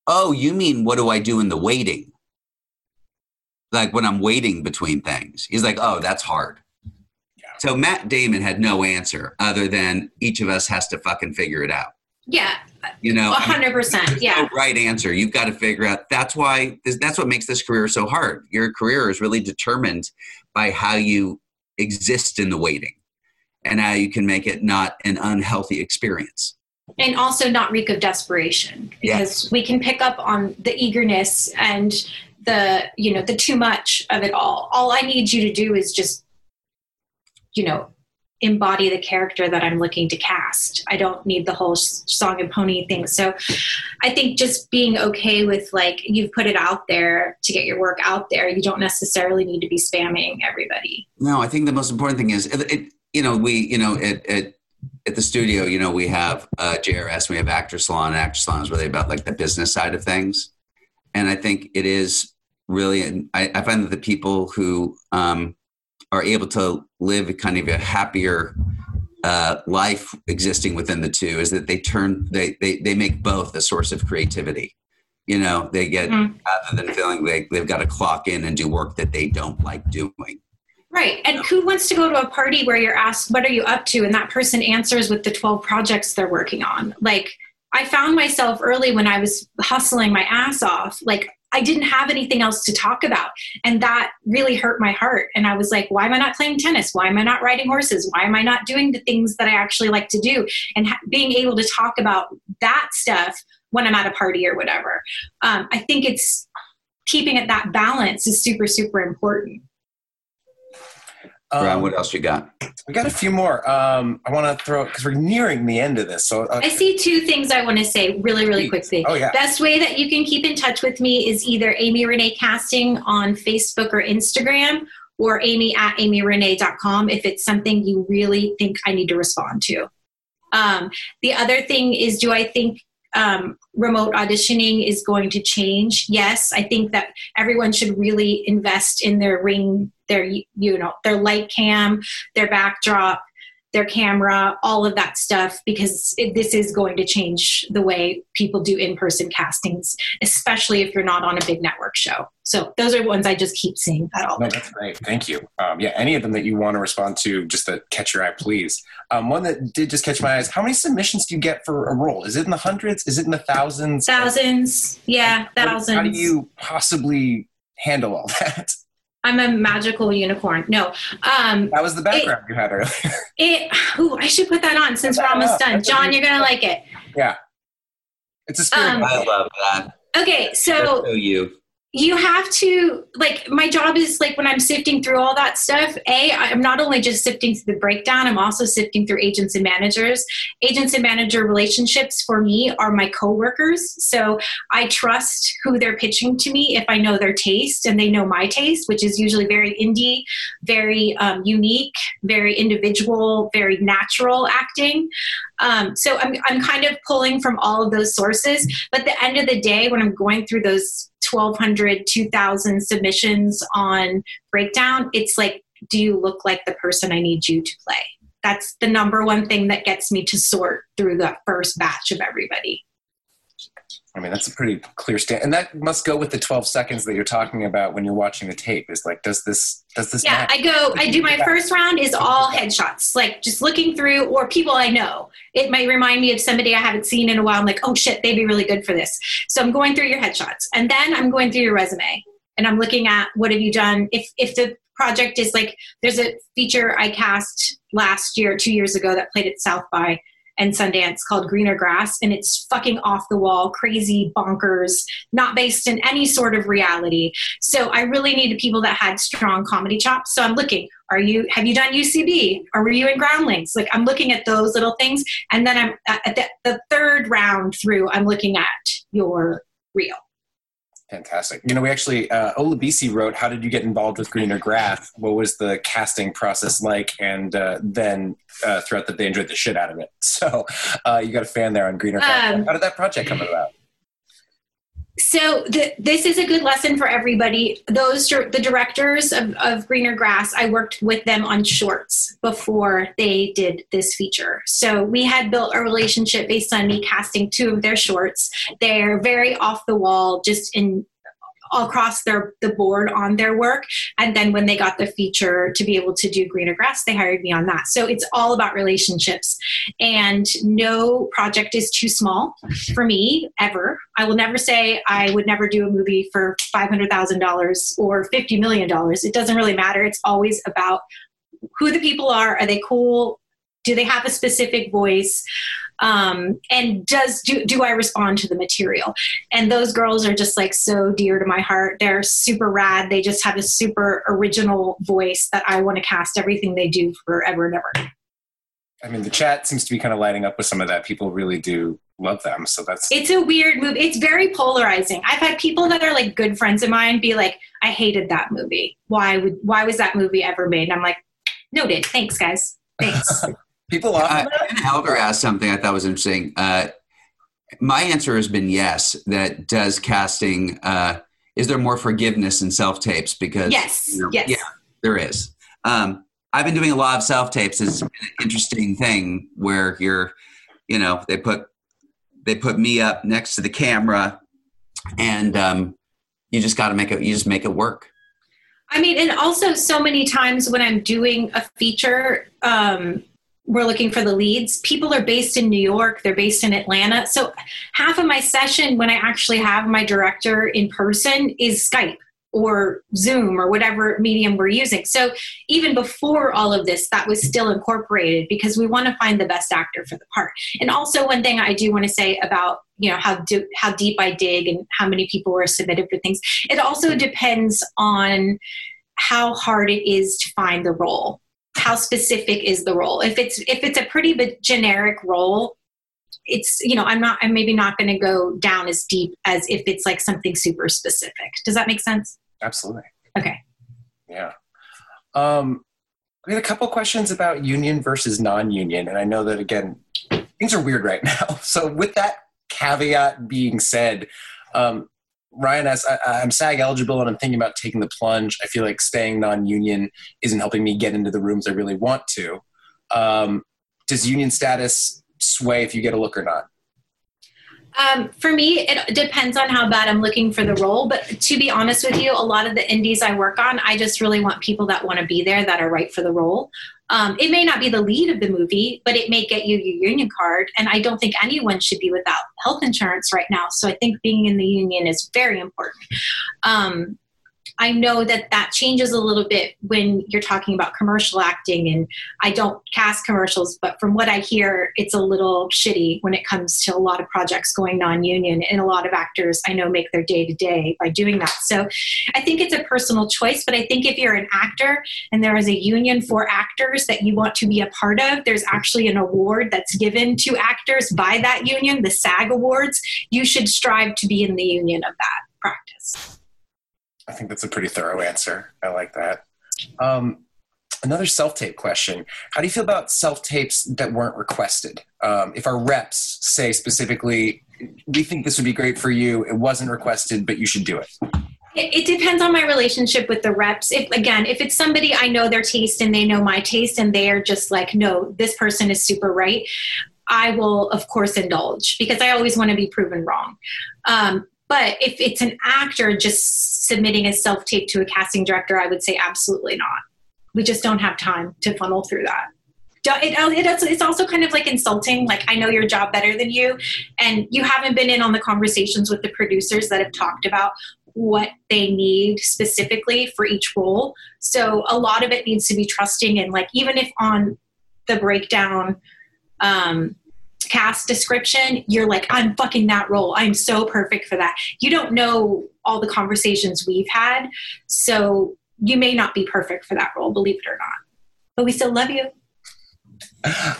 oh, you mean, what do I do in the waiting? Like when I'm waiting between things. He's like, oh, that's hard. So Matt Damon had no answer other than each of us has to fucking figure it out. Yeah. You know, hundred percent. Yeah. No right answer. You've got to figure out. That's why. That's what makes this career so hard. Your career is really determined by how you exist in the waiting, and how you can make it not an unhealthy experience. And also not reek of desperation because yes. we can pick up on the eagerness and the you know the too much of it all. All I need you to do is just you know embody the character that I'm looking to cast. I don't need the whole song and pony thing. So I think just being okay with like you've put it out there to get your work out there. You don't necessarily need to be spamming everybody. No, I think the most important thing is it, it you know, we, you know, it, it at the studio, you know, we have uh, JRS, we have Actor Salon, and Actor Salon is really about like the business side of things. And I think it is really, I, I find that the people who um, are able to live kind of a happier uh, life existing within the two is that they turn they, they they make both a source of creativity. You know they get mm-hmm. rather than feeling they, they've got to clock in and do work that they don't like doing. Right and who wants to go to a party where you're asked what are you up to? and that person answers with the 12 projects they're working on. Like i found myself early when i was hustling my ass off like I didn't have anything else to talk about. And that really hurt my heart. And I was like, why am I not playing tennis? Why am I not riding horses? Why am I not doing the things that I actually like to do? And ha- being able to talk about that stuff when I'm at a party or whatever. Um, I think it's keeping it that balance is super, super important. Um, what else you got? We got a few more. Um, I want to throw because we're nearing the end of this. So uh, I see two things I want to say really, really quickly. Oh yeah. Best way that you can keep in touch with me is either Amy Renee Casting on Facebook or Instagram, or Amy at AmyRenee.com if it's something you really think I need to respond to. Um, the other thing is, do I think um, remote auditioning is going to change? Yes, I think that everyone should really invest in their ring their you know their light cam their backdrop their camera, all of that stuff, because it, this is going to change the way people do in person castings, especially if you're not on a big network show. So those are ones I just keep seeing that all. No, that's great. Thank you. Um, yeah, any of them that you want to respond to, just to catch your eye, please. Um, one that did just catch my eyes. How many submissions do you get for a role? Is it in the hundreds? Is it in the thousands? Thousands. Yeah, thousands. How do you possibly handle all that? I'm a magical unicorn. No. Um, that was the background it, you had earlier. it. Ooh, I should put that on since we're almost done. John, you're gonna like it. Yeah. It's a spirit. Um, I love that. Okay, so, so you. You have to like my job is like when i'm sifting through all that stuff a i'm not only just sifting through the breakdown i'm also sifting through agents and managers. Agents and manager relationships for me are my coworkers. So i trust who they're pitching to me if i know their taste and they know my taste which is usually very indie very um, unique very individual very natural acting. Um, so I'm, I'm kind of pulling from all of those sources. But the end of the day when i'm going through those 1200 2000 submissions on breakdown. It's like do you look like the person i need you to play? That's the number one thing that gets me to sort through the first batch of everybody I mean, that's a pretty clear stand, and that must go with the 12 seconds that you're talking about when you're watching the tape. Is like, does this, does this? Yeah? I go. I do my first round is all headshots, like just looking through or people I know. It might remind me of somebody I haven't seen in a while. I'm like, oh shit, they'd be really good for this. So I'm going through your headshots, and then I'm going through your resume, and I'm looking at what have you done. If if the project is like, there's a feature I cast last year, two years ago, that played at South by and Sundance called Greener Grass, and it's fucking off the wall, crazy, bonkers, not based in any sort of reality. So I really needed people that had strong comedy chops. So I'm looking. Are you? Have you done UCB? Or were you in Groundlings? Like I'm looking at those little things, and then I'm uh, at the, the third round through. I'm looking at your reel. Fantastic. You know, we actually, uh, Olabisi wrote, How did you get involved with Greener Grass? What was the casting process like? And uh, then uh, throughout the day, enjoyed the shit out of it. So uh, you got a fan there on Greener Grass. Um, How did that project come about? So this is a good lesson for everybody. Those the directors of, of Greener Grass, I worked with them on shorts before they did this feature. So we had built a relationship based on me casting two of their shorts. They're very off the wall, just in across their the board on their work. And then when they got the feature to be able to do greener grass they hired me on that. So it's all about relationships. And no project is too small for me ever. I will never say i would never do a movie for $500000 or $50 million it doesn't really matter. It's always about who the people are. Are they cool do they have a specific voice? Um, and does do, do i respond to the material? And those girls are just like so dear to my heart. They're super rad. They just have a super original voice that i want to cast everything they do forever and ever. I mean, the chat seems to be kind of lighting up with some of that. People really do love them. So that's. it's a weird movie it's very polarizing. I've had people that are like good friends of mine be like i hated that movie. Why would why was that movie ever made? And i'm like noted. Thanks guys. Thanks People Uh, often. Anna Elder asked something I thought was interesting. Uh, my answer has been yes. That does casting. Uh, is there more forgiveness in self tapes? Because yes you know, yes yeah, there is. Um, I've been doing a lot of self tapes. It's an interesting thing where you're, you know, they put they put me up next to the camera, and um, you just got to make it. You just make it work. I mean, and also so many times when I'm doing a feature, um, we're looking for the leads. People are based in New York, they're based in Atlanta. So half of my session when I actually have my director in person is Skype or Zoom or whatever medium we're using. So even before all of this, that was still incorporated because we want to find the best actor for the part. And also one thing I do want to say about you know how do, how deep I dig and how many people were submitted for things. It also depends on how hard it is to find the role. How specific is the role? If it's if it's a pretty bit generic role, it's you know i'm not i'm maybe not going to go down as deep as if it's like something super specific does that make sense Absolutely. okay Yeah. Um, we had a couple questions about union versus non-union, and I know that again, things are weird right now. So, with that caveat being said, um, Ryan asks, I, I'm SAG eligible and I'm thinking about taking the plunge. I feel like staying non-union isn't helping me get into the rooms I really want to. Um, does union status sway if you get a look or not? Um, for me it depends on how bad i'm looking for the role but to be honest with you a lot of the indies i work on i just really want people that want to be there that are right for the role. Um, it may not be the lead of the movie but it may get you your union card and i don't think anyone should be without health insurance right now so i think being in the union is very important. Um, I know that that changes a little bit when you're talking about commercial acting, and I don't cast commercials, but from what I hear, it's a little shitty when it comes to a lot of projects going non union, and a lot of actors I know make their day to day by doing that. So I think it's a personal choice, but I think if you're an actor and there is a union for actors that you want to be a part of, there's actually an award that's given to actors by that union, the SAG Awards. You should strive to be in the union of that practice. I think that's a pretty thorough answer. I like that. Um, another self tape question. How do you feel about self tapes that weren't requested? Um, if our reps say specifically, we think this would be great for you, it wasn't requested, but you should do it. It, depends on my relationship with the reps. If again, if it's somebody I know their taste and they know my taste and they are just like, no, this person is super right, I will of course indulge because I always want to be proven wrong. Um, but if it's an actor just submitting a self tape to a casting director, I would say absolutely not. We just don't have time to funnel through that. It, it's also kind of like insulting. Like, I know your job better than you, and you haven't been in on the conversations with the producers that have talked about what they need specifically for each role. So, a lot of it needs to be trusting, and like, even if on the breakdown, um, cast description, you're like, I'm fucking that role. I'm so perfect for that. You don't know all the conversations we've had. So you may not be perfect for that role, believe it or not. But we still love you.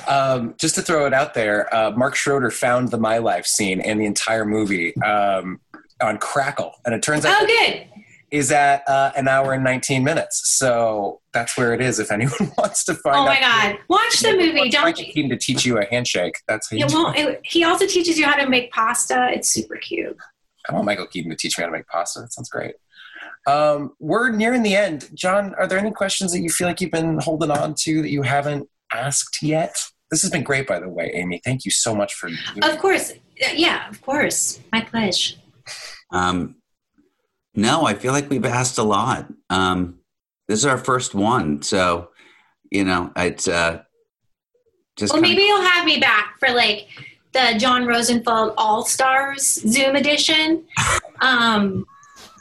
Um, just to throw it out there, uh, Mark Schroeder found the My Life scene and the entire movie um, on Crackle. And it turns out. Oh, good is at uh, an hour and 19 minutes. So that's where it is if anyone wants to find oh out. my God. Watch the movie. Don't you? Keaton to teach you a handshake. That's how you well, it, he also teaches you how to make pasta. It's super cute. I want Michael Keaton to teach me how to make pasta. That sounds great. Um, we're nearing the end. John, are there any questions that you feel like you've been holding on to that you haven't asked yet? This has been great, by the way, Amy. Thank you so much for. Of course. Yeah, of course. My pleasure. Um, no, I feel like we've asked a lot. Um, this is our first one, so you know, it's uh, just. Well, maybe of- you'll have me back for like the John Rosenfeld All Stars Zoom edition. Um,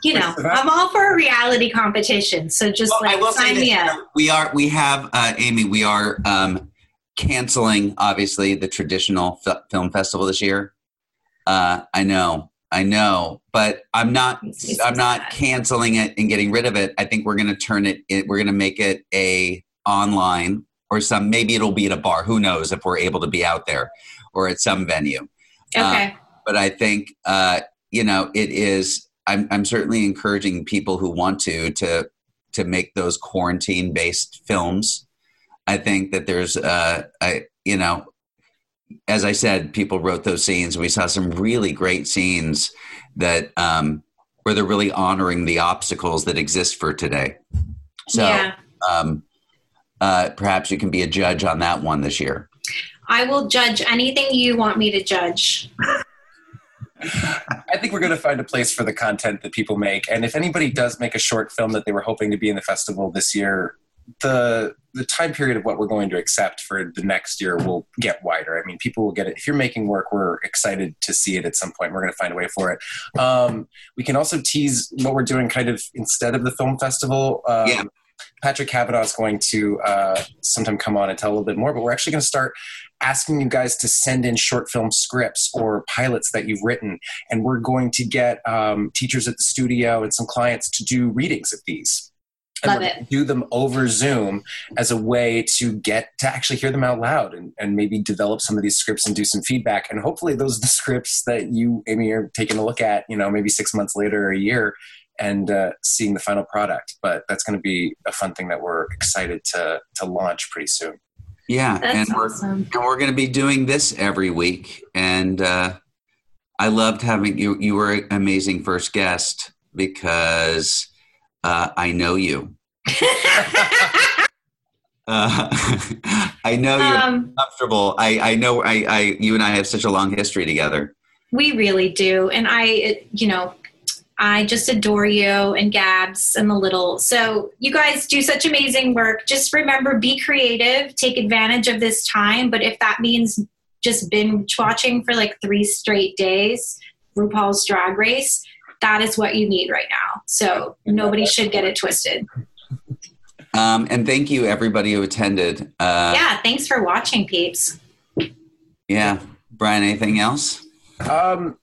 you know, I'm all for a reality competition, so just well, like sign me up. We are, we have, uh, Amy, we are um, canceling obviously the traditional f- film festival this year. Uh, I know, I know, but I'm not. I'm not canceling it and getting rid of it. I think we're going to turn it. We're going to make it a online or some. Maybe it'll be at a bar. Who knows if we're able to be out there or at some venue. Okay. Uh, but I think uh, you know it is. I'm. I'm certainly encouraging people who want to to to make those quarantine based films. I think that there's. Uh, I you know as I said, people wrote those scenes. We saw some really great scenes that um, where they're really honoring the obstacles that exist for today. So yeah. um, uh, perhaps you can be a judge on that one this year. I will judge anything you want me to judge. I think we're going to find a place for the content that people make. And if anybody does make a short film that they were hoping to be in the festival this year, the the time period of what we're going to accept for the next year will get wider. I mean, people will get it. If you're making work, we're excited to see it at some point. We're going to find a way for it. Um, we can also tease what we're doing kind of instead of the film festival. Um, yeah. Patrick Kavanaugh is going to uh, sometime come on and tell a little bit more, but we're actually going to start asking you guys to send in short film scripts or pilots that you've written. And we're going to get um, teachers at the studio and some clients to do readings of these. Love it. Do them over Zoom as a way to get to actually hear them out loud and, and maybe develop some of these scripts and do some feedback. And hopefully, those are the scripts that you, Amy, are taking a look at, you know, maybe six months later or a year and uh, seeing the final product. But that's going to be a fun thing that we're excited to, to launch pretty soon. Yeah. That's and awesome. we're, and we're going to be doing this every week. And uh, I loved having you. You were an amazing first guest because uh, I know you. Uh, I know you're um, comfortable. I, I know I, I, you and I have such a long history together. We really do. And I, you know, I just adore you and Gabs and the little. So you guys do such amazing work. Just remember, be creative, take advantage of this time. But if that means just binge watching for like three straight days, RuPaul's Drag Race, that is what you need right now. So nobody should get it twisted. Um, and thank you, everybody who attended. Uh, yeah, thanks for watching, peeps. Yeah. Brian, anything else? Um,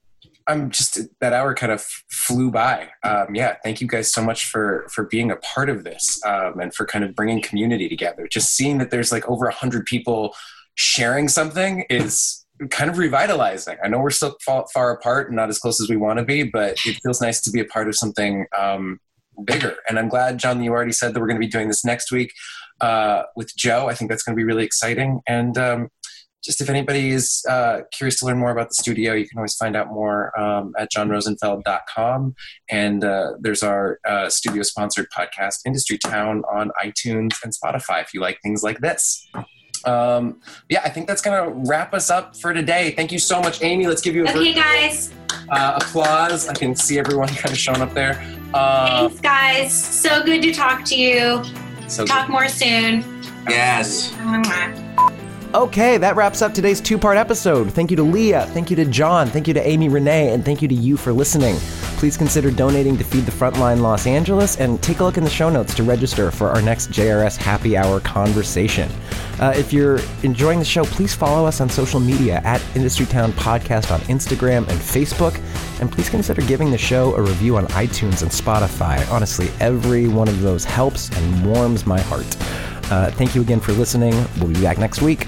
I'm just that hour kind of flew by. Um, yeah, thank you guys so much for for being a part of this um, and for kind of bringing community together. Just seeing that there's like over a hundred people sharing something is kind of revitalizing. I know we're still far, far, apart and not as close as we want to be, but it feels nice to be a part of something um, bigger. And I'm glad, John, you already said that we're going to be doing this next week uh, with Joe. I think that's going to be really exciting. And um, just if anybody is uh, curious to learn more about the studio, you can always find out more um, at johnrosenfeld.com. And uh, there's our uh, studio sponsored podcast, Industry Town, on iTunes and Spotify if you like things like this. Um, yeah, I think that's going to wrap us up for today. Thank you so much, Amy. Let's give you a okay, guys. Uh, applause. I can see everyone kind of showing up there. Uh, Thanks, guys. So good to talk to you. So talk good. more soon. Yes. Okay, that wraps up today's two part episode. Thank you to Leah, thank you to John, thank you to Amy Renee, and thank you to you for listening. Please consider donating to Feed the Frontline Los Angeles and take a look in the show notes to register for our next JRS Happy Hour conversation. Uh, if you're enjoying the show, please follow us on social media at Industry Town Podcast on Instagram and Facebook. And please consider giving the show a review on iTunes and Spotify. Honestly, every one of those helps and warms my heart. Uh, thank you again for listening. We'll be back next week.